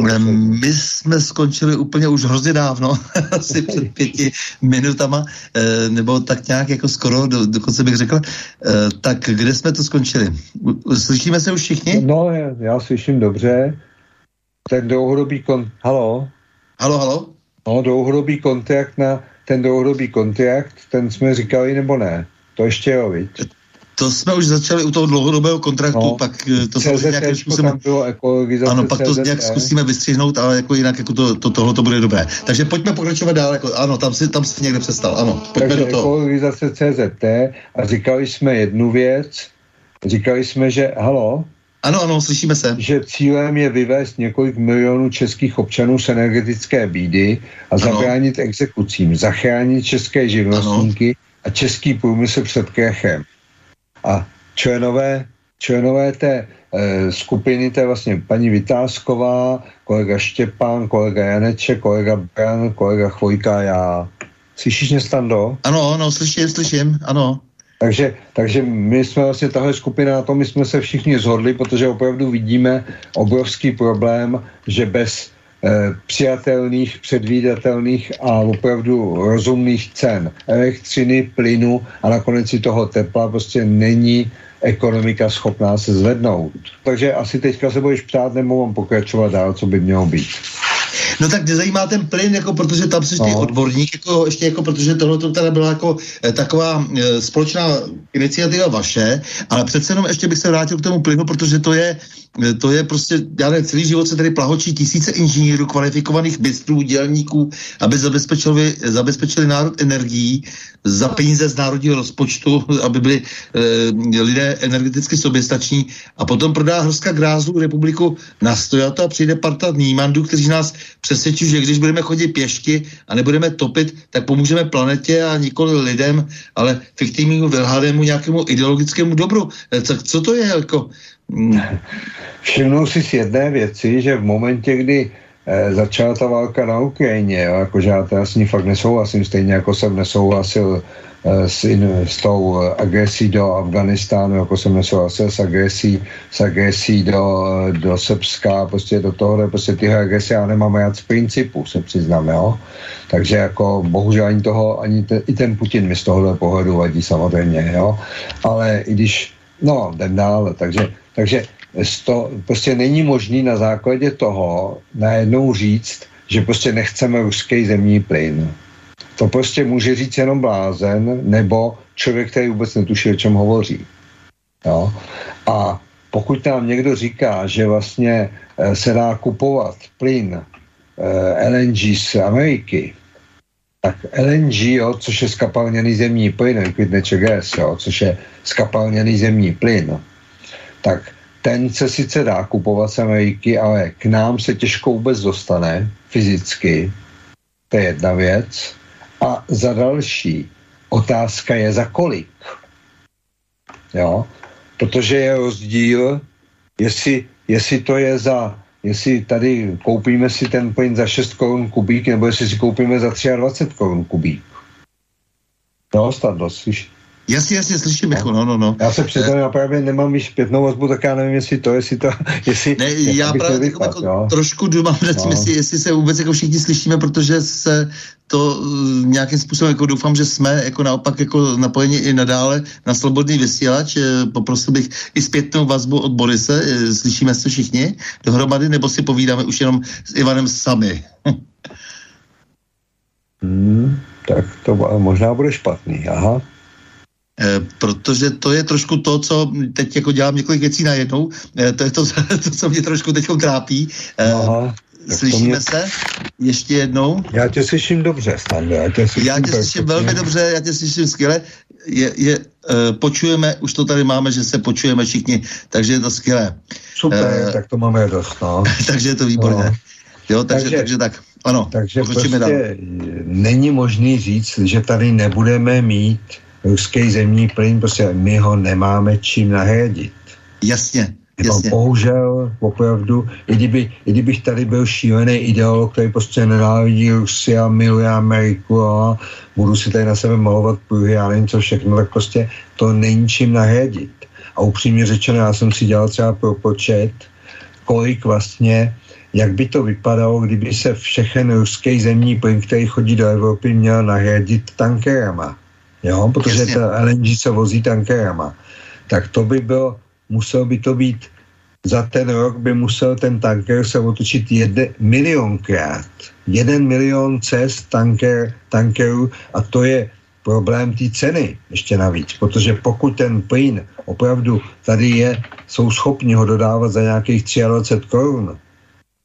My jsme skončili úplně už hrozně dávno, asi před pěti minutama, eh, nebo tak nějak jako skoro, do, dokonce bych řekl. Eh, tak kde jsme to skončili? Slyšíme se už všichni? No, já, já slyším dobře. Ten dlouhodobý kon... Halo? Halo, halo? No, dlouhodobý kontrakt na ten dlouhodobý kontrakt, ten jsme říkali nebo ne? To ještě jo, viď? To jsme už začali u toho dlouhodobého kontraktu, no, pak eh, to se nějakým způsobem... Bylo ano, pak to nějak zkusíme vystřihnout, ale jako jinak jako to, to, tohle to bude dobré. Takže pojďme pokračovat dál, jako, ano, tam si, tam si někde přestal, ano, pojďme Takže do toho. ekologizace CZT a říkali jsme jednu věc, říkali jsme, že, halo? Ano, ano, slyšíme se. Že cílem je vyvést několik milionů českých občanů z energetické bídy a ano. zabránit exekucím, zachránit české živnostníky ano. a český průmysl před krachem. A členové, členové té e, skupiny, to je vlastně paní Vytázková, kolega Štěpán, kolega Janeček, kolega Bran, kolega Chvojka já. Slyšíš mě, Stando? Ano, ano, slyším, slyším, ano. Takže, takže my jsme vlastně tahle skupina na tom, my jsme se všichni zhodli, protože opravdu vidíme obrovský problém, že bez eh, přijatelných, předvídatelných a opravdu rozumných cen elektřiny, plynu a nakonec i toho tepla prostě není ekonomika schopná se zvednout. Takže asi teďka se budeš ptát, nebo mám pokračovat dál, co by mělo být. No tak mě zajímá ten plyn, jako protože tam jsi no. odborník, jako, ještě jako, protože tohle to teda byla jako e, taková e, společná iniciativa vaše, ale přece jenom ještě bych se vrátil k tomu plynu, protože to je Eh, to je prostě, já nevím, celý život se tady plahočí tisíce inženýrů, kvalifikovaných mistrů, dělníků, aby zabezpečili, zabezpečili národ energií za peníze z národního rozpočtu, aby byli e, lidé energeticky soběstační a potom prodá Hrska Grázu republiku na stojato a přijde parta nímandů, kteří nás přesvědčí, že když budeme chodit pěšky a nebudeme topit, tak pomůžeme planetě a nikoli lidem, ale fiktivnímu vylhanému nějakému ideologickému dobru. E, co to je jako? Všimnul si z jedné věci, že v momentě, kdy eh, začala ta válka na Ukrajině, jo, jakože já teda s ní fakt nesouhlasím, stejně jako jsem nesouhlasil eh, s, in, s tou agresí do Afganistánu, jako jsem nesouhlasil s agresí, s agresí do, do Srbska, prostě do toho, prostě tyhle agresie já nemám rád z principu, se přiznám, jo. Takže jako bohužel ani toho, ani te, i ten Putin mi z tohohle pohledu vadí samozřejmě, jo. Ale i když, no, jdem dál, takže takže to prostě není možný na základě toho najednou říct, že prostě nechceme ruský zemní plyn. To prostě může říct jenom blázen nebo člověk, který vůbec netuší, o čem hovoří. Jo? A pokud nám někdo říká, že vlastně eh, se dá kupovat plyn eh, LNG z Ameriky, tak LNG, jo, což je skapalněný zemní plyn, liquid natural gas, jo, což je skapalněný zemní plyn, tak ten se sice dá kupovat z Ameriky, ale k nám se těžko vůbec dostane fyzicky. To je jedna věc. A za další, otázka je za kolik. Jo? Protože je rozdíl, jestli, jestli to je za, jestli tady koupíme si ten plyn za 6 korun kubík, nebo jestli si koupíme za 23 korun kubík. Jo, snadno, slyšíš? Jasně, jasně, slyším, no. jako, no, no, no. Já se přiznám, já právě nemám již zpětnou vazbu, tak já nevím, jestli to, jestli to, jestli... Ne, já právě vypad, jako, jako trošku mám no. jestli, jestli se vůbec jako všichni slyšíme, protože se to uh, nějakým způsobem jako doufám, že jsme jako naopak jako napojeni i nadále na slobodný vysílač. Eh, poprosil bych i zpětnou vazbu od Borise. Eh, slyšíme se všichni dohromady, nebo si povídáme už jenom s Ivanem sami? hmm, tak to možná bude špatný, aha. Eh, protože to je trošku to, co teď jako dělám několik věcí najednou. Eh, to je to, to co mě trošku teď trápí. Eh, Aha. Slyšíme mě... se ještě jednou? Já tě slyším dobře, Stando. Já tě slyším, já tě slyším velmi dobře, já tě slyším skvěle. Je, je, uh, počujeme, už to tady máme, že se počujeme všichni, takže je to skvělé. Super, uh, tak to máme dost, no. takže je to výborné. No. Jo, takže, takže, takže tak, ano. Takže prostě dál. není možný říct, že tady nebudeme mít ruský zemní plyn, prostě my ho nemáme čím nahradit. Jasně, jasně. bohužel, opravdu, i, kdyby, i kdybych tady byl šílený ideolog, který prostě nenávidí Rusy a miluje Ameriku a budu si tady na sebe malovat pruhy, já nevím co všechno, tak prostě to není čím nahradit. A upřímně řečeno, já jsem si dělal třeba propočet, kolik vlastně jak by to vypadalo, kdyby se všechen ruský zemní plyn, který chodí do Evropy, měl nahradit tankerama. Jo, protože Jasně. ta LNG se vozí tankerama. Tak to by bylo, muselo by to být, za ten rok by musel ten tanker se otočit jeden milionkrát. Jeden milion cest tanker, tankerů a to je problém té ceny ještě navíc, protože pokud ten plyn opravdu tady je, jsou schopni ho dodávat za nějakých 23 korun,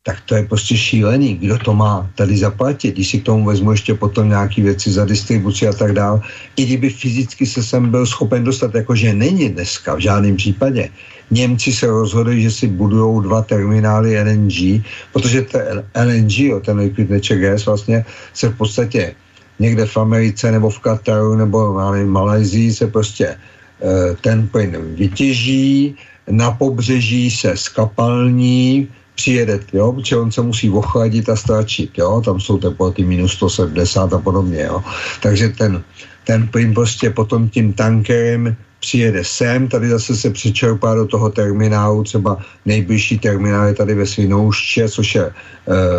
tak to je prostě šílený. Kdo to má tady zaplatit, když si k tomu vezmu ještě potom nějaké věci za distribuci a tak dále. I kdyby fyzicky se sem byl schopen dostat, jakože není dneska v žádném případě. Němci se rozhodli, že si budují dva terminály LNG, protože ten LNG, jo, ten liquid natural gas, vlastně se v podstatě někde v Americe nebo v Kataru nebo v Malajzii se prostě eh, ten plyn vytěží, na pobřeží se skapalní, přijede, jo, protože on se musí ochladit a stlačit, jo, tam jsou teploty minus 170 a podobně, jo. Takže ten, ten plyn prostě potom tím tankerem přijede sem, tady zase se přečerpá do toho terminálu, třeba nejbližší terminál je tady ve Svinouště, což je e,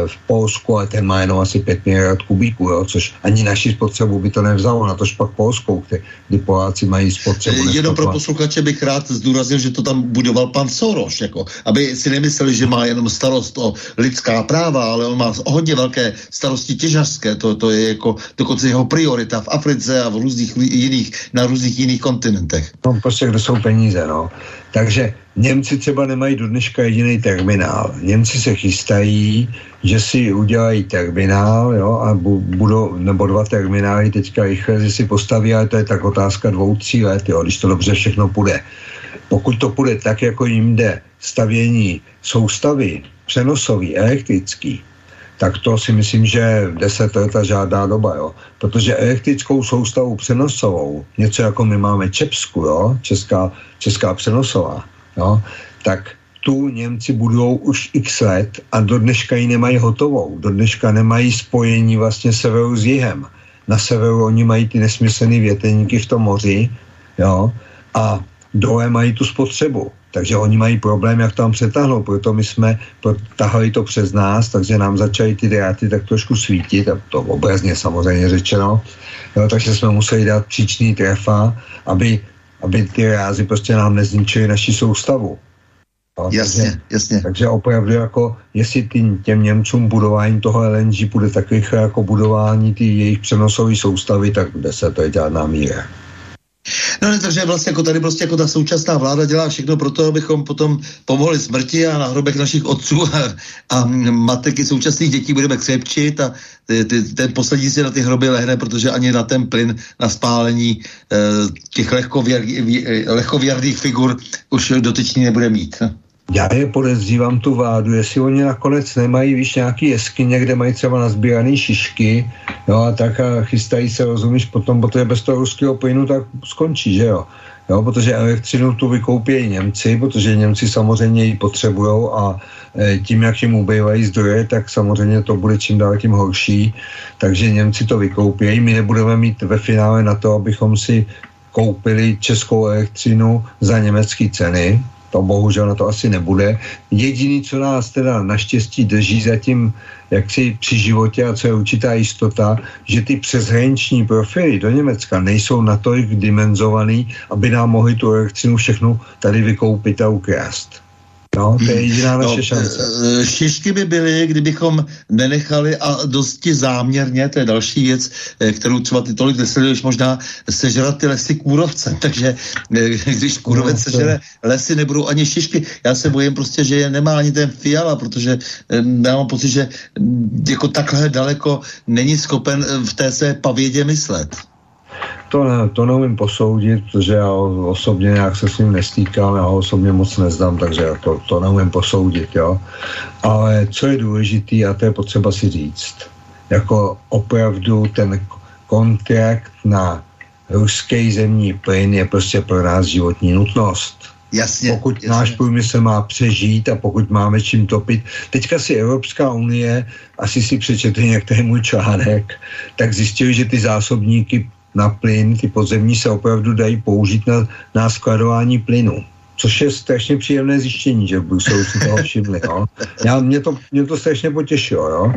v Polsku, ale ten má jenom asi 5 miliard kubíků, jo, což ani naši spotřebu by to nevzalo, na tož pak Polskou, kdy, kdy Poláci mají spotřebu. Jenom pro posluchače bych rád zdůraznil, že to tam budoval pan Soros, jako, aby si nemysleli, že má jenom starost o lidská práva, ale on má hodně velké starosti těžařské, to, to je jako dokonce jeho priorita v Africe a v různých jiných, na různých jiných kontinentech. No prostě, kde jsou peníze, no. Takže Němci třeba nemají do dneška jediný terminál. Němci se chystají, že si udělají terminál, jo, a budou, nebo dva terminály teďka rychle si postaví, ale to je tak otázka dvou, tří let, jo, když to dobře všechno půjde. Pokud to půjde tak, jako jim jde stavění soustavy přenosový, elektrický, tak to si myslím, že 10 let a žádná doba, jo. Protože elektrickou soustavu přenosovou, něco jako my máme Čepsku, jo, Česká, Česká přenosová, jo, tak tu Němci budou už x let a do dneška ji nemají hotovou. Do dneška nemají spojení vlastně severu s jihem. Na severu oni mají ty nesmyslné věteníky v tom moři, jo, a dole mají tu spotřebu. Takže oni mají problém, jak tam přetáhnout, proto my jsme protahali to přes nás, takže nám začaly ty dráty tak trošku svítit, a to obrazně samozřejmě řečeno, jo, takže jsme museli dát příčný trefa, aby, aby ty rázy prostě nám nezničily naši soustavu. Jo, jasně, takže, jasně. Takže opravdu jako, jestli tý, těm Němcům budování toho LNG bude tak rychle jako budování ty jejich přenosové soustavy, tak bude se to je žádná míra. No ne, takže vlastně jako tady prostě jako ta současná vláda dělá všechno pro to, abychom potom pomohli smrti a na hrobech našich otců a, a matek i současných dětí budeme křepčit a ty, ty, ten poslední si na ty hroby lehne, protože ani na ten plyn, na spálení e, těch lehkověrných figur už dotyčný nebude mít. Já je podezřívám tu vládu, jestli oni nakonec nemají, víš, nějaký jeskyně, kde mají třeba nazbírané šišky, jo, a tak a chystají se, rozumíš, potom, protože bez toho ruského plynu tak skončí, že jo. Jo, protože elektřinu tu vykoupějí Němci, protože Němci samozřejmě ji potřebují a e, tím, jak jim ubývají zdroje, tak samozřejmě to bude čím dál tím horší. Takže Němci to vykoupějí. My nebudeme mít ve finále na to, abychom si koupili českou elektřinu za německé ceny, to bohužel na to asi nebude. Jediný, co nás teda naštěstí drží zatím jaksi při životě a co je určitá jistota, že ty přeshraniční profily do Německa nejsou natolik dimenzovaný, aby nám mohli tu elektřinu všechnu tady vykoupit a ukrást. No, to je jediná naše no, šance. E, šišky by byly, kdybychom nenechali a dosti záměrně, to je další věc, e, kterou třeba ty tolik nesleduješ, možná sežrat ty lesy kůrovce. Takže e, když kůrovec no, sežere lesy, nebudou ani šišky. Já se bojím prostě, že je nemá ani ten fiala, protože já mám pocit, že jako takhle daleko není schopen v té své pavědě myslet. To, ne, to neumím posoudit, protože já osobně nějak se s ním nestýkám, já ho osobně moc neznám, takže já to, to neumím posoudit, jo. Ale co je důležitý, a to je potřeba si říct, jako opravdu ten kontrakt na ruský zemní plyn je prostě pro nás životní nutnost. Jasně, pokud jasně. náš průmysl má přežít a pokud máme čím topit. Teďka si Evropská unie, asi si přečetli některý můj článek, tak zjistili, že ty zásobníky na plyn, ty podzemní se opravdu dají použít na, na skladování plynu. což je strašně příjemné zjištění, že v Bruselu si toho všimli. Jo. Já, mě, to, mě to strašně potěšilo. Jo.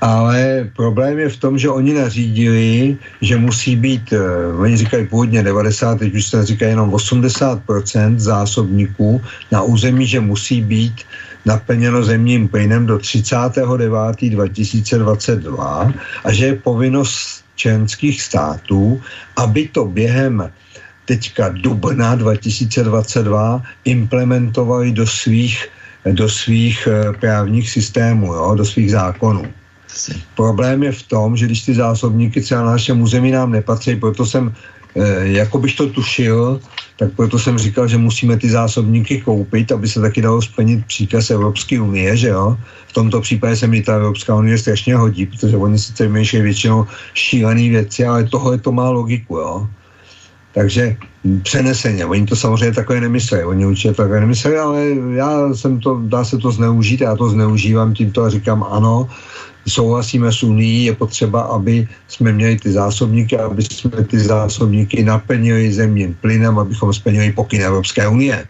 Ale problém je v tom, že oni nařídili, že musí být, uh, oni říkají původně 90, teď už se říkají jenom 80% zásobníků na území, že musí být naplněno zemním plynem do 39.2022 a že je povinnost členských států, aby to během teďka dubna 2022 implementovali do svých, do svých eh, právních systémů, jo, do svých zákonů. Problém je v tom, že když ty zásobníky třeba na našem území nám nepatří, proto jsem, jako bych to tušil, tak proto jsem říkal, že musíme ty zásobníky koupit, aby se taky dalo splnit příkaz Evropské unie, že jo. V tomto případě se mi ta Evropská unie strašně hodí, protože oni sice vymýšlejí většinou šílené věci, ale tohle to má logiku, jo. Takže přeneseně, oni to samozřejmě takové nemyslí, oni určitě takové nemyslí, ale já jsem to, dá se to zneužít, já to zneužívám tímto a říkám ano, souhlasíme s Unii, je potřeba, aby jsme měli ty zásobníky, aby jsme ty zásobníky naplnili zemním plynem, abychom splnili pokyn Evropské unie.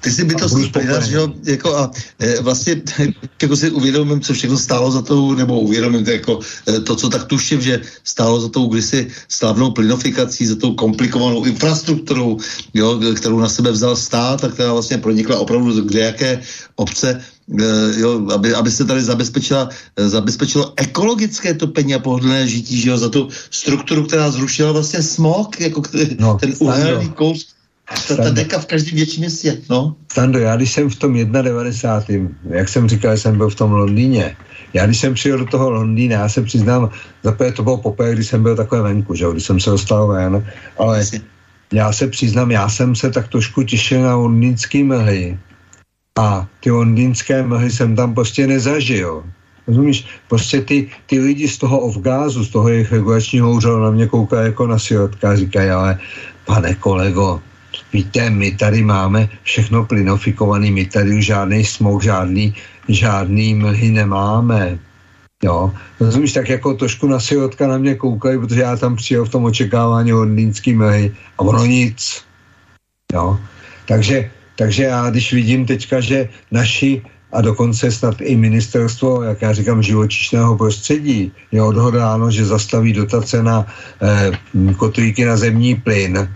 Ty si bytostný plynař, jo, jako a e, vlastně jako si uvědomím, co všechno stálo za tou, nebo uvědomím to jako e, to, co tak tuším, že stálo za tou kdysi slavnou plynofikací, za tou komplikovanou infrastrukturou, jo, kterou na sebe vzal stát a která vlastně pronikla opravdu kde jaké obce Eh, jo, aby, aby se tady zabezpečila, eh, zabezpečilo ekologické topení a pohodlné žití, že jo, za tu strukturu, která zrušila vlastně smog, jako no, ten uhelný kous, ta, ta deka v každém větším městě, no. Stando, já když jsem v tom 91. jak jsem říkal, jsem byl v tom Londýně, já když jsem přijel do toho Londýna, já se přiznám, zaprvé to bylo poprvé, když jsem byl takové venku, že když jsem se dostal ven, ale já se přiznám, já jsem se tak trošku těšil na londýnský mlhy, a ty londýnské mlhy jsem tam prostě nezažil. Rozumíš? Prostě ty, ty lidi z toho Ovgázu, z toho jejich regulačního úřadu na mě koukají jako na sirotka a říkají, ale pane kolego, víte, my tady máme všechno plinofikovaný, my tady už žádný smog, žádný, žádný mlhy nemáme. Jo, rozumíš, tak jako trošku na sirotka na mě koukají, protože já tam přijel v tom očekávání londýnský mlhy a ono nic. Jo, takže takže já, když vidím teďka, že naši a dokonce snad i ministerstvo, jak já říkám, živočišného prostředí je odhodáno, že zastaví dotace na eh, kotlíky na zemní plyn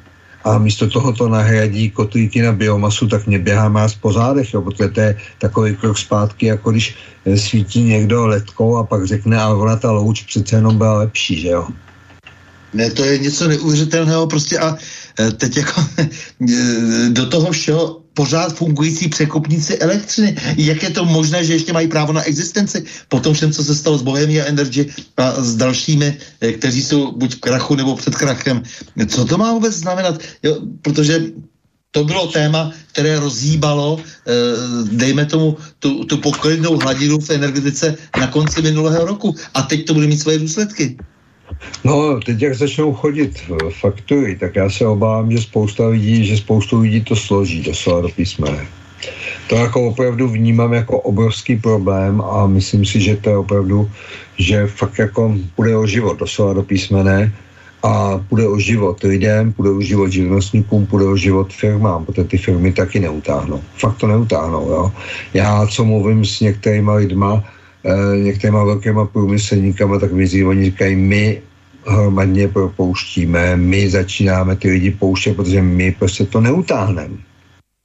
a místo toho to nahradí kotlíky na biomasu, tak mě běhá más po zádech, jo, protože to je takový krok zpátky, jako když eh, svítí někdo letkou a pak řekne, ale ona ta louč přece jenom byla lepší, že jo. Ne, to je něco neuvěřitelného prostě a e, teď jako e, do toho všeho pořád fungující překopníci elektřiny. Jak je to možné, že ještě mají právo na existenci po tom všem, co se stalo s Bohemia Energy a s dalšími, e, kteří jsou buď v krachu nebo před krachem. Co to má vůbec znamenat? Jo, protože to bylo téma, které rozhýbalo, dejme tomu, tu, tu poklidnou hladinu v energetice na konci minulého roku. A teď to bude mít svoje důsledky. No, teď jak začnou chodit faktury, tak já se obávám, že spousta lidí, že spoustu lidí to složí doslova do písmene. To jako opravdu vnímám jako obrovský problém a myslím si, že to je opravdu, že fakt jako půjde o život doslova do písmene a půjde o život lidem, půjde o život živnostníkům, půjde o život firmám, protože ty firmy taky neutáhnou. Fakt to neutáhnou, jo. Já, co mluvím s některýma lidma, Eh, některýma velkýma průmyslníkama, tak vyzývají, oni říkají, my hromadně propouštíme, my začínáme ty lidi pouštět, protože my prostě to neutáhneme.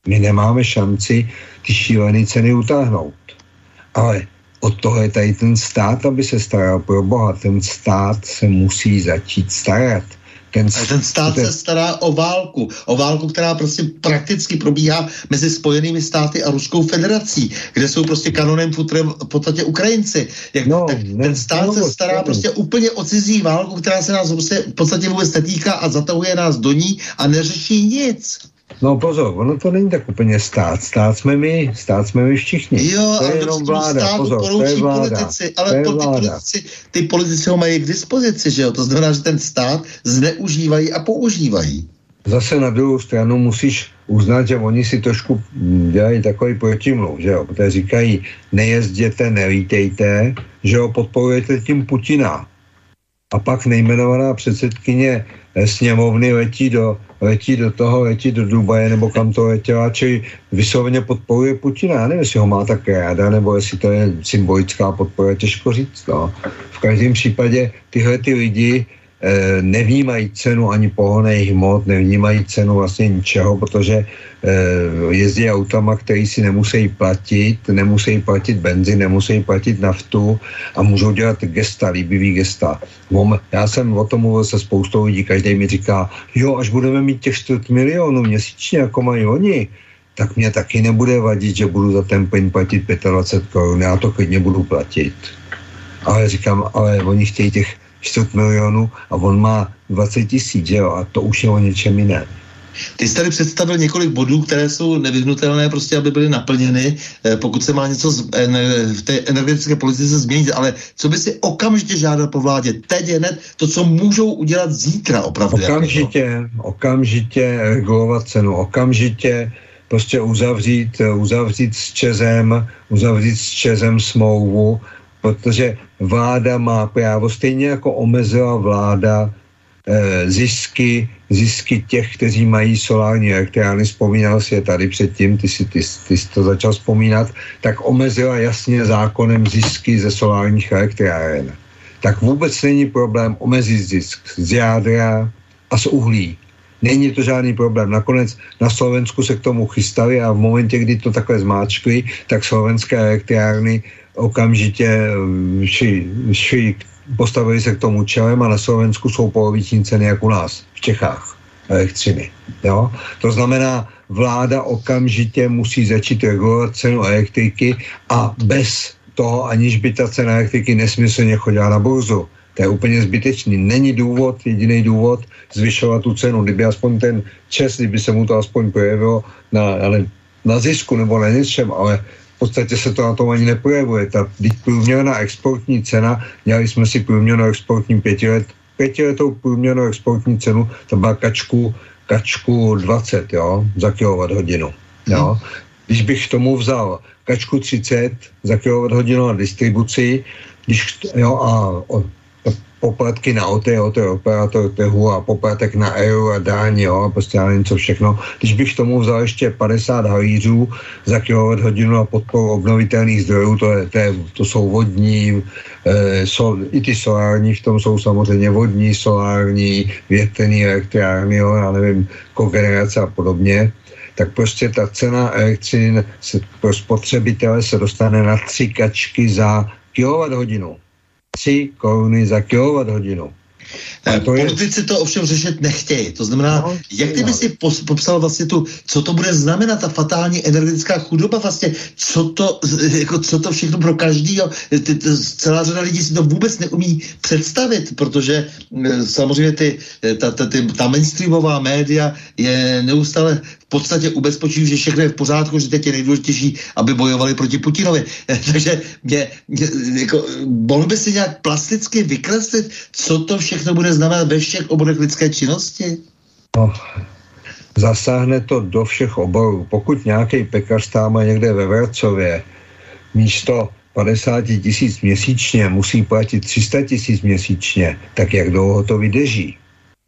My nemáme šanci ty šílené ceny utáhnout. Ale od toho je tady ten stát, aby se staral pro Boha. Ten stát se musí začít starat. Ten, ten stát ten... se stará o válku. O válku, která prostě prakticky probíhá mezi Spojenými státy a Ruskou federací, kde jsou prostě kanonem futrem v podstatě Ukrajinci. Jak, no, ne, ten stát no, se stará ne. prostě úplně o cizí válku, která se nás prostě v podstatě vůbec netýká a zatahuje nás do ní a neřeší nic. No pozor, ono to není tak úplně stát. Stát jsme my, stát jsme my všichni. Jo, to je jenom vláda, pozor, to je vláda. Politici, ale to je vláda. Ty, politici, ty politici ho mají k dispozici, že jo? To znamená, že ten stát zneužívají a používají. Zase na druhou stranu musíš uznat, že oni si trošku dělají takový protimluv, že jo? Protože říkají, nejezděte, nelítejte, že ho podporujete tím Putina. A pak nejmenovaná předsedkyně sněmovny letí do letí do toho, letí do Dubaje nebo kam to letěla, či vysloveně podporuje Putina. Já nevím, jestli ho má tak ráda, nebo jestli to je symbolická podpora, těžko říct. No. V každém případě tyhle ty lidi nevnímají cenu ani pohonej hmot, nevnímají cenu vlastně ničeho, protože eh, jezdí autama, který si nemusí platit, nemusí platit benzín, nemusí platit naftu a můžou dělat gesta, líbivý gesta. Já jsem o tom mluvil se spoustou lidí, každý mi říká, jo, až budeme mít těch 4 milionů měsíčně, jako mají oni, tak mě taky nebude vadit, že budu za ten plyn platit 25 korun, já to klidně budu platit. Ale říkám, ale oni chtějí těch 4 milionů a on má 20 tisíc, jo, a to už je o něčem jiném. Ty jsi tady představil několik bodů, které jsou nevyhnutelné, prostě, aby byly naplněny, eh, pokud se má něco v té energetické politice změnit, ale co by si okamžitě žádal po vládě? Teď je hned to, co můžou udělat zítra opravdu. Okamžitě, jako? okamžitě regulovat cenu, okamžitě prostě uzavřít, uzavřít s Čezem, uzavřít s Čezem smlouvu, protože vláda má právo, stejně jako omezila vláda e, zisky, zisky těch, kteří mají solární elektrárny, vzpomínal si je tady předtím, ty si, ty, ty jsi to začal vzpomínat, tak omezila jasně zákonem zisky ze solárních elektráren. Tak vůbec není problém omezit zisk z jádra a z uhlí. Není to žádný problém. Nakonec na Slovensku se k tomu chystali a v momentě, kdy to takhle zmáčkli, tak slovenské elektrárny okamžitě eh, ši, ši, postavili se k tomu čelem a na Slovensku jsou poloviční ceny jak u nás, v Čechách, elektřiny. Jo? To znamená, vláda okamžitě musí začít regulovat cenu elektriky a bez toho, aniž by ta cena elektriky nesmyslně chodila na burzu. To je úplně zbytečný. Není důvod, jediný důvod zvyšovat tu cenu. Kdyby aspoň ten čes, kdyby se mu to aspoň projevilo na, ale na zisku nebo na něčem, ale podstatě se to na tom ani neprojevuje. Ta průměrná exportní cena, měli jsme si průměrnou exportní pětilet, pětiletou průměrnou exportní cenu, to byla kačku, kačku 20 jo, za kilowatt hodinu. Jo. Když bych tomu vzal kačku 30 za kilowatt hodinu na distribuci, když, jo, a poplatky na OT, OT operátor trhu a poplatek na euro a dáň, jo, prostě já nevím co všechno. Když bych tomu vzal ještě 50 halířů za kilowatt hodinu a podporu obnovitelných zdrojů, to, je, to, je, to jsou vodní, e, so, i ty solární, v tom jsou samozřejmě vodní, solární, větrný elektrárny, jo, já nevím, kogenerace a podobně, tak prostě ta cena elektřiny pro spotřebitele se dostane na tři kačky za kilowatt hodinu. 3 koruny za kilowatt hodinu. A to Politici je... to ovšem řešit nechtějí. To znamená, no, jak ty by si popsal vlastně tu, co to bude znamenat, ta fatální energetická chudoba vlastně, co to, jako, co to všechno pro každýho, ty, ty, celá řada lidí si to vůbec neumí představit, protože samozřejmě ty, ta, ta, ty, ta mainstreamová média je neustále podstatě ubezpečují, že všechno je v pořádku, že teď je nejdůležitější, aby bojovali proti Putinovi. Takže mě, mě jako, mohl by si nějak plasticky vykreslit, co to všechno bude znamenat ve všech oborech lidské činnosti? No, zasáhne to do všech oborů. Pokud nějaký pekař tam někde ve Vercově místo 50 tisíc měsíčně musí platit 300 tisíc měsíčně, tak jak dlouho to vydrží?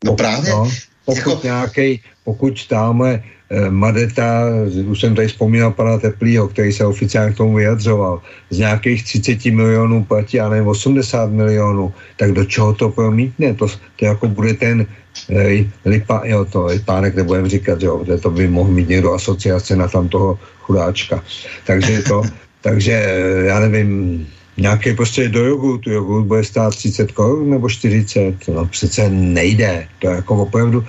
No právě. No, pokud jako... nějaký, pokud tamhle Madeta, už jsem tady vzpomínal pana Teplýho, který se oficiálně k tomu vyjadřoval, z nějakých 30 milionů platí, a ne 80 milionů, tak do čeho to promítne? To, to jako bude ten eh, lipa, jo, to lipánek nebudem říkat, jo, to by mohl mít někdo asociace na tam toho chudáčka. Takže to, takže eh, já nevím, nějaký prostě do jogurtu, jogurt bude stát 30 korun nebo 40, no přece nejde, to je jako opravdu,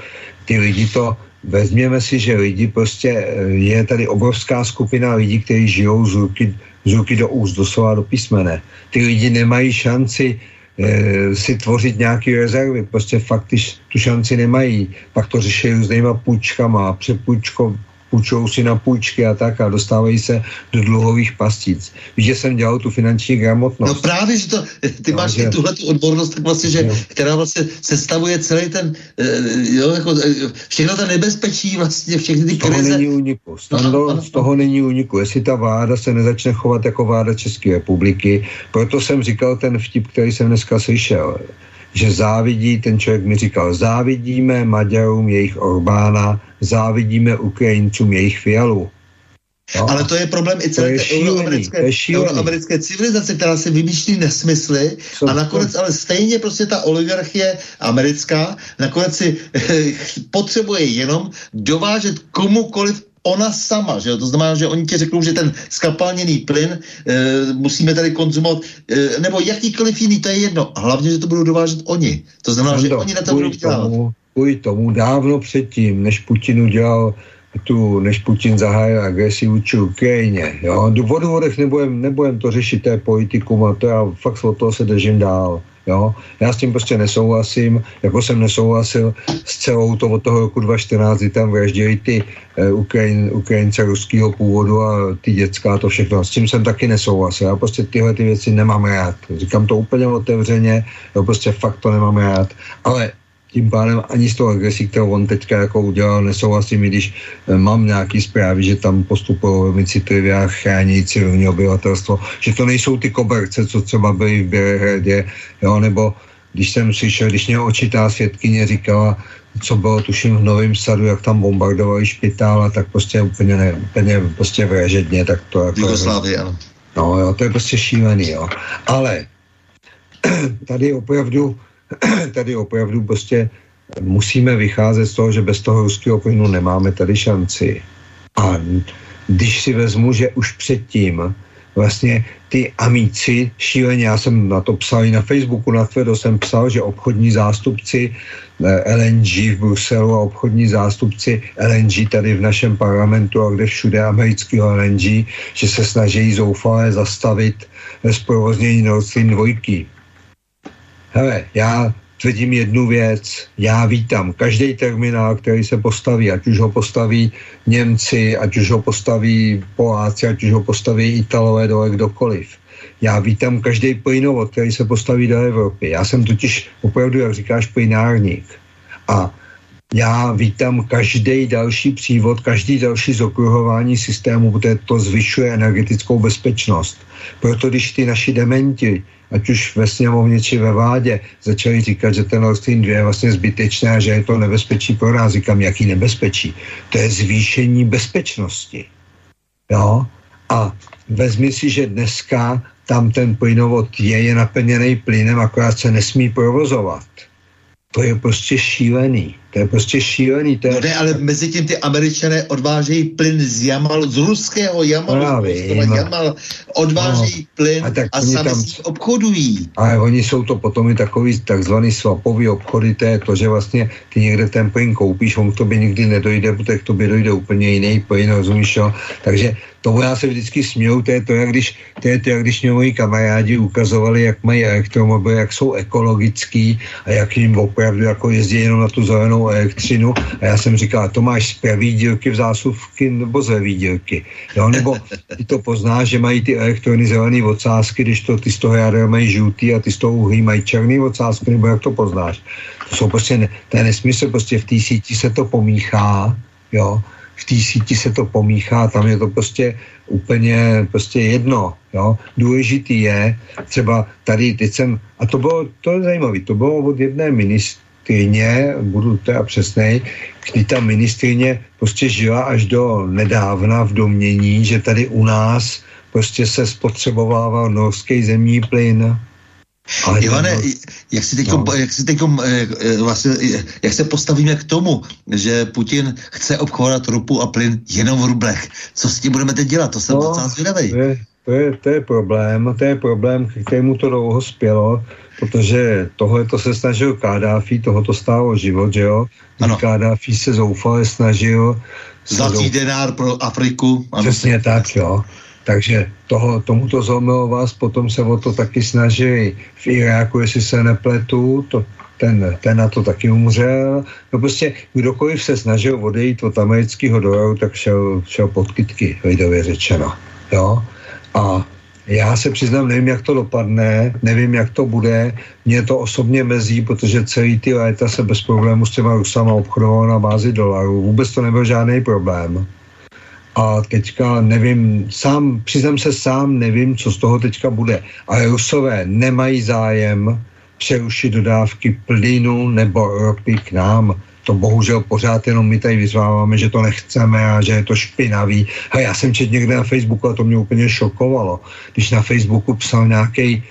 ty lidi to, vezměme si, že lidi prostě, eh, je tady obrovská skupina lidí, kteří žijou z ruky, z ruky do úst, doslova do písmene. Ty lidi nemají šanci e, si tvořit nějaké rezervy, prostě fakt tu šanci nemají. Pak to řeší různýma půjčkama, přepůjčko, půjčují si na půjčky a tak a dostávají se do dluhových pastic. Víš, že jsem dělal tu finanční gramotnost. No právě, že to, ty no, máš že... tuhle tu odbornost, tak vlastně, že, která vlastně sestavuje celý ten, uh, jo, jako, eh, všechno to nebezpečí, vlastně všechny ty krize. Z toho není úniku. Stando, no, ano. z toho není úniku. Jestli ta vláda se nezačne chovat jako vláda České republiky, proto jsem říkal ten vtip, který jsem dneska slyšel že závidí, ten člověk mi říkal, závidíme Maďarům jejich Orbána, závidíme Ukrajincům jejich Fialu. No, ale to je problém i celé té euroamerické, euroamerické civilizace, která si vymýšlí nesmysly Co, a nakonec to? ale stejně prostě ta oligarchie americká nakonec si potřebuje jenom dovážet komukoliv ona sama, že jo? To znamená, že oni ti řeknou, že ten skapalněný plyn e, musíme tady konzumovat, e, nebo jakýkoliv jiný, to je jedno. Hlavně, že to budou dovážet oni. To znamená, že oni na to budou vydělávat. Kvůli tomu dávno předtím, než Putin udělal tu, než Putin zahájil agresi vůči Ukrajině. Jo? O důvodech nebudem, nebudem to řešit, to je politikum a to já fakt od toho se držím dál. Jo? Já s tím prostě nesouhlasím, jako jsem nesouhlasil s celou to od toho roku 2014, kdy tam vraždili ty eh, Ukrajin, Ukrajince ruského původu a ty dětská to všechno. S tím jsem taky nesouhlasil. Já prostě tyhle ty věci nemám rád. Říkám to úplně otevřeně, jo, prostě fakt to nemám rád. Ale tím pádem ani z toho agresí, kterou on teďka jako udělal, nesouhlasím, i když eh, mám nějaký zprávy, že tam postupují velmi citlivě a chrání civilní obyvatelstvo, že to nejsou ty koberce, co třeba byly v Bělehradě, jo, nebo když jsem slyšel, když mě očitá svědkyně říkala, co bylo tuším v Novém sadu, jak tam bombardovali špitál a tak prostě úplně, ne, úplně prostě vražedně, tak to jako... Jugoslávii, ano. No jo, to je prostě šílený, jo. Ale tady opravdu tady opravdu prostě musíme vycházet z toho, že bez toho ruského plynu nemáme tady šanci. A když si vezmu, že už předtím vlastně ty amíci šíleně, já jsem na to psal i na Facebooku, na Twitter jsem psal, že obchodní zástupci eh, LNG v Bruselu a obchodní zástupci LNG tady v našem parlamentu a kde všude amerického LNG, že se snaží zoufale zastavit zprovoznění Nord Stream 2 hele, já tvrdím jednu věc, já vítám každý terminál, který se postaví, ať už ho postaví Němci, ať už ho postaví Poláci, ať už ho postaví Italové, dole kdokoliv. Já vítám každý plynovod, který se postaví do Evropy. Já jsem totiž opravdu, jak říkáš, plynárník. A já vítám každý další přívod, každý další zokruhování systému, protože to zvyšuje energetickou bezpečnost. Proto když ty naši dementi ať už ve sněmovně či ve vládě, začali říkat, že ten Nord Stream 2 je vlastně zbytečné a že je to nebezpečí pro nás. Říkám, jaký nebezpečí? To je zvýšení bezpečnosti. Jo? A vezmi si, že dneska tam ten plynovod je, je naplněný plynem, akorát se nesmí provozovat. To je prostě šílený. To je prostě šílený. To je... No ne, ale mezi tím ty američané odvážejí plyn z Jamal, z ruského Jamalu, Právě, z Jamal, odvážejí no, plyn a, tak a sami tam... obchodují. Ale oni jsou to potom i takový takzvaný swapový obchody, to je to, že vlastně ty někde ten plyn koupíš, on k tobě nikdy nedojde, protože k tobě dojde úplně jiný plyn, rozumíš, jo? Takže tomu já se vždycky směju, to je to, jak když, to je to, jak když mě moji kamarádi ukazovali, jak mají elektromobily, jak jsou ekologický a jak jim opravdu jako jezdí jenom na tu zelenou elektřinu. A já jsem říkal, to máš z pravý dílky v zásuvky nebo z levý dílky. Jo, nebo ty to poznáš, že mají ty elektrony zelený ocásky, když to ty z toho jádra mají žlutý a ty z toho uhlí mají černý ocásky, nebo jak to poznáš. To jsou prostě, ne, to je nesmysl, prostě v té síti se to pomíchá, jo, v té síti se to pomíchá, tam je to prostě úplně prostě jedno. Jo? Důležitý je, třeba tady, teď jsem, a to bylo, to je zajímavé, to bylo od jedné ministrině, budu teda přesnej, kdy ta ministrině prostě žila až do nedávna v domění, že tady u nás prostě se spotřebovával norský zemní plyn, ale Ivane, jak si teď, no. jak si teď eh, eh, vlastně, jak se postavíme k tomu, že Putin chce obchodovat ropu a plyn jenom v rublech? Co s tím budeme teď dělat? To jsem no, docela zvědavý. To je, to, je, to je problém, to je problém, k kterému to dlouho spělo, protože tohle to se snažil Kadáfi, toho to stálo život, že jo? Ano. Kadáfi se zoufale snažil Zlatý zouf... denár pro Afriku. Ano. Přesně tak, jo. Takže toho, tomuto zlomilo vás, potom se o to taky snažili v Iráku, jestli se nepletu, to, ten, ten na to taky umřel. No prostě kdokoliv se snažil odejít od amerického dolaru, tak šel, šel pod kytky, lidově řečeno. Jo? A já se přiznám, nevím, jak to dopadne, nevím, jak to bude. Mě to osobně mezí, protože celý ty léta se bez problému s těma Rusama obchodoval na bázi dolarů. Vůbec to nebyl žádný problém a teďka nevím, sám, přiznám se sám, nevím, co z toho teďka bude. Ale Rusové nemají zájem přerušit dodávky plynu nebo ropy k nám. To bohužel pořád jenom my tady vyzváváme, že to nechceme a že je to špinavý. A já jsem četl někde na Facebooku a to mě úplně šokovalo, když na Facebooku psal nějaký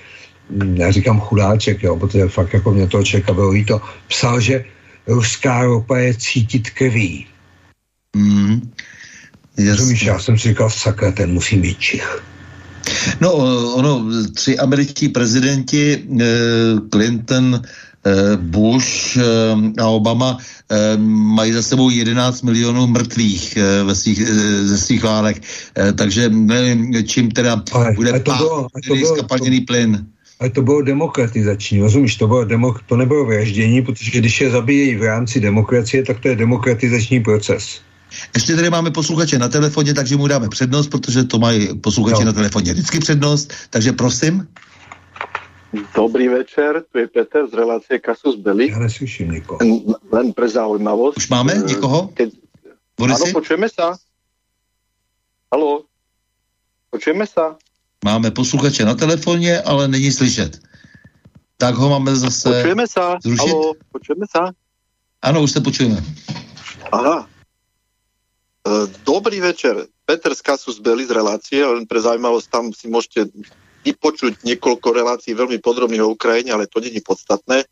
hm, já říkám chudáček, jo, protože fakt jako mě to člověka bylo to, psal, že ruská ropa je cítit krví. Mm, Rozumíš, já jsem si říkal, sakra, ten musí být čich. No, ono, tři američtí prezidenti, eh, Clinton, eh, Bush eh, a Obama mají za sebou 11 milionů mrtvých ve svých, ze svých válek, takže nevím, čím teda ale, bude ale to bylo, to bylo, skapalněný plyn. Ale to bylo demokratizační, rozumíš? To, bylo demok- to nebylo vraždění, protože když je zabijejí v rámci demokracie, tak to je demokratizační proces. Ještě tady máme posluchače na telefoně, takže mu dáme přednost, protože to mají posluchači no. na telefoně vždycky přednost, takže prosím. Dobrý večer, tu je Peter z relácie Kasus Belli. Já neslyším nikoho. Len pre zaujímavosť. Už máme uh, někoho? Keď... Áno, počujeme sa. Halo, počujeme sa. Máme posluchače na telefoně, ale není slyšet. Tak ho máme zase Počujeme sa. Zrušit? Halo, počujeme sa. Ano, už se počujeme. Aha, dobrý večer. Peter z Kasus Belli z relácie, len pre zaujímavosť, tam si môžete vypočuť niekoľko relácií veľmi podrobných o Ukrajine, ale to je podstatné.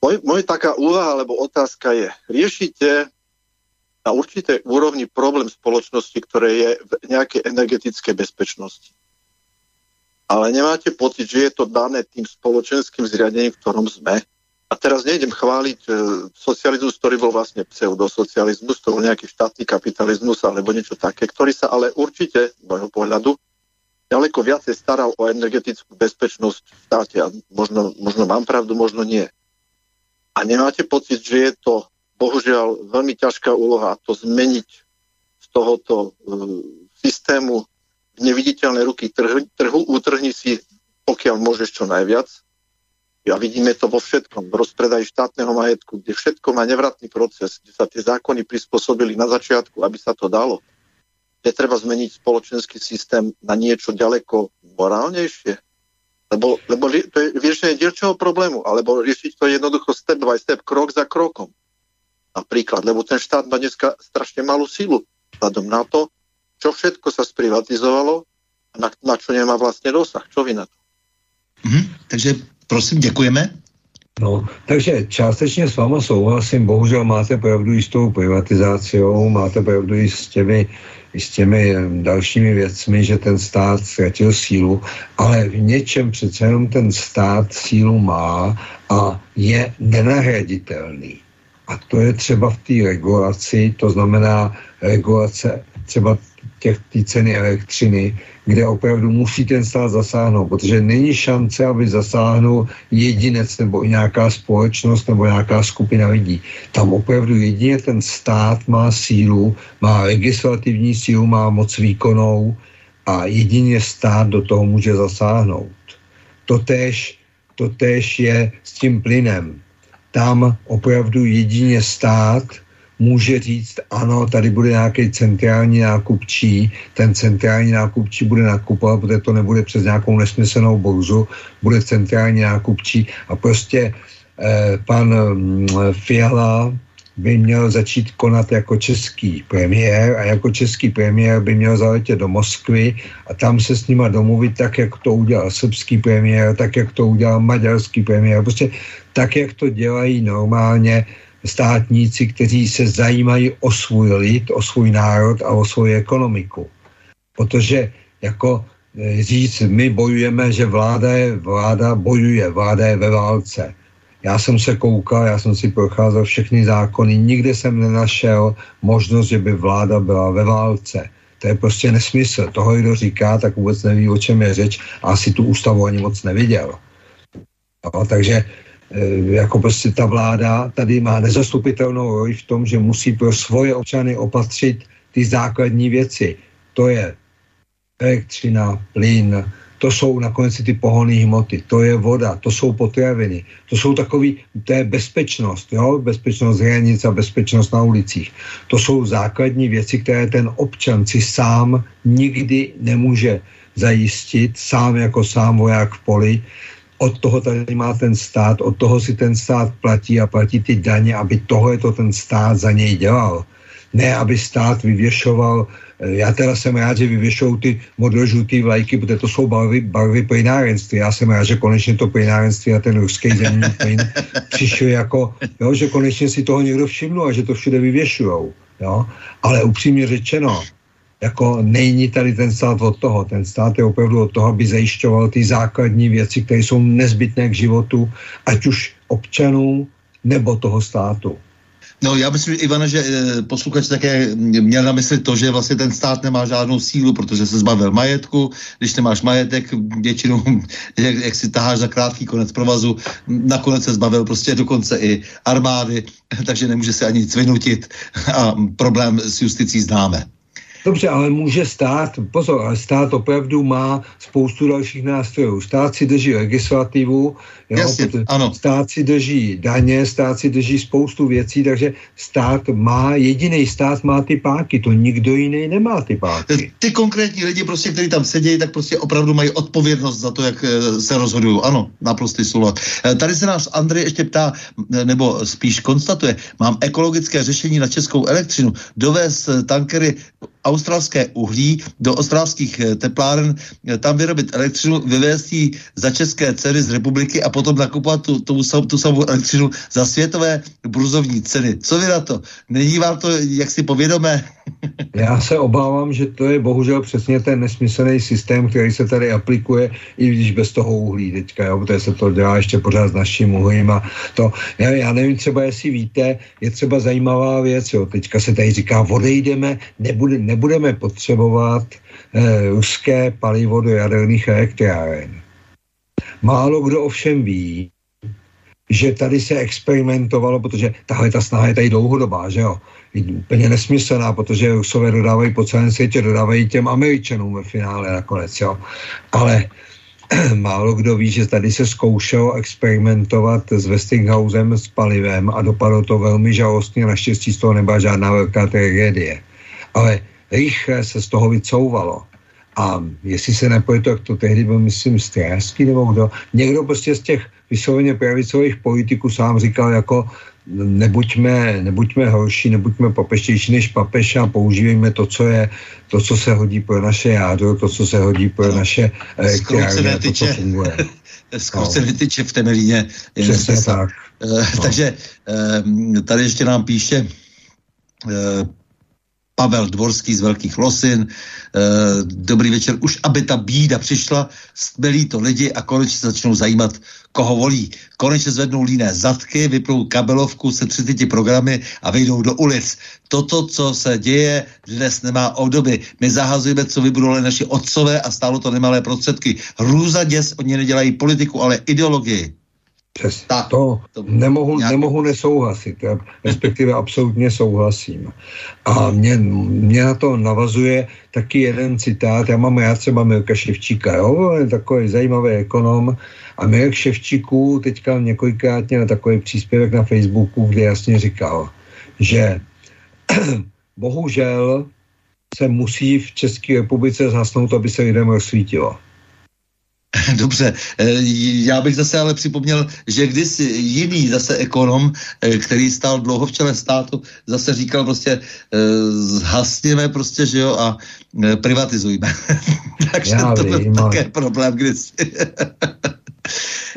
Moj, moje taká úvaha alebo otázka je, riešite na určitej úrovni problém spoločnosti, ktoré je v nejakej energetickej bezpečnosti. Ale nemáte pocit, že je to dané tým spoločenským zriadením, v ktorom sme? A teraz nejdem chváliť e, socializmus, ktorý bol vlastne pseudosocializmus, to bol nejaký štátny kapitalizmus alebo niečo také, ktorý sa ale určite, z môjho pohľadu, ďaleko viacej staral o energetickú bezpečnosť v štáte a možno, možno mám pravdu, možno nie. A nemáte pocit, že je to bohužiaľ veľmi ťažká úloha to zmeniť z tohoto uh, systému neviditeľné ruky trhu, trhu, utrhni si, pokiaľ môžeš čo najviac, a vidíme to vo všetkom, v rozpredaji štátneho majetku, kde všetko má nevratný proces, kde sa tie zákony prispôsobili na začiatku, aby sa to dalo. Je treba zmeniť spoločenský systém na niečo ďaleko morálnejšie. Lebo, lebo to je riešenie dielčieho problému, alebo riešiť to jednoducho step by step, krok za krokom. Napríklad, lebo ten štát má dneska strašne malú sílu vzhľadom na to, čo všetko sa sprivatizovalo a na, na čo nemá vlastne dosah. Čo vy na to? Mm-hmm. Takže Prosím, děkujeme. No, takže částečně s váma souhlasím, bohužel máte pravdu i s tou privatizáciou, máte pravdu i s těmi, i s těmi dalšími věcmi, že ten stát ztratil sílu, ale v něčem přece jenom ten stát sílu má a je nenahraditelný. A to je třeba v té regulaci, to znamená regulace třeba těch té ceny elektřiny, kde opravdu musí ten stát zasáhnout, protože není šance, aby zasáhnul jedinec nebo nějaká společnost nebo nějaká skupina lidí. Tam opravdu jedině ten stát má sílu, má legislativní sílu, má moc výkonou a jedině stát do toho může zasáhnout. Totež, totež je s tím plynem. Tam opravdu jedině stát může říct, ano, tady bude nějaký centrální nákupčí, ten centrální nákupčí bude nakupovat, protože to nebude přes nějakou nesmyslnou burzu, bude centrální nákupčí. A prostě eh, pan mm, Fiala by měl začít konat jako český premiér a jako český premiér by měl zaletět do Moskvy a tam se s nima domluvit tak, jak to udělal srbský premiér, tak, jak to udělal maďarský premiér, prostě tak, jak to dělají normálně státníci, kteří se zajímají o svůj lid, o svůj národ a o svoji ekonomiku. Protože jako e, říct, my bojujeme, že vláda, je, vláda bojuje, vláda je ve válce. Já jsem se koukal, já jsem si procházel všechny zákony, nikde jsem nenašel možnost, že by vláda byla ve válce. To je prostě nesmysl. Toho, kdo říká, tak vůbec neví, o čem je řeč a asi tu ústavu ani moc neviděl. No, takže Eh, jako prostě ta vláda tady má nezastupitelnou roli v tom, že musí pro svoje občany opatřit ty základní věci. To je elektřina, plyn, to jsou nakonec ty pohonné hmoty, to je voda, to jsou potraviny, to jsou takový, to je bezpečnost, jo? bezpečnost hranic a bezpečnost na ulicích. To jsou základní věci, které ten občan si sám nikdy nemůže zajistit, sám jako sám voják v poli, od toho tady má ten stát, od toho si ten stát platí a platí ty daně, aby tohle to ten stát za něj dělal. Ne, aby stát vyvěšoval, eh, já teda jsem rád, že vyvěšou ty modrožlutý vlajky, protože to jsou barvy, barvy plynárenství. Já jsem rád, že konečně to plynárenství a ten ruský zemní plyn přišli jako, jo, že konečně si toho někdo všiml a že to všude vyvěšujou. Jo? Ale upřímně řečeno, jako není tady ten stát od toho. Ten stát je opravdu od toho, aby zajišťoval ty základní věci, které jsou nezbytné k životu, ať už občanů nebo toho státu. No já myslím, Ivana, že e, posluchač také měl na mysli to, že vlastně ten stát nemá žádnou sílu, protože se zbavil majetku, když nemáš majetek, většinou, jak, jak si taháš za krátký konec provazu, nakonec se zbavil prostě dokonce i armády, takže nemůže se ani nic vynutit a problém s justicí známe. Dobře, ale může stát, pozor, ale stát opravdu má spoustu dalších nástrojů. Stát si drží legislativu, jo, Jasně, ano. stát si drží daně, stát si drží spoustu věcí, takže stát má, jediný stát má ty páky, to nikdo jiný nemá ty páky. Ty konkrétní lidi, prostě, kteří tam sedí, tak prostě opravdu mají odpovědnost za to, jak eh, se rozhodují. Ano, naprostý souhlas. Eh, tady se nás Andrej ještě ptá, nebo spíš konstatuje, mám ekologické řešení na českou elektřinu, dovést eh, tankery australské uhlí do australských eh, tepláren, eh, tam vyrobit elektřinu, vyvést ji za české ceny z republiky a potom nakupovat tu, tu, tu samou elektřinu za světové burzovní ceny. Co vy na to? Není vám to jaksi povědomé? Já se obávám, že to je bohužel přesně ten nesmyslný systém, který se tady aplikuje, i když bez toho uhlí teďka, jo, protože se to dělá ještě pořád s naším uhlím a to, já, já nevím třeba, jestli víte, je třeba zajímavá věc, jo, teďka se tady říká, odejdeme, nebude, nebudeme potřebovat eh, ruské palivo do jaderných elektráren. Málo kdo ovšem ví, že tady se experimentovalo, protože tahle ta snaha je tady dlouhodobá, že jo, úplně nesmyslná, protože Rusové dodávají po celém světě, dodávají těm Američanům ve finále nakonec, jo. Ale málo kdo ví, že tady se zkoušelo experimentovat s Westinghousem, s palivem a dopadlo to velmi žalostně, naštěstí z toho nebyla žádná velká tragédie. Ale rychle se z toho vycouvalo. A jestli se nepoje to, to tehdy byl, myslím, Stráský nebo kdo, někdo prostě z těch vysloveně pravicových politiků sám říkal jako nebuďme, nebuďme horší, nebuďme papeštější než papež a používejme to, co je, to, co se hodí pro naše jádro, to, co se hodí pro no. naše elektrárny, to, co funguje. Zkouce no. tyče v Temelíně. Přesně tak. Uh, no. Takže uh, tady ještě nám píše uh, Pavel Dvorský z Velkých Losin. Dobrý večer. Už aby ta bída přišla, stmelí to lidi a konečně začnou zajímat, koho volí. Konečně zvednou líné zadky, vyplou kabelovku se 30 programy a vyjdou do ulic. Toto, co se děje, dnes nemá obdoby. My zahazujeme, co vybudovali naši otcové a stálo to nemalé prostředky. Hrůza děs, oni nedělají politiku, ale ideologii. Přes tak, to, to nemohu, nějak... nemohu nesouhlasit, já respektive absolutně souhlasím. A mě, mě na to navazuje taky jeden citát, já mám rád třeba Milka Ševčíka, jo, je takový zajímavý ekonom. A Milk Ševčíků teďka několikrát na takový příspěvek na Facebooku, kde jasně říkal, že bohužel se musí v České republice zhasnout, aby se lidem rozsvítilo. Dobře, eh, já bych zase ale připomněl, že kdysi jiný zase ekonom, eh, který stál dlouho v čele státu, zase říkal prostě eh, zhasněme prostě, že jo, a privatizujme. Takže já to byl také problém kdysi.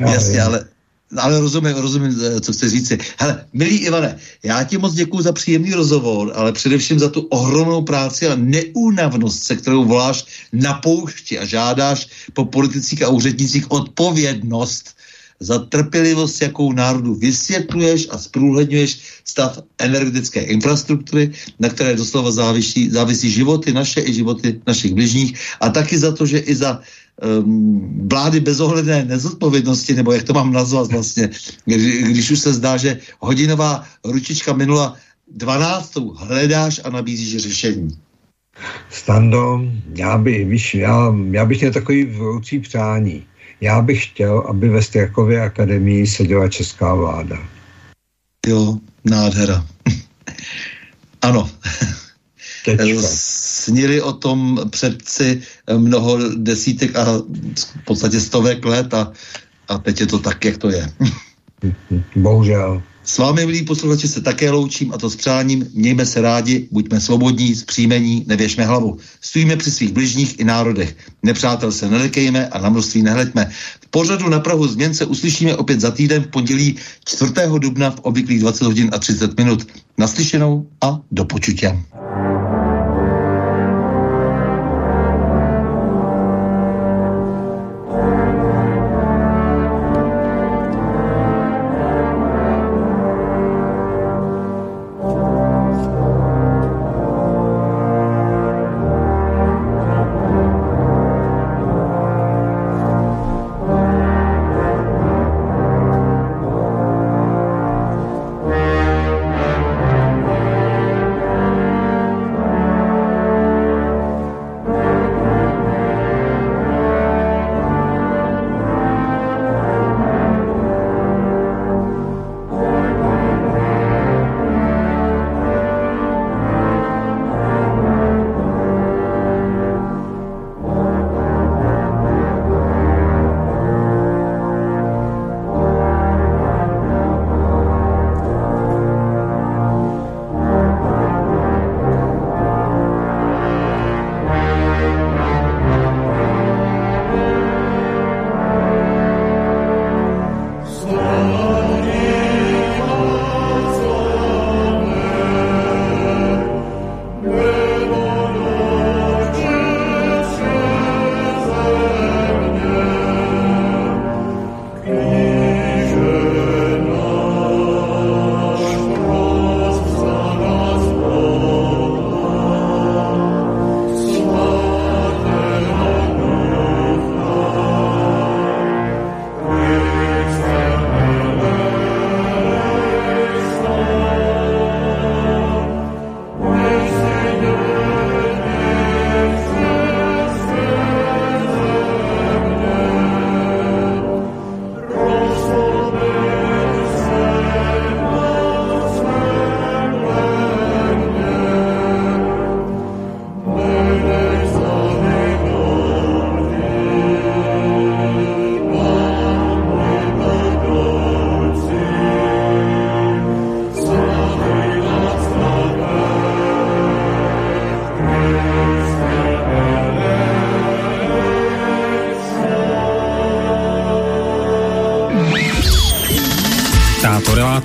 Jasně, ale ale rozumím, rozumím, eh, co chci říci. Hele, milý Ivane, já ti moc děkuji za příjemný rozhovor, ale především za tu ohromnou práci a neúnavnost, se kterou voláš na poušti a žádáš po politicích a úřednicích odpovědnost za trpělivost, jakou národu vysvětluješ a zprůhledňuješ stav energetické infrastruktury, na které doslova závisí, závisí životy naše i životy našich bližních a taky za to, že i za um, vlády bezohledné nezodpovědnosti, nebo jak to mám nazvat vlastně, kdy, když už se zdá, že hodinová ručička minula 12. hledáš a nabízíš řešení. Stando, já, by, víš, já, já bych měl takový vroucí přání. Já bych chtěl, aby ve Strakově akademii seděla česká vláda. Jo, nádhera. ano. Tečka snili o tom předci mnoho desítek a v podstatě stovek let a A teď je to tak, jak to je. Bohužel. S vámi, milí posluchači, se také loučím a to s přáním. Mějme se rádi, buďme svobodní, zpříjmení, nevěšme hlavu. Stojíme při svých bližních i národech. Nepřátel se nelekejme a na množství nehleďme. V pořadu na Prahu změn se uslyšíme opět za týden v pondělí 4. dubna v obvyklých 20 hodin a 30 minut. Naslyšenou a do počutě.